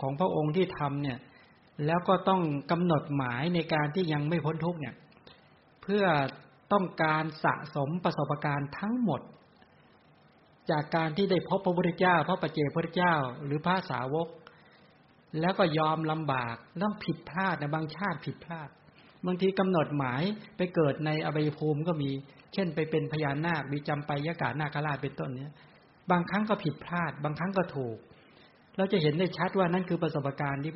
ของพระองค์ที่ทำเนี่ย แล้วก็ต้องกำหนดหมายในการที่ยังไม่พ้นทุกเนี่ย เพื่อต้องการสะสมประสบการณ์ทั้งหมด จากการที่ได้พบพระพุทธเจ้า พระปัจเจกพระเจ้า หรือพระสาวก แล้วก็ยอมลำบากต้องผิดพลาดในบางชาติผิดพลาด บางทีกำหนดหมายไปเกิดในอบายภูมิก็มี เช่นไปเป็นพญานาคมีจำไปยกานาคราชเป็นต้นเนี้ย บางครั้งก็ผิดพลาด บางครั้งก็ถูก เราจะเห็นได้ชัดว่านั่นคือประสบการณ์ที่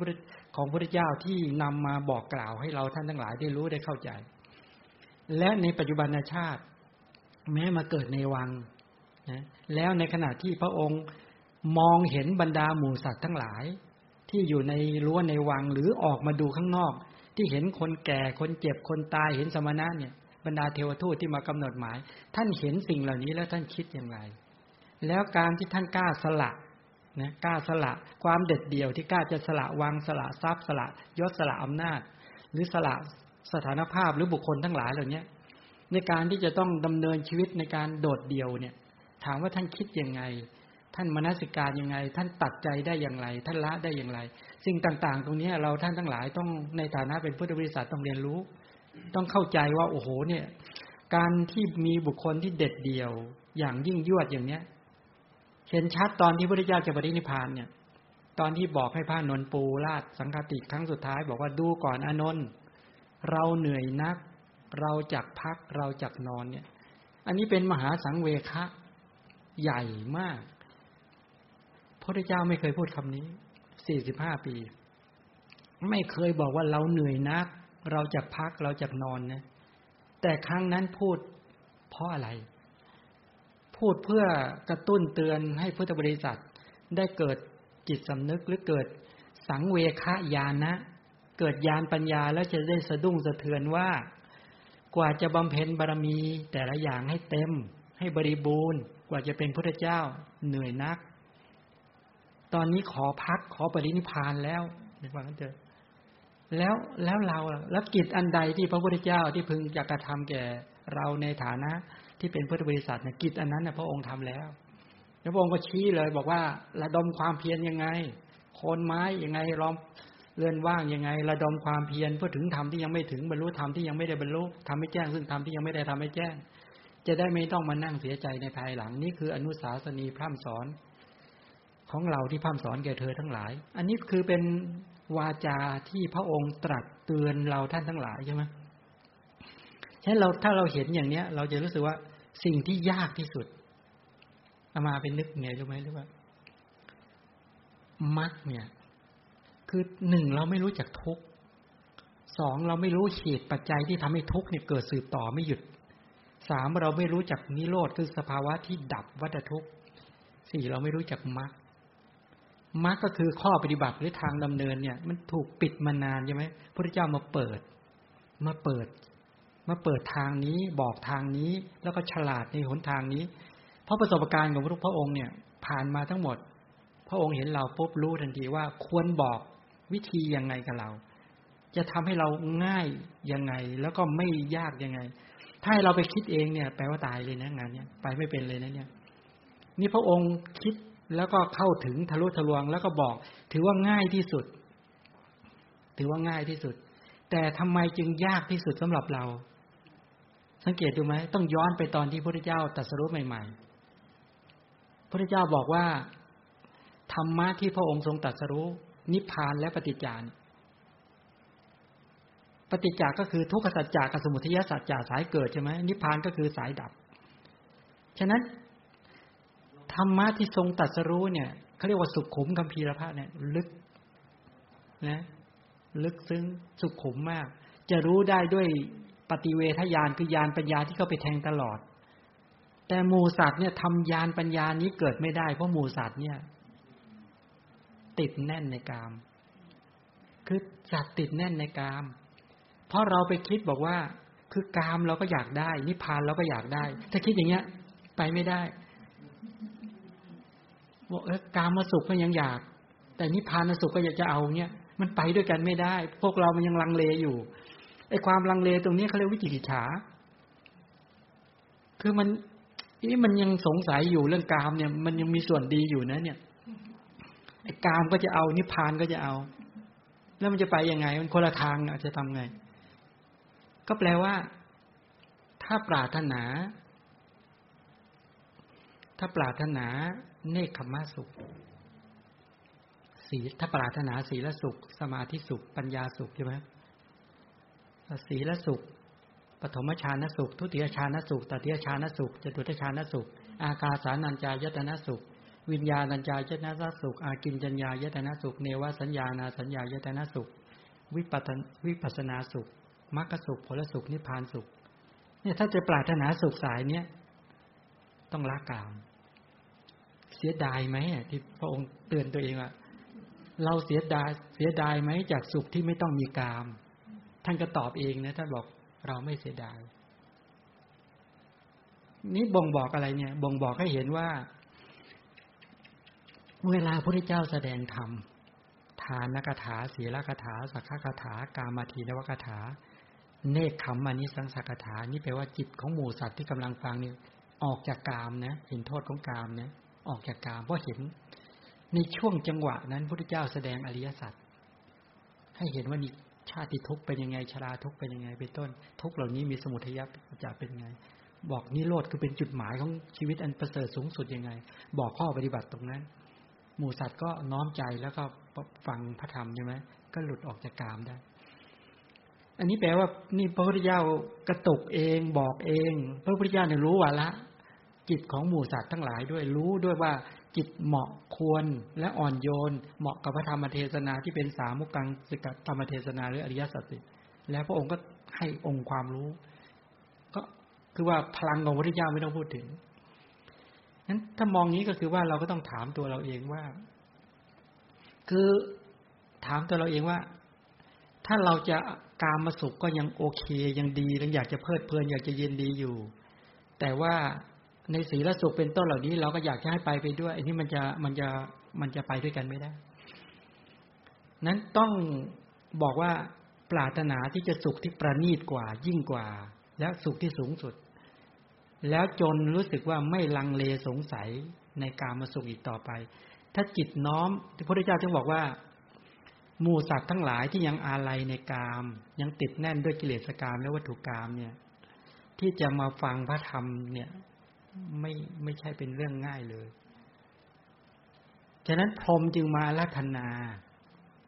ของพระเจ้าที่นำมาบอกกล่าวให้เราท่านทั้งหลายได้รู้ได้เข้าใจ และในปัจจุบันชาติ แม้มาเกิดในวังนะแล้วในขณะที่พระองค์มองเห็นบรรดาหมู่สัตว์ทั้งหลาย ที่อยู่ในรั้วในวังหรือออกมาดูข้างนอก ที่เห็นคนแก่คนเจ็บคนตายเห็นสมณะเนี่ยบรรดาเทวทูตที่มากำหนดหมาย ท่านเห็นสิ่งเหล่านี้แล้วท่านคิดอย่างไร แล้วการที่ท่านกล้าสละนะกล้าสละความเด็ดเดี่ยวที่กล้าจะสละวังสละทรัพย์สละยศสละอำนาจ หรือสละสถานภาพหรือบุคคลทั้งหลายเหล่านี้ในการที่จะต้องดำเนินชีวิตในการโดดเดี่ยวเนี่ย ถามว่าท่านคิดยังไง ท่านมนสิการยังไง ท่านตัดใจได้อย่างไร ท่านละได้อย่างไร สิ่งต่าง ๆ ตรงนี้เราท่านทั้งหลายต้องในฐานะเป็นพุทธบริษัทต้องเรียนรู้ ต้องเข้าใจว่าโอ้โหเนี่ย การที่มีบุคคลที่เด็ดเดี่ยว อย่างยิ่งยวดอย่างเนี้ยเห็นชัดตอนที่พระพุทธเจ้าจะปรินิพานเนี่ย ตอนที่บอกให้พระนนปูราชสังฆติครั้งสุดท้าย บอกว่าดูก่อนอนนท์เราเหนื่อยนัก เราจักพักเราจักนอนเนี่ย อันนี้เป็นมหาสังเวคะใหญ่มาก พระเจ้าไม่เคยพูดคำนี้สี่สิบห้าปี ไม่เคยบอกว่าเราเหนื่อยนัก เราจะพักเราจะนอนนะแต่ครั้งนั้นพูดเพราะอะไร พูดเพื่อกระตุ้นเตือนให้พุทธบริษัทได้เกิดจิตสำนึกหรือเกิดสังเวคญาณะเกิดญาณปัญญาแล้วจะได้สะดุ้งสะเทือนว่า กว่าจะบำเพ็ญบารมีแต่ละอย่างให้เต็ม ให้บริบูรณ์ กว่าจะเป็นพระเจ้าเหนื่อยนัก ตอนนี้ขอพักขอปรินิพานแล้วในฟังกันเถอะแล้วแล้วเราแล้วกิจอันใดที่พระพุทธเจ้าที่พึงจะกระทำแก่เราในฐานะ ที่เป็นพุทธบริษัทเนี่ยกิจอันนั้นนะพระองค์ทำแล้วแล้วพระองค์ก็ชี้เลย บอกว่าระดมความเพียรยังไง โคนไม้ยังไงล้อมเลื่อนว่างยังไง ระดมความเพียรเพื่อถึงธรรมที่ยังไม่ถึงบรรลุธรรมที่ยังไม่ได้บรรลุทำให้แจ้ง ซึ่งธรรมที่ยังไม่ได้ทำให้แจ้ง จะได้ไม่ต้องมานั่งเสียใจในภายหลัง นี่คืออนุสาสนีพร่ำสอน ของเราที่พร่ำสอนแก่เธอทั้งหลาย อันนี้คือเป็นวาจาที่พระองค์ตรัสเตือนเราท่านทั้งหลายใช่ไหมฉะนั้นเราถ้าเราเห็นอย่างเนี้ย เราจะรู้สึกว่าสิ่งที่ยากที่สุดอามาเป็นนึกไงรู้ไหมหรือว่ามักเนี่ย คือหนึ่งเราไม่รู้จักทุกสองเราไม่รู้เหตุปัจจัยที่ทำให้ทุกเนี่ยเกิดสืบต่อไม่หยุดสามเราไม่รู้จักนิโรธคือสภาวะที่ดับวัฏทุกข์สี่เราไม่รู้จักมรรค มรรคก็คือข้อปฏิบัติหรือทางดำเนินเนี่ย มันถูกปิดมานานใช่ไหมพระเจ้ามาเปิด มาเปิด มาเปิดทางนี้บอกทางนี้ แล้วก็ฉลาดในหนทางนี้ เพราะประสบการณ์ของพระพระองค์เนี่ย ผ่านมาทั้งหมด พระองค์เห็นเราปุ๊บรู้ทันทีว่าควรบอกวิธียังไงกับเรา จะทำให้เราง่ายยังไง แล้วก็ไม่ยากยังไง ถ้าให้เราไปคิดเองเนี่ย แปลว่าตายเลยนะงานเนี้ยไปไม่เป็นเลยนะเนี่ยนี่พระองค์คิด แล้วก็เข้าถึงทะลุทะลวง แล้วก็บอก ถือว่าง่ายที่สุด ถือว่าง่ายที่สุด แต่ทำไมจึงยากที่สุดสำหรับเรา สังเกตดูไหมต้องย้อนไปตอนที่พระพุทธเจ้าตรัสรู้ใหม่ ๆ พระพุทธเจ้าบอกว่าธรรมะที่พระองค์ทรงตรัสรู้ นิพพานและปฏิจจานปฏิจจาก็คือทุกขสัจจะกับสมุทัยสัจจะสายเกิดใช่ไหมนิพพานก็คือสายดับ ฉะนั้น ธรรมะที่ทรงตัดสรู้เนี่ยเขาเรียกว่าสุขขุมคัมภีรพระเนี่ยลึกนะลึกซึ้งสุขขุมมาก จะรู้ได้ด้วยปฏิเวทญาณคือยานปัญญาที่เขาไปแทงตลอด แต่หมูสัตว์เนี่ยทำยานปัญญานี้เกิดไม่ได้ เพราะหมูสัตว์เนี่ย ติดแน่นในกาม คือจัดติดแน่นในกาม เพราะเราไปคิดบอกว่า คือกามเราก็อยากได้ นิพพานเราก็อยากได้ ถ้าคิดอย่างเงี้ย ไปไม่ได้ บอกเออกามมาสุขก็ยังอยาก แต่นิพพานสุขก็อยากจะเอาเงี้ยมันไปด้วยกันไม่ได้ พวกเรามันยังลังเลอยู่ไอ้ความลังเลตรงนี้เขาเรียกวิจิกิจฉา คือมันนี่มันยังสงสัยอยู่เรื่องกามเนี่ย มันยังมีส่วนดีอยู่นะเนี่ยไอ้กามก็จะเอานิพพานก็จะเอา แล้วมันจะไปยังไง มันคนละทางอาจจะทำไง ก็แปลว่า ถ้าปรารถนา ถ้าปรารถนา เนคขมาสุขสีถ้าปรารถนาสีละสุข สมาธิสุข ปัญญาสุขใช่ไหมสีละสุข ปฐมฌานสุข ทุติยฌานสุขตติยฌานสุขจตุตฌานสุข อากาสานัญจายตนะสุข วิญญาณัญจายตนะสุข อากินจัญญายตนะสุข เนวสัญญานาสัญญายตนะสุข วิปัสวิปัสนาสุขมรรคสุขผลสุขนิพพานสุข เนี่ยถ้าจะปรารถนาสุขสายเนี้ยต้องละกาม เสียดายไหมที่พระองค์เตือนตัวเองว่าเราเสียดายเสียดายไหมจากสุขที่ไม่ต้องมีกาม ท่านก็ตอบเองนะท่านบอกเราไม่เสียดาย นี่บ่งบอกอะไรเนี่ย บ่งบอกให้เห็นว่า เวลาพระเจ้าแสดงธรรมทานกถาศีลกถา สักขคถา กามาทีนวกถา เนคขมมานิสังสักถา นี่แปลว่าจิตของหมู่สัตว์ที่กำลังฟังนี่ออกจากกามนะ เห็นโทษของกามนะ ออกจากกามเพราะเห็นในช่วงจังหวะนั้นพระเจ้าแสดงอริยสัจให้เห็นว่านี่ชาติทุกข์เป็นยังไงชราทุกข์เป็นยังไงเป็นต้น ทุกข์เหล่านี้มีสมุทัยจะเป็นยังไง บอกนิโรธคือเป็นจุดหมายของชีวิตอันประเสริฐสูงสุดยังไง บอกข้อปฏิบัติตรงนั้น หมู่สัตว์ก็น้อมใจแล้วก็ฟังพระธรรมใช่ไหมก็หลุดออกจากกามได้ อันนี้แปลว่านี่พระพุทธเจ้ากระตุกเอง บอกเอง พระพุทธเจ้าเนี่ยรู้ว่าละ จิตของหมู่สัตว์ทั้งหลายด้วยรู้ด้วยว่าจิตเหมาะควรและอ่อนโยน เหมาะกับพระธรรมเทศนาที่เป็นสามุกังสกธรรมเทศนาหรืออริยสัจสิแล้วพระองค์ก็ให้องค์ความรู้ ก็คือว่าพลังของพระพุทธเจ้าไม่ต้องพูดถึงนั้นถ้ามองนี้ก็คือว่าเราก็ต้องถามตัวเราเองว่า คือถามตัวเราเองว่า ถ้าเราจะการมาสุขก็ยังโอเค ยังดียังอยากจะเพลิดเพลินอยากจะเย็นดีอยู่ แต่ว่า ในศีลสุขเป็นต้นเหล่านี้ เราก็อยากจะให้ไปไปด้วยอันนี้มันจะมันจะมันจะไปด้วยกันไม่ได้ นั้นต้องบอกว่าปรารถนาที่จะสุขที่ประณีตกว่า ยิ่งกว่า และสุขที่สูงสุด แล้วจนรู้สึกว่าไม่ลังเลสงสัยในการมาสุขอีกต่อไป ถ้าจิตน้อมพระพุทธเจ้าจึงบอกว่าหมู่สัตว์ทั้งหลายที่ยังอาลัยในกาม ยังติดแน่นด้วยกิเลสกามและวัตถุกามเนี่ย ที่จะมาฟังพระธรรมเนี่ย ไม่ไม่ใช่เป็นเรื่องง่ายเลย ฉะนั้นพรมจึงมารัตนา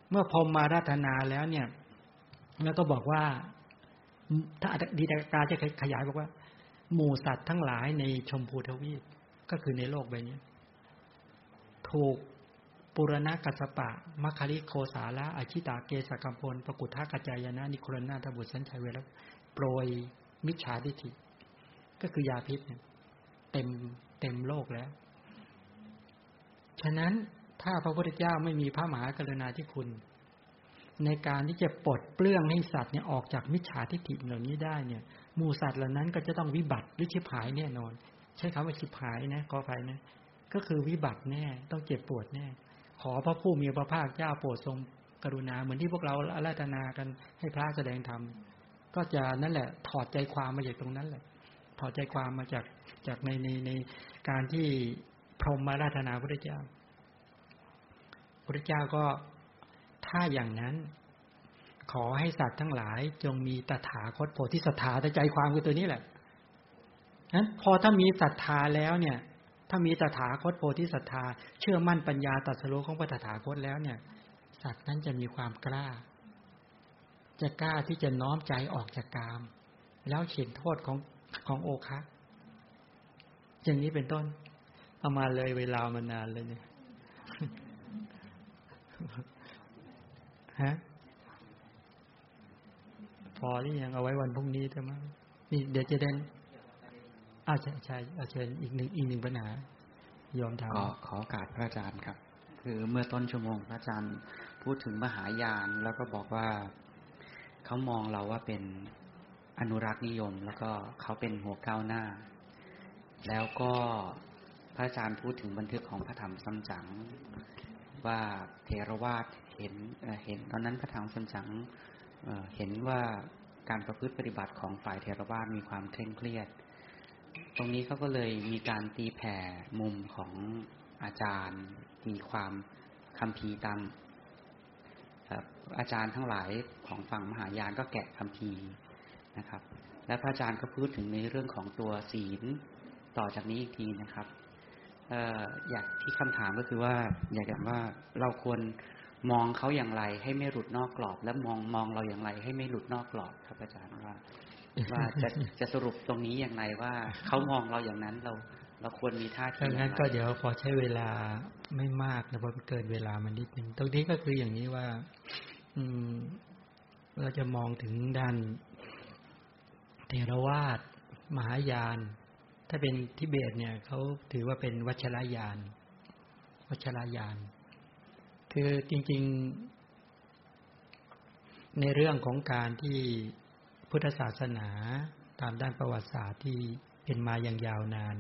เมื่อพรมมารัตนาแล้วเนี่ย แล้วก็บอกว่า ถ้าดีตากาจะขยายบอกว่า หมู่สัตว์ทั้งหลายในชมพูทวีปก็คือในโลกใบนี้ถูกปุรณะกัสปะมัคคาริโคสาละอาชิตาเกสกัมพลปกุทากาจายนะนิโครนาทบุตรสัญชัยเวลโปรยมิจฉาทิฏฐิก็คือยาพิษเนี่ย เต็มเต็มโลกแล้ว ฉะนั้นถ้าพระพุทธเจ้าไม่มีพระมหากรุณาธิคุณ ในการที่จะปลดเปลื้องให้สัตว์เนี่ยออกจากมิจฉาทิฏฐิเหล่านี้ได้เนี่ยหมูสัตว์เหล่านั้นก็จะต้องวิบัติวิชิพหายแน่นอน ใช้คำว่าชิพหายนะขอไปนะ ก็คือวิบัติแน่ต้องเจ็บปวดแน่ ขอพระผู้มีพระภาคเจ้าโปรดทรงกรุณาเหมือนที่พวกเราอาราธนากันให้พระแสดงธรรมก็จะนั่นแหละ ถอดใจความมาจากตรงนั้นแหละ ถอดใจความมาจากจากในในในการที่พรหมมาราธนาพระเจ้าพระเจ้าก็ถ้าอย่างนั้น ขอให้สัตว์ทั้งหลายจงมีตถาคตโพธิศรัทธาแต่ใจความคือตัวนี้แหละนั้นพอถ้ามีศรัทธาแล้วเนี่ย ถ้ามีตถาคตโพธิศรัทธา เชื่อมั่นปัญญาตัดสโลของพระตถาคตแล้วเนี่ย สัตว์นั้นจะมีความกล้า จะกล้าที่จะน้อมใจออกจากกาม แล้วเห็นโทษของ ของโอคะอย่างนี้เป็นต้น เอามาเลยเวลามานานเลยเนี่ยฮะพอที่ยังเอาไว้วันพรุ่งนี้ใช่ไหมนี่เดี๋ยวจะเด่นอาใช่ใช่อาเชิญอีกหนึ่งอีกหนึ่งปัญหายอมทำขอขอโอกาสพระอาจารย์ครับ คือเมื่อต้นชั่วโมงพระอาจารย์พูดถึงมหายานแล้วก็บอกว่าเขามองเราว่าเป็น อนุรักษ์นิยม แล้วก็เขาเป็นหัวก้าวหน้า แล้วก็พระอาจารย์พูดถึงบันทึกของพระธรรมซัมจั๋งว่าเทรวาสเห็นเห็นตอนนั้นพระธรรมซัมจั๋งเห็นว่าการประพฤติปฏิบัติของฝ่ายเทรวาสมีความเคร่งเครียด ตรงนี้เขาก็เลยมีการตีแผ่มุมของอาจารย์ตีความคำพีตามอาจารย์ทั้งหลายของฝั่งมหายานก็แกะคำพี นะครับ และพระอาจารย์ก็พูดถึงในเรื่องของตัวศีลต่อจากนี้อีกทีนะครับอยากที่คำถามก็คือว่า อยากจะว่าเราควรมองเขาอย่างไรให้ไม่หลุดนอกกรอบ และมองมองเราอย่างไรให้ไม่หลุดนอกกรอบครับอาจารย์ว่า ว่าจะจะสรุปตรงนี้อย่างไรว่าเขามองเราอย่างนั้นเราเราควรมีท่าทีอย่างนั้นก็เดี๋ยวขอใช้เวลาไม่มากนะเพราะเกินเวลามันนิดนึงตรงนี้ก็คืออย่างนี้ว่า อืม เราจะมองถึงด้าน เทรวาสมหายาน ถ้าเป็นทิเบตเนี่ยเขาถือว่าเป็นวัชรายาน วัชรายาน คือจริง ๆ ในเรื่องของการที่พุทธศาสนาตามด้านประวัติศาสตร์ที่เป็นมาอย่างยาวนาน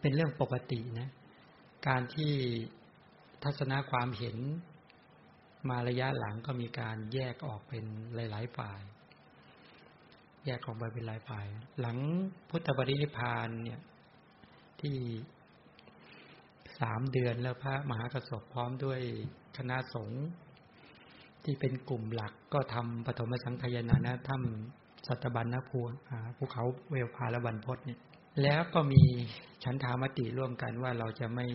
เป็นเรื่องปกตินะ การที่ทัศนะความเห็นมาระยะหลังก็มีการแยกออกเป็นหลาย ๆ ฝ่าย แยกออกไปเป็นหลายฝ่าย หลังพุทธบริณิพานเนี่ย ที่สามเดือนแล้วพระมหากระสบพร้อมด้วยคณะสงฆ์ที่เป็นกลุ่มหลักก็ทำปฐมสังขยานะถ้ำสัตบัญนภูภูเขาเวลพาและบันพศเนี่ย แล้วก็มีฉันทามติร่วมกันว่าเราจะไม่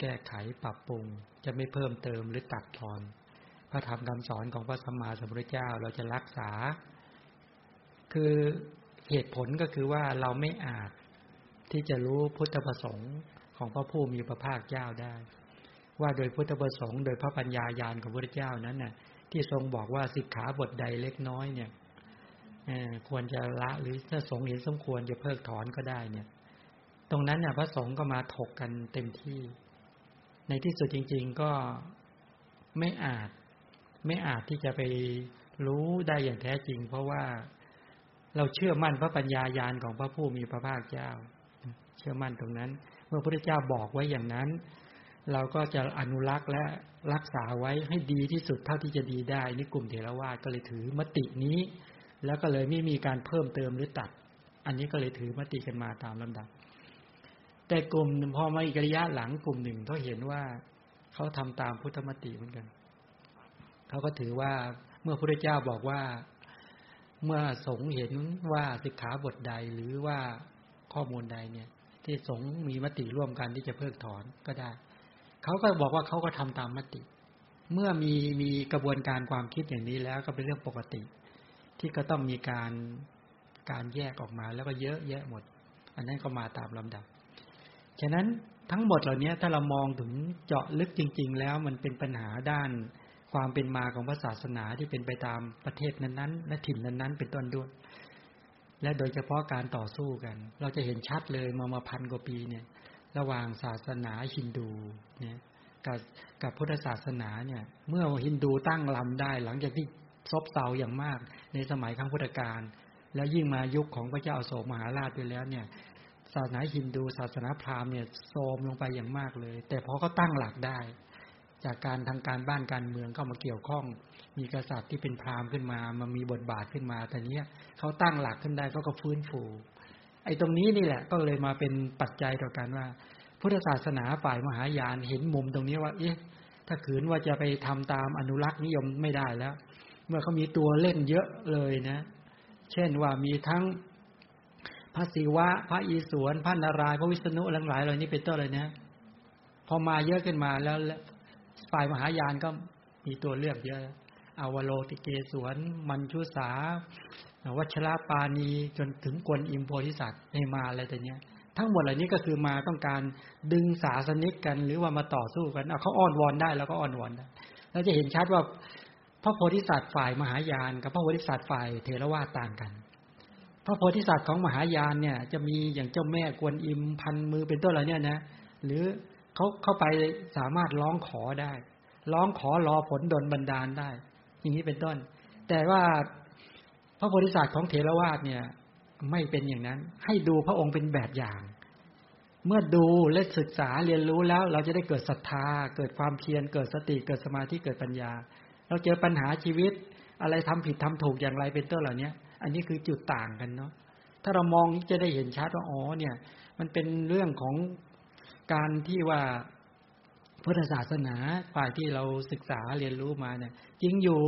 แก้ไขปรับปรุง จะไม่เพิ่มเติมหรือตัดทอน พระธรรมคำสอนของพระสัมมาสัมพุทธเจ้าเราจะรักษา คือเหตุผลก็คือว่าเราไม่อาจที่จะรู้พุทธประสงค์ของพระผู้มีพระภาคเจ้าได้ ว่าโดยพุทธประสงค์โดยพระปัญญายาณของพระเจ้านั้นน่ะ ที่ทรงบอกว่าสิกขาบทใดเล็กน้อยเนี่ยควรจะละหรือถ้าสงเห็นสมควรจะเพิกถอนก็ได้เนี่ย ตรงนั้นเนี่ยพระสงฆ์ก็มาถกกันเต็มที่ ในที่สุดจริง ๆก็ไม่อาจ ไม่อาจที่จะไปรู้ได้อย่างแท้จริง เพราะว่า เราเชื่อมั่นพระปัญญายาณของพระผู้มีพระภาคเจ้า เชื่อมั่นตรงนั้น เมื่อพระพุทธเจ้าบอกไว้อย่างนั้น เราก็จะอนุรักษ์และรักษาไว้ให้ดีที่สุดเท่าที่จะดีได้นี่กลุ่มเถรวาทก็เลยถือมตินี้ แล้วก็เลยไม่มีการเพิ่มเติมหรือตัด อันนี้ก็เลยถือมติกันมาตามลำดับ แต่กลุ่มพอมาอีกระยะหลังกลุ่มหนึ่งเขาเห็นว่าเขาทำตามพุทธมติเหมือนกันเขาก็ถือว่าเมื่อพระเจ้าบอกว่า เมื่อสงเห็นว่าสิกขาบทใดหรือว่าข้อมูลใดเนี่ย ที่สงมีมติร่วมกันที่จะเพิกถอนก็ได้ เขาก็บอกว่าเขาก็ทำตามมติ เมื่อมีมีกระบวนการความคิดอย่างนี้แล้วก็เป็นเรื่องปกติ ที่ก็ต้องมีการการแยกออกมาแล้วก็เยอะแยะหมด อันนั้นก็มาตามลำดับ ฉะนั้นทั้งหมดเหล่านี้ถ้าเรามองถึงเจาะลึกจริง ๆ แล้วมันเป็นปัญหาด้าน ความเป็นมาของพระศาสนาที่เป็นไปตามประเทศนั้นๆ และถิ่นนั้นๆ เป็นต้นด้วย และโดยเฉพาะการต่อสู้กัน เราจะเห็นชัดเลยมามาพันกว่าปีเนี่ย ระหว่างศาสนาฮินดูเนี่ยกับกับพุทธศาสนาเนี่ย เมื่อฮินดูตั้งลำได้ หลังจากที่ซบเซาอย่างมาก ในสมัยครั้งพุทธกาลแล้วยิ่งมายุคของพระเจ้าโศกมหาราชไปแล้วเนี่ยศาสนาฮินดู ศาสนาพราหมณ์เนี่ยโทมลงไปอย่างมากเลย แต่พอเขาตั้งหลักได้ จากการทางการบ้านการเมืองเข้ามาเกี่ยวข้อง มีกษัตริย์ที่เป็นพราหมณ์ขึ้นมามามีบทบาทขึ้นมาแต่เนี้ยเขาตั้งหลักขึ้นได้เขาก็ฟื้นฟูไอ้ตรงนี้นี่แหละ ก็เลยมาเป็นปัจจัยต่อการว่า พุทธศาสนาฝ่ายมหายานเห็นมุมตรงนี้ว่า เอ๊ะ ถ้าขืนว่าจะไปทำตามอนุรักษ์นิยมไม่ได้แล้ว เมื่อเขามีตัวเล่นเยอะเลยนะ เช่นว่ามีทั้งพระศิวะ พระอีสวนพระนารายณ์พระวิษณุหลังหลายเหล่านี้เป็นต้นเลยนะ พอมาเยอะขึ้นมาแล้ว ฝ่ายมหายานก็มีตัวเลือกเยอะอาวโลติเกสวน มัญชุสา วัชระปานีจนถึงกวนอิมโพธิสัตว์ในมาอะไรแต่เนี้ย ทั้งหมดเหล่านี้ก็คือมาต้องการดึงศาสนิกกัน หรือว่ามาต่อสู้กันเอาเขาอ้อนวอนได้แล้วก็อ้อนวอนได้เราจะเห็นชัดว่าพระโพธิสัตว์ฝ่ายมหายาน กับพระโพธิสัตว์ฝ่ายเทรวาต่างกัน พระโพธิสัตว์ของมหายานเนี่ย จะมีอย่างเจ้าแม่กวนอิมพันมือเป็นต้นอะไรเนี่ยนะ หรือ เขาเข้าไปสามารถร้องขอได้ ร้องขอรอผลดลบันดาลได้ อย่างนี้เป็นต้น แต่ว่าพระโพธิสัตว์ของเถรวาทเนี่ย ไม่เป็นอย่างนั้น ให้ดูพระองค์เป็นแบบอย่าง เมื่อดูและศึกษาเรียนรู้แล้ว เราจะได้เกิดศรัทธา เกิดความเพียรเกิดสติเกิดสมาธิเกิดปัญญา เราเจอปัญหาชีวิต อะไรทำผิดทำถูกอย่างไรเป็นต้นเหล่านี้อันนี้คือจุดต่างกันเนาะถ้าเรามองจะได้เห็นชัดว่าอ๋อเนี่ย มันเป็นเรื่องของ การที่ว่าพุทธศาสนาฝ่ายที่เราศึกษาเรียนรู้มาเนี่ยจริงอยู่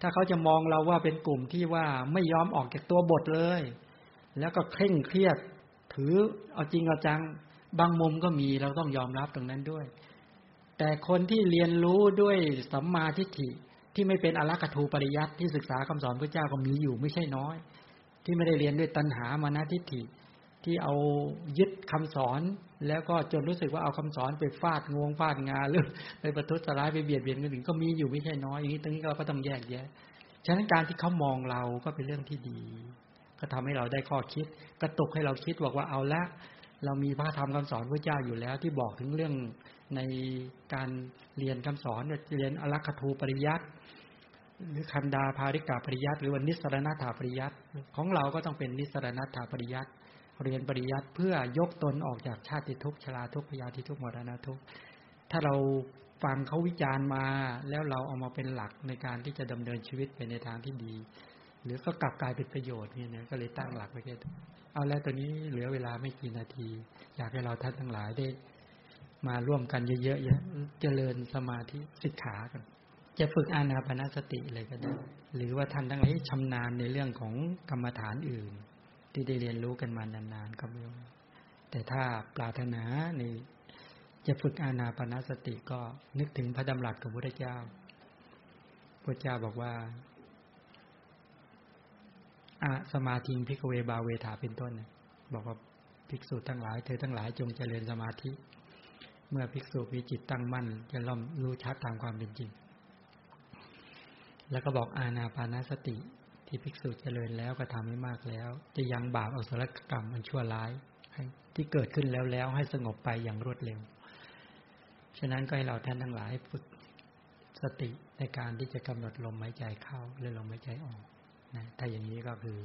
ถ้าเขาจะมองเราว่าเป็นกลุ่มที่ว่าไม่ยอมออกจากตัวบทเลย แล้วก็เคร่งเครียดถือเอาจริงเอาจังบางมุมก็มีเราต้องยอมรับตรงนั้นด้วย แต่คนที่เรียนรู้ด้วยสัมมาทิฏฐิที่ไม่เป็นอรักขูปริยัติที่ศึกษาคำสอนพระเจ้าก็มีอยู่ไม่ใช่น้อย ที่ไม่ได้เรียนด้วยตัณหามานะทิฏฐิ ที่เอายึดคำสอน แล้วก็จนรู้สึกว่าเอาคำสอนไปฟาดงวงฟาดงาหรือไปประทุษร้ายไปเบียดเบียนคนอื่นก็มีอยู่ไม่ใช่น้อยอย่างนี้ตรงนี้เราก็ต้องแยกแยะ ฉะนั้นการที่เขามองเราก็เป็นเรื่องที่ดี ก็ทำให้เราได้ข้อคิด กระตุกให้เราคิดบอกว่าเอาละ เรามีพระธรรมคำสอนพระเจ้าอยู่แล้ว ที่บอกถึงเรื่องในการเรียนคำสอนเรียนอรักขทูปริยัติหรือคันดาภาริกาปริยัติหรือวันนิสรณถาปริยัติของเราก็ต้องเป็นนิสรณถาปริยัติ เรียนปริยัติเพื่อยกตนออกจากชาติทุกข์ชราทุกข์พยาธิทุกข์มรณะทุกข์ถ้าเราฟังเขาวิจารณ์มา แล้วเราเอามาเป็นหลักในการที่จะดำเนินชีวิตไปในทางที่ดี หรือก็กลับกลายเป็นประโยชน์เนี่ยนะก็เลยตั้งหลักไว้แค่เอาแล้วตอนนี้เหลือเวลาไม่กี่นาที อยากให้เราท่านทั้งหลายได้ มาร่วมกันเยอะๆเจริญสมาธิศึกษากันจะฝึกอานาปนาสติเลยก็ได้ หรือว่าท่านทั้งหลายชำนาญในเรื่องของกรรมฐานอื่น ที่ได้เรียนรู้กันมานานๆก็ไม่แต่ถ้าปรารถนาในจะฝึกอานาปนสติก็นึกถึงพระดำรัสของพระเจ้าพระเจ้าบอกว่าอาสมาธิพิกเวบาเวถาเป็นต้นบอกว่าภิกษุทั้งหลายเธอทั้งหลายจงเจริญสมาธิ เมื่อภิกษุมีจิตตั้งมั่นจะล่อมรู้ชัดตามความเป็นจริง แล้วก็บอกอาณาปานาสติ ที่ภิกษุเจริญแล้วก็ทำให้มากแล้ว จะยังบาปอสุรกรรมมันชั่วร้าย ที่เกิดขึ้นแล้วแล้วให้สงบไปอย่างรวดเร็ว ฉะนั้นก็ให้เราท่านทั้งหลายฝึกสติในการที่จะกำหนดลมหายใจเข้าและลมหายใจออกนะถ้าอย่างนี้ก็คือ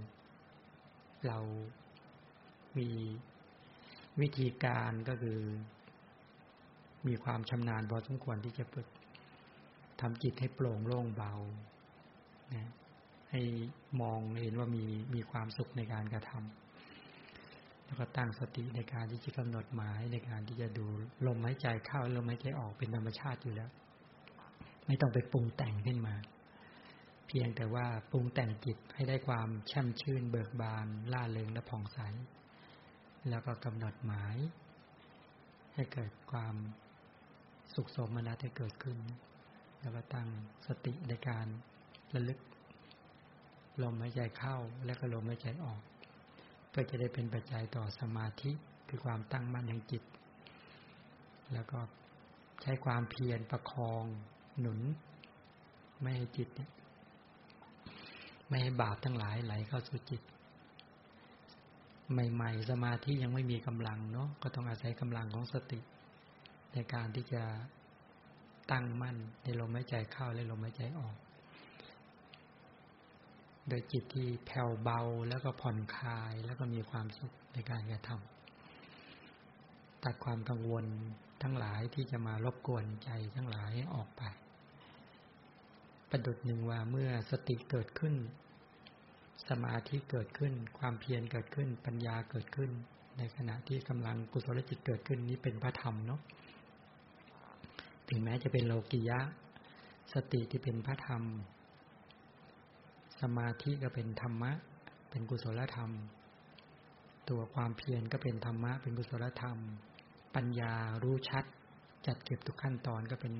เรามีวิธีการก็คือ มีความชำนาญพอสมควรที่จะฝึกทำจิตให้โปร่งโล่งเบานะ ให้มองเห็นว่ามีมีความสุขในการกระทำแล้วก็ตั้งสติในการที่จะกำหนดหมายในการที่จะดูลมหายใจเข้าลมหายใจออกเป็นธรรมชาติอยู่แล้ว ไม่ต้องไปปรุงแต่งขึ้นมา เพียงแต่ว่าปรุงแต่งจิตให้ได้ความแช่มชื่น เบิกบานล่าเริงและผ่องใส แล้วก็กำหนดหมาย ให้เกิดความสุขสมนัตให้เกิดขึ้น แล้วก็ตั้งสติในการระลึก ลมหายใจเข้าและก็ลมหายใจออก ก็จะได้เป็นปัจจัยต่อสมาธิคือความตั้งมั่นแห่งจิต แล้วก็ใช้ความเพียรประคองหนุน ไม่ให้จิตเนี่ยไม่ให้บาปทั้งหลายไหลเข้าสู่จิต ใหม่ๆ สมาธิยังไม่มีกำลังเนาะก็ต้องอาศัยกำลังของสติ ในการที่จะตั้งมั่นในลมหายใจเข้าและลมหายใจออก โดยจิตที่แผ่วเบาแล้วก็ผ่อนคลายแล้วก็มีความสุขในการกระทำตัดความกังวลทั้งหลายที่จะมารบกวนใจทั้งหลายออกไป ประดุดหนึ่งว่าเมื่อสติเกิดขึ้น สมาธิเกิดขึ้น ความเพียรเกิดขึ้น ปัญญาเกิดขึ้น ในขณะที่กำลังกุศลจิตเกิดขึ้นนี้เป็นพระธรรมเนาะถึงแม้จะเป็นโลกิยะ สติที่เป็นพระธรรม มาธิก็เป็นธรรมะ เป็นกุศลธรรม ตัวความเพียรก็เป็นธรรมะ เป็นกุศลธรรม ปัญญารู้ชัด จัดเก็บทุกขั้นตอนก็เป็น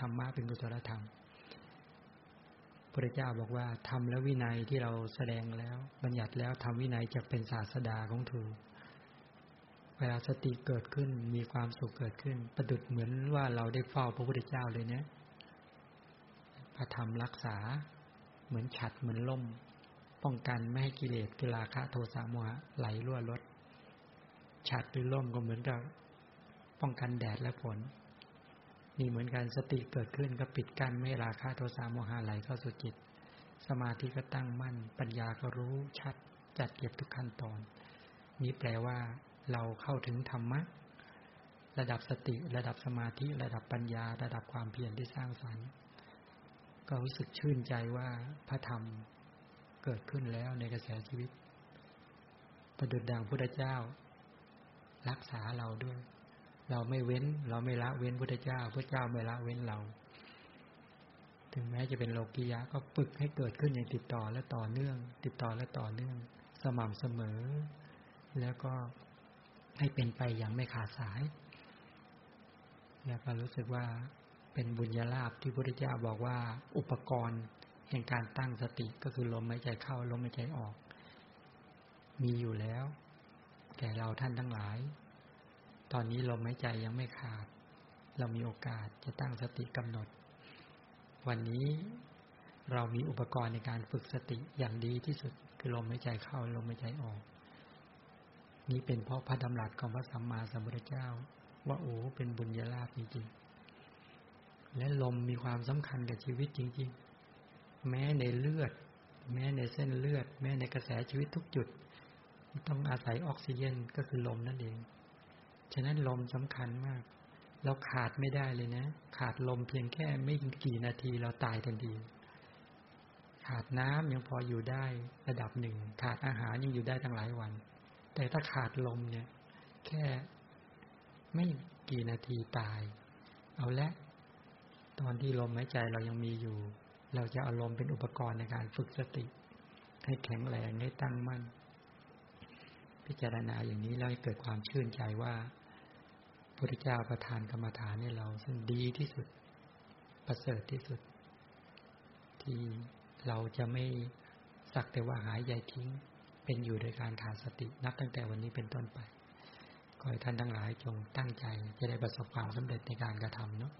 ธรรมะเป็นกุศลธรรมพระเจ้าบอกว่าทำแล้ววินัยที่เราแสดงแล้ว บัญญัติแล้วทำวินัยจะเป็นศาสดาของถูเวลาสติเกิดขึ้นมีความสุขเกิดขึ้น ประดุดเหมือนว่าเราได้เฝ้าพระพุทธเจ้าเลยเนี่ยพระธรรมรักษา เหมือนฉัดเหมือนล่ม ป้องกันไม่ให้กิเลสกิราคะโทสะโมหะไหลรั่วลดฉัดหรือล่มก็เหมือนกับป้องกันแดดและฝนนี่เหมือนกันสติเกิดขึ้นก็ปิดกั้นไม่ราคาโทสะโมหะไหลเข้าสู่จิต สมาธิก็ตั้งมั่น ปัญญาก็รู้ชัดจัดเก็บทุกขั้นตอน นี้แปลว่าเราเข้าถึงธรรมะ ระดับสติ ระดับสมาธิ ระดับปัญญา ระดับความเพียรที่สร้างสรรค์ ก็รู้สึกชื่นใจว่าพระธรรมเกิดขึ้นแล้วในกระแสชีวิต ประดุจดังพุทธเจ้า รักษาเราด้วย เราไม่เว้น เราไม่ละเว้นพุทธเจ้าพระเจ้าไม่ละเว้นเรา ถึงแม้จะเป็นโลกิยะก็ฝึกให้เกิดขึ้นอย่างติดต่อและต่อเนื่อง ติดต่อและต่อเนื่อง สม่ำเสมอ แล้วก็ให้เป็นไปอย่างไม่ขาดสาย แล้วก็รู้สึกว่า เป็นบุญญาลาภที่พระพุทธเจ้าบอกว่าอุปกรณ์แห่งการตั้งสติก็คือลมหายใจเข้าลมหายใจออก มีอยู่แล้วแก่เราท่านทั้งหลาย ตอนนี้ลมหายใจยังไม่ขาด เรามีโอกาสจะตั้งสติกำหนด วันนี้เรามีอุปกรณ์ในการฝึกสติอย่างดีที่สุด คือลมหายใจเข้าลมหายใจออก นี้เป็นเพราะพระดำรัสของพระสัมมาสัมพุทธเจ้า ว่าโอ้เป็นบุญญาลาภจริงๆ และลมมีความสำคัญกับชีวิตจริง ๆ แม้ในเลือด แม้ในเส้นเลือด แม้ในกระแสชีวิตทุกจุด ต้องอาศัยออกซิเจนก็คือลมนั่นเอง ฉะนั้นลมสำคัญมาก เราขาดไม่ได้เลยนะ ขาดลมเพียงแค่ไม่กี่นาทีเราตายทันที ขาดน้ำยังพออยู่ได้ระดับหนึ่ง ขาดอาหารยังอยู่ได้ตั้งหลายวัน แต่ถ้าขาดลมเนี่ย แค่ไม่กี่นาทีตาย เอาละ ตอนที่ลมหายใจเรายังมีอยู่ เราจะเอาลมเป็นอุปกรณ์ในการฝึกสติ ให้แข็งแรงให้ตั้งมั่น พิจารณาอย่างนี้แล้วให้เกิดความชื่นใจว่าพระเจ้าประทานกรรมฐานให้เราซึ่งดีที่สุดประเสริฐที่สุด ที่เราจะไม่สักแต่ว่าหายใจทิ้ง เป็นอยู่โดยการขาดสตินับตั้งแต่วันนี้เป็นต้นไปขอให้ท่านทั้งหลายจงตั้งใจจะได้ประสบความสำเร็จในการกระทำเนาะ